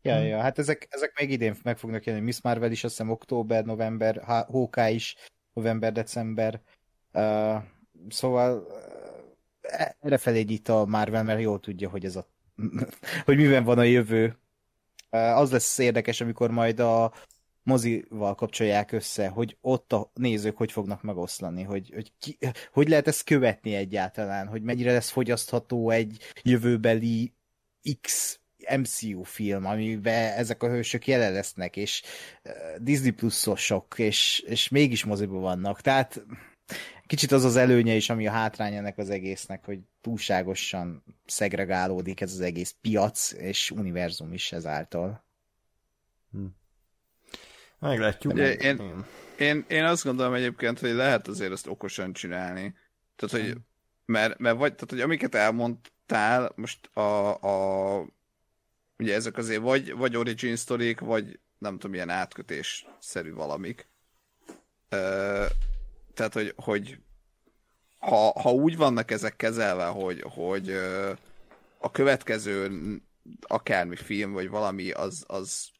Ja, hmm. ja, hát ezek, ezek még idén meg fognak jelenni. Miss Marvel is, azt hiszem október, november, Hawkeye is november, december. Uh, szóval uh, erre felé itt a Marvel, mert jól tudja, hogy ez a hogy miben van a jövő. Uh, az lesz érdekes, amikor majd a mozival kapcsolják össze, hogy ott a nézők hogy fognak megoszlani, hogy, hogy, ki, hogy lehet ezt követni egyáltalán, hogy mennyire lesz fogyasztható egy jövőbeli X MCU film, amiben ezek a hősök jelen lesznek, és Disney pluszosok, és, és mégis moziban vannak. Tehát kicsit az az előnye is, ami a hátrány ennek az egésznek, hogy túlságosan szegregálódik ez az egész piac, és univerzum is ezáltal. Hm. Meglátjuk. Én, én, én, én azt gondolom egyébként, hogy lehet azért ezt okosan csinálni. Tehát, hogy mert, mert vagy, tehát, hogy amiket elmondtál, most a, a ugye ezek azért vagy, vagy origin sztorik, vagy nem tudom, ilyen átkötés-szerű valamik. Ö, tehát, hogy, hogy ha, ha úgy vannak ezek kezelve, hogy, hogy a következő akármi film, vagy valami, az, az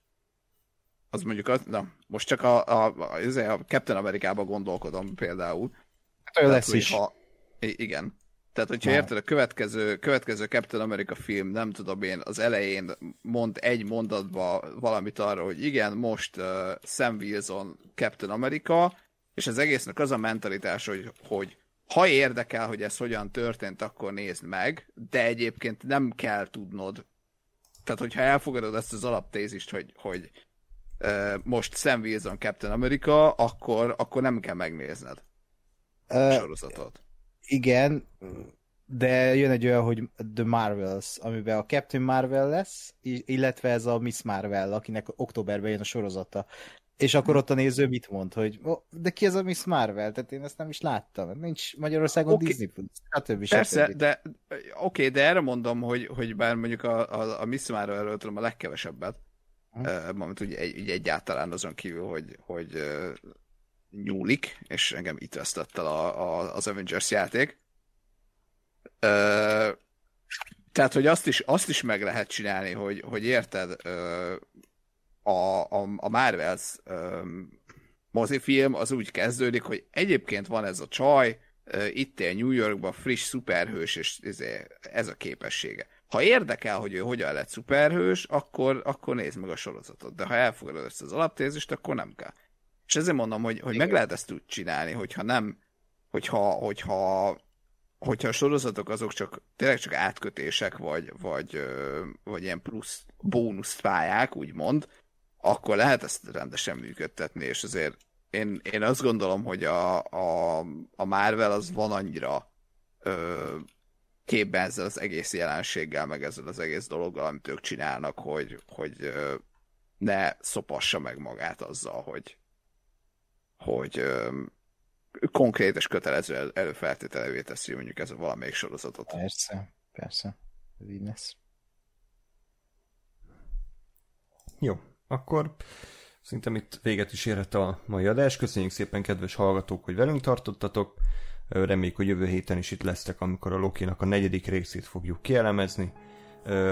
az mondjuk az, na, most csak a, a, a, a Captain Amerikába gondolkodom például. Hát olyan lesz is. Ha, igen. Tehát, hogyha Na. érted, a következő, következő Captain America film, nem tudom én, az elején mond egy mondatba valamit arra, hogy igen, most uh, Sam Wilson Captain America, és az egésznek az a mentalitás, hogy, hogy ha érdekel, hogy ez hogyan történt, akkor nézd meg, de egyébként nem kell tudnod. Tehát, hogyha elfogadod ezt az alaptézist, hogy, hogy uh, most Sam Wilson Captain America, akkor, akkor nem kell megnézned a sorozatot. Igen, de jön egy olyan, hogy The Marvels, amiben a Captain Marvel lesz, illetve ez a Miss Marvel, akinek októberben jön a sorozata. És akkor ott a néző mit mond, hogy oh, de ki ez a Miss Marvel? Tehát én ezt nem is láttam. Nincs Magyarországon okay. Disney Plus, stb. Persze, stb. de oké, okay, de erre mondom, hogy, hogy bár mondjuk a, a, a Miss Marvel-ről tudom a legkevesebbet, hmm. uh, ugye, egy, egyáltalán azon kívül, hogy, hogy uh, nyúlik, és engem itt vesztett el a, a, az Avengers játék. Ö, tehát, hogy azt is, azt is meg lehet csinálni, hogy, hogy érted, ö, a, a, a Marvels ö, mozifilm az úgy kezdődik, hogy egyébként van ez a csaj, ö, itt él New Yorkban, friss szuperhős, és izé, ez a képessége. Ha érdekel, hogy ő hogyan lett szuperhős, akkor, akkor nézd meg a sorozatot. De ha elfogadod ezt az alaptézist, akkor nem kell. És ezért mondom, hogy, hogy meg lehet ezt úgy csinálni, hogyha nem, hogyha, hogyha, hogyha a sorozatok azok csak tényleg csak átkötések, vagy, vagy, vagy ilyen plusz bónusz pályák, úgymond, akkor lehet ezt rendesen működtetni, és azért én, én azt gondolom, hogy a, a, a Marvel az van annyira ö, képben ezzel az egész jelenséggel, meg ezzel az egész dologgal, amit ők csinálnak, hogy, hogy ö, ne szopassa meg magát azzal, hogy, hogy konkrét és kötelező előfeltételevé teszi mondjuk ez a valamelyik sorozatot. Persze, persze. Ez így lesz. Jó, akkor szerintem itt véget is érhet a mai adás. Köszönjük szépen, kedves hallgatók, hogy velünk tartottatok. Reméljük, hogy jövő héten is itt lesztek, amikor a Loki-nak a negyedik részét fogjuk kielemezni.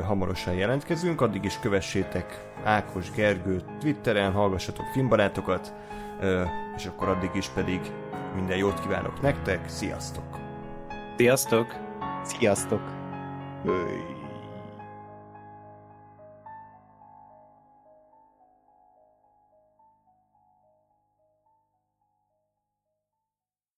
Hamarosan jelentkezünk, addig is kövessétek Ákos Gergőt Twitteren, hallgassatok filmbarátokat, és akkor addig is pedig minden jót kívánok nektek, sziasztok! Sziasztok! Sziasztok! Öy.